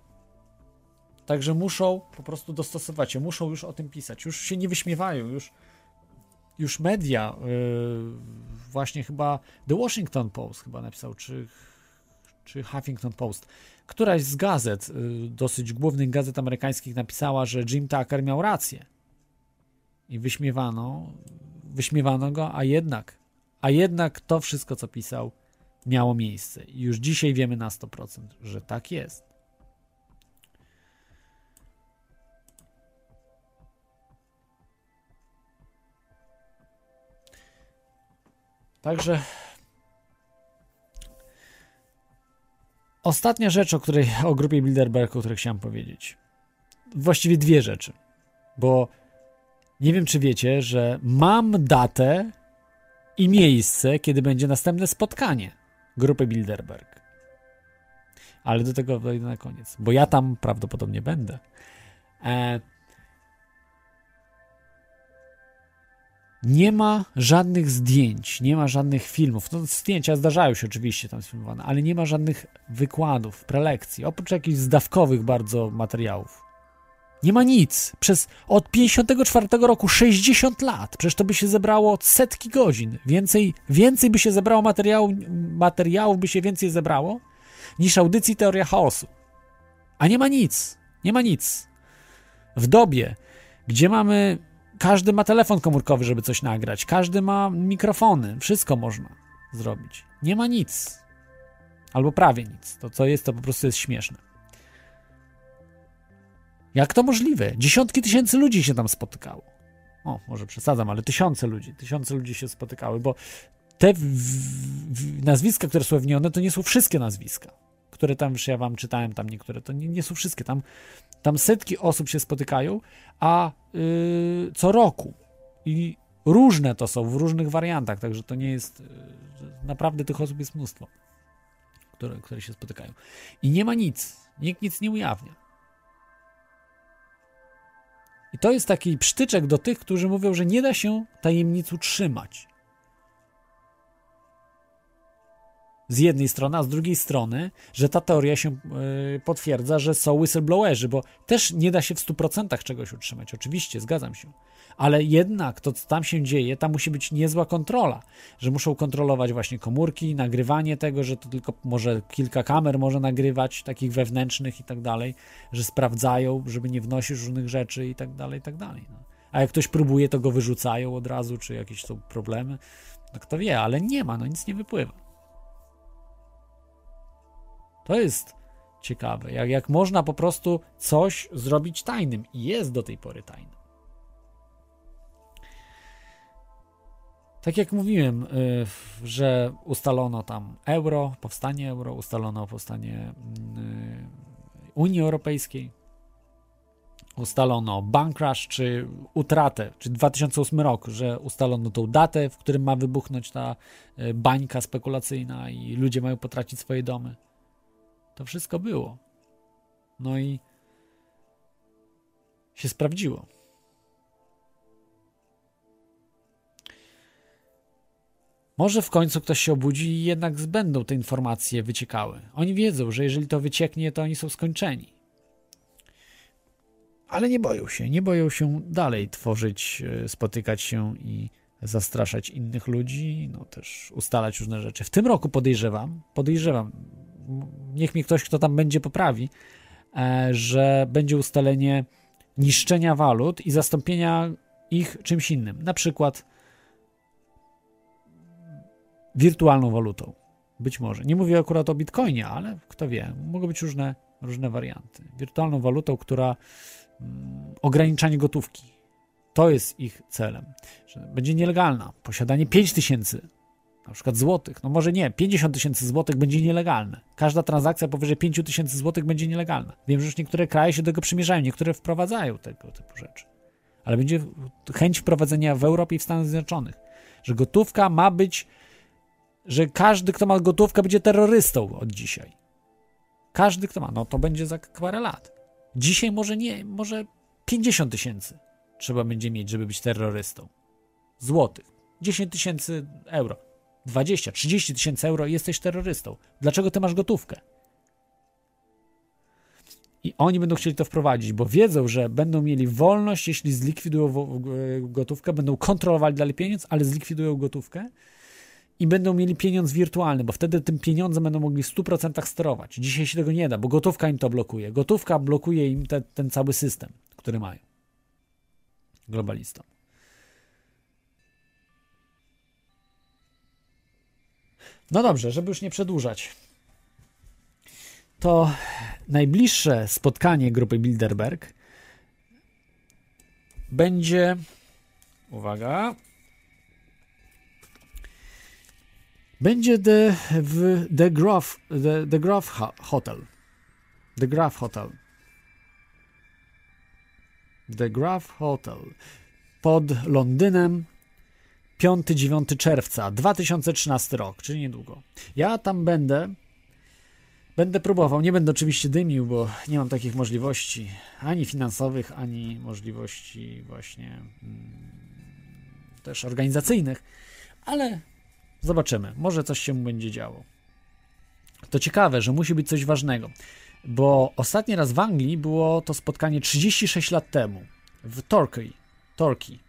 Także muszą po prostu dostosować się, muszą już o tym pisać. Już się nie wyśmiewają, już już media, yy, właśnie chyba The Washington Post chyba napisał, czy, czy Huffington Post, któraś z gazet, yy, dosyć głównych gazet amerykańskich napisała, że Jim Tucker miał rację. I wyśmiewano, wyśmiewano go, a jednak, a jednak to wszystko, co pisał, miało miejsce. I już dzisiaj wiemy na 100%, że tak jest. Także ostatnia rzecz, o której o grupie Bilderberg, o której chciałem powiedzieć. Właściwie dwie rzeczy. Bo nie wiem, czy wiecie, że mam datę i miejsce, kiedy będzie następne spotkanie grupy Bilderberg. Ale do tego dojdę na koniec, bo ja tam prawdopodobnie będę. E, Nie ma żadnych zdjęć, nie ma żadnych filmów. No, zdjęcia zdarzają się oczywiście tam sfilmowane, ale nie ma żadnych wykładów, prelekcji, oprócz jakichś zdawkowych bardzo materiałów. Nie ma nic. Przez od 54 roku 60 lat. Przecież to by się zebrało setki godzin. Więcej, więcej by się zebrało materiału, materiałów by się więcej zebrało niż audycji Teoria Chaosu. A nie ma nic. Nie ma nic. W dobie, gdzie mamy każdy ma telefon komórkowy, żeby coś nagrać. Każdy ma mikrofony. Wszystko można zrobić. Nie ma nic. Albo prawie nic. To, co jest, to po prostu jest śmieszne. Jak to możliwe? Dziesiątki tysięcy ludzi się tam spotykało. O, może przesadzam, ale tysiące ludzi. Tysiące ludzi się spotykały, bo te w, w, nazwiska, które są wymienione, to nie są wszystkie nazwiska, które tam, już ja wam czytałem, tam niektóre, to nie, nie są wszystkie. Tam tam setki osób się spotykają, a yy, co roku. I różne to są, w różnych wariantach, także to nie jest. Yy, naprawdę tych osób jest mnóstwo, które, które się spotykają. I nie ma nic. Nikt nic nie ujawnia. I to jest taki psztyczek do tych, którzy mówią, że nie da się tajemnic utrzymać. Z jednej strony, a z drugiej strony, że ta teoria się y, potwierdza, że są whistleblowerzy, bo też nie da się w 100% czegoś utrzymać. Oczywiście, zgadzam się. Ale jednak to, co tam się dzieje, tam musi być niezła kontrola, że muszą kontrolować właśnie komórki, nagrywanie tego, że to tylko może kilka kamer może nagrywać, takich wewnętrznych i tak dalej, że sprawdzają, żeby nie wnosić różnych rzeczy i tak dalej, i tak dalej. No. A jak ktoś próbuje, to go wyrzucają od razu, czy jakieś są problemy. No kto wie, ale nie ma, no nic nie wypływa. To jest ciekawe, jak, jak można po prostu coś zrobić tajnym i jest do tej pory tajnym. Tak jak mówiłem, y, że ustalono tam euro, powstanie euro, ustalono powstanie y, Unii Europejskiej, ustalono bank czy utratę, czy 2008 rok, że ustalono tą datę, w którym ma wybuchnąć ta y, bańka spekulacyjna i ludzie mają potracić swoje domy. To wszystko było. No i się sprawdziło. Może w końcu ktoś się obudzi i jednak będą te informacje wyciekały. Oni wiedzą, że jeżeli to wycieknie, to oni są skończeni. Ale nie boją się, nie boją się dalej tworzyć, e, spotykać się i zastraszać innych ludzi, no też ustalać różne rzeczy. W tym roku podejrzewam, podejrzewam, niech mnie ktoś, kto tam będzie, poprawi, e, że będzie ustalenie niszczenia walut i zastąpienia ich czymś innym. Na przykład wirtualną walutą. Być może. Nie mówię akurat o bitcoinie, ale kto wie, mogą być różne, różne warianty. Wirtualną walutą, która mm, ograniczanie gotówki. To jest ich celem. Że będzie nielegalna. Posiadanie 5000 na przykład złotych. No może nie, 50 tysięcy złotych będzie nielegalne. Każda transakcja powyżej 5 tysięcy złotych będzie nielegalna. Wiem, że już niektóre kraje się do tego przymierzają, niektóre wprowadzają tego typu rzeczy. Ale będzie chęć wprowadzenia w Europie i w Stanach Zjednoczonych, że gotówka ma być że każdy, kto ma gotówkę, będzie terrorystą od dzisiaj. Każdy, kto ma, no to będzie za parę lat. Dzisiaj może nie, może 50 tysięcy trzeba będzie mieć, żeby być terrorystą. Złotych. 10 tysięcy euro. 20, 30 tysięcy euro i jesteś terrorystą. Dlaczego ty masz gotówkę? I oni będą chcieli to wprowadzić, bo wiedzą, że będą mieli wolność, jeśli zlikwidują gotówkę, będą kontrolowali dalej pieniądz, ale zlikwidują gotówkę i będą mieli pieniądz wirtualny, bo wtedy tym pieniądzem będą mogli w 100% sterować. Dzisiaj się tego nie da, bo gotówka im to blokuje. Gotówka blokuje im te, ten cały system, który mają. Globalistom. No dobrze, żeby już nie przedłużać, to najbliższe spotkanie grupy Bilderberg będzie. Uwaga. Będzie the, w The Grove, the, the Hotel. The Grove Hotel. The Grove Hotel. Pod Londynem 5-9 czerwca 2013 rok, czyli niedługo. Ja tam będę. Będę próbował. Nie będę oczywiście dymił, bo nie mam takich możliwości ani finansowych, ani możliwości właśnie mm, też organizacyjnych, ale Zobaczymy, może coś się będzie działo. To ciekawe, że musi być coś ważnego, bo ostatni raz w Anglii było to spotkanie 36 lat temu w Torquay, Torquay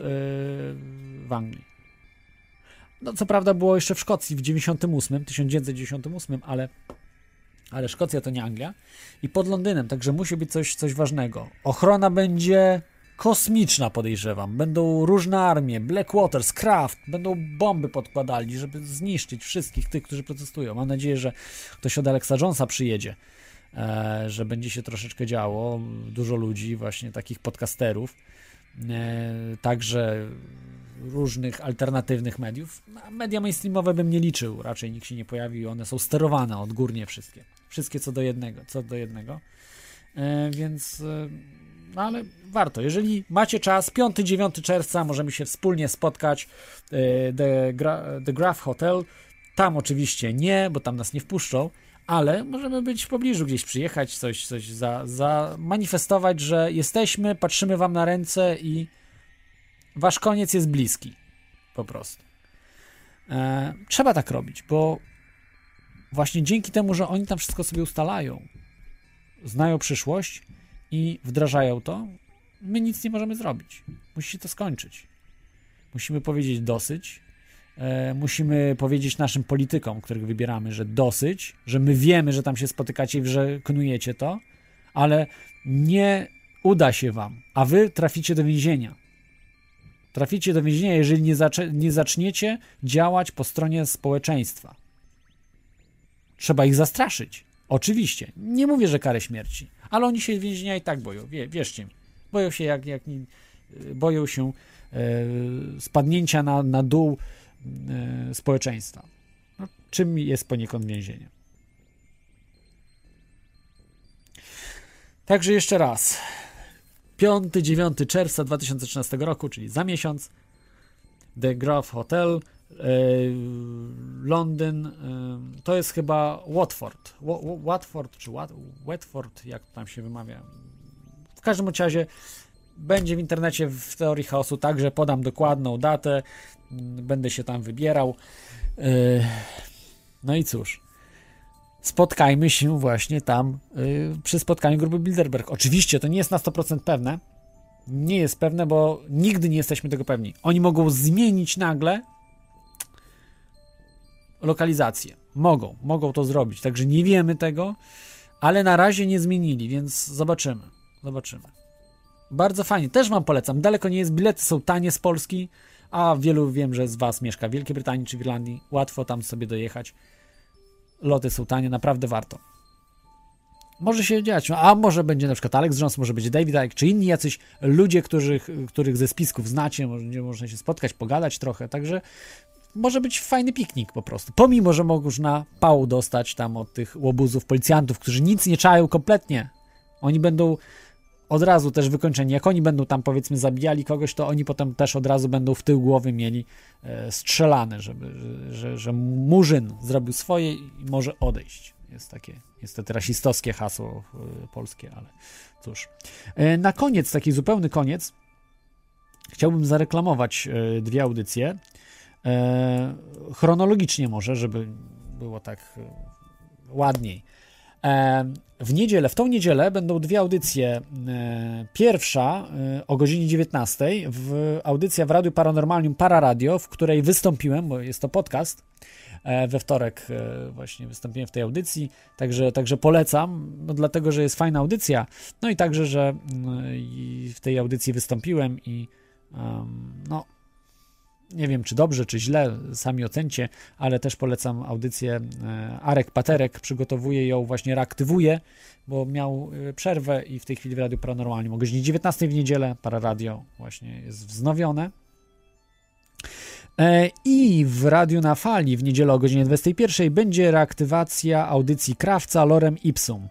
w, yy, w Anglii. No, co prawda było jeszcze w Szkocji w 98, 1998, ale, ale Szkocja to nie Anglia. I pod Londynem, także musi być coś, coś ważnego. Ochrona będzie kosmiczna, podejrzewam. Będą różne armie, Blackwater, Kraft, będą bomby podkładali, żeby zniszczyć wszystkich tych, którzy protestują. Mam nadzieję, że ktoś od Alexa Jonesa przyjedzie, e, że będzie się troszeczkę działo. Dużo ludzi, właśnie takich podcasterów, także różnych alternatywnych mediów. Media mainstreamowe bym nie liczył, raczej nikt się nie pojawi, one są sterowane odgórnie wszystkie. Wszystkie co do jednego, co do jednego. E, więc e, no ale warto. Jeżeli macie czas, 5-9 czerwca możemy się wspólnie spotkać. E, The, Gra The Graph Hotel. Tam oczywiście nie, bo tam nas nie wpuszczą, ale możemy być w pobliżu, gdzieś przyjechać, coś, coś za, zamanifestować, że jesteśmy, patrzymy wam na ręce i wasz koniec jest bliski. Po prostu. E, trzeba tak robić, bo właśnie dzięki temu, że oni tam wszystko sobie ustalają, znają przyszłość, i wdrażają to, my nic nie możemy zrobić. Musi się to skończyć. Musimy powiedzieć dosyć. E, musimy powiedzieć naszym politykom, których wybieramy, że dosyć, że my wiemy, że tam się spotykacie i że knujecie to, ale nie uda się wam, a wy traficie do więzienia. Traficie do więzienia, jeżeli nie, zaczę- nie zaczniecie działać po stronie społeczeństwa. Trzeba ich zastraszyć. Oczywiście. Nie mówię, że karę śmierci, ale oni się więzienia i tak boją. Wie, wierzcie mi. Boją się jak, jak nie- boją się e, spadnięcia na, na dół e, społeczeństwa. No, czym jest poniekąd więzienie? Także jeszcze raz. 5-9 czerwca 2013 roku, czyli za miesiąc, The Grove Hotel, e, Londyn, e, to jest chyba Watford. Wa- Wa- Watford czy Wat- Watford, jak tam się wymawia. W każdym razie będzie w internecie w teorii chaosu także podam dokładną datę, będę się tam wybierał. E, No i cóż, spotkajmy się właśnie tam y, przy spotkaniu grupy Bilderberg. Oczywiście to nie jest na 100% pewne. Nie jest pewne, bo nigdy nie jesteśmy tego pewni. Oni mogą zmienić nagle lokalizację. Mogą, mogą to zrobić. Także nie wiemy tego, ale na razie nie zmienili, więc zobaczymy. Zobaczymy. Bardzo fajnie. Też wam polecam. Daleko nie jest. Bilety są tanie z Polski, a wielu wiem, że z was mieszka w Wielkiej Brytanii czy w Irlandii. Łatwo tam sobie dojechać. Loty są tanie, naprawdę warto. Może się dziać, a może będzie na przykład Alex Jones, może będzie David Icke, czy inni jacyś ludzie, których, których ze spisków znacie, nie można się spotkać, pogadać trochę, także może być fajny piknik po prostu. Pomimo, że można pału dostać tam od tych łobuzów, policjantów, którzy nic nie czają kompletnie. Oni będą od razu też wykończeni. Jak oni będą tam powiedzmy zabijali kogoś, to oni potem też od razu będą w tył głowy mieli e, strzelane, żeby, że, że, że Murzyn zrobił swoje i może odejść. Jest takie niestety rasistowskie hasło e, polskie, ale cóż. E, na koniec, taki zupełny koniec, chciałbym zareklamować e, dwie audycje. E, chronologicznie może, żeby było tak e, ładniej. E, W niedzielę, w tą niedzielę będą dwie audycje. E, Pierwsza e, o godzinie 19 w audycja w Radiu Paranormalium Pararadio, w której wystąpiłem, bo jest to podcast. We wtorek właśnie wystąpiłem w tej audycji, także, także polecam, no dlatego, że jest fajna audycja. No i także, że mm, w tej audycji wystąpiłem i no nie wiem, czy dobrze, czy źle, sami ocencie, ale też polecam audycję. e, Arek Paterek przygotowuje ją, właśnie reaktywuje, bo miał e, przerwę i w tej chwili w Radiu Paranormalnym o godzinie 19 w niedzielę Pararadio właśnie jest wznowione. E, I w Radiu na Fali w niedzielę o godzinie 21 będzie reaktywacja audycji Krawca Lorem Ipsum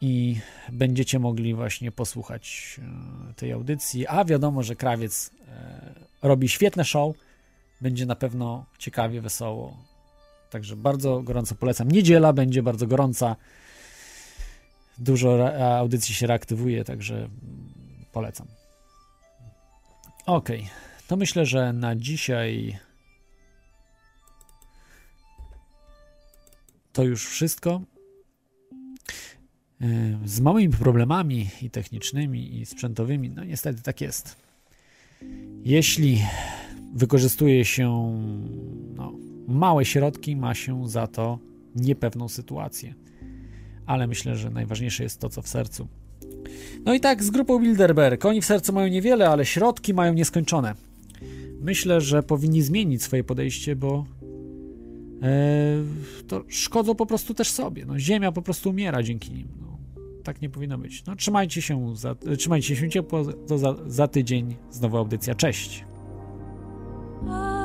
i będziecie mogli właśnie posłuchać tej audycji, a wiadomo, że Krawiec robi świetne show, będzie na pewno ciekawie, wesoło. Także bardzo gorąco polecam. Niedziela będzie bardzo gorąca. Dużo re- audycji się reaktywuje, także polecam. Ok, to myślę, że na dzisiaj to już wszystko. Yy, Z małymi problemami i technicznymi, i sprzętowymi, no niestety tak jest. Jeśli wykorzystuje się no, małe środki, ma się za to niepewną sytuację. Ale myślę, że najważniejsze jest to, co w sercu. No i tak z grupą Bilderberg. Oni w sercu mają niewiele, ale środki mają nieskończone. Myślę, że powinni zmienić swoje podejście, bo e, to szkodzą po prostu też sobie. No, ziemia po prostu umiera dzięki nim. No, tak nie powinno być. No, trzymajcie się, za, trzymajcie się ciepło. To za, za tydzień znowu audycja. Cześć. Oh.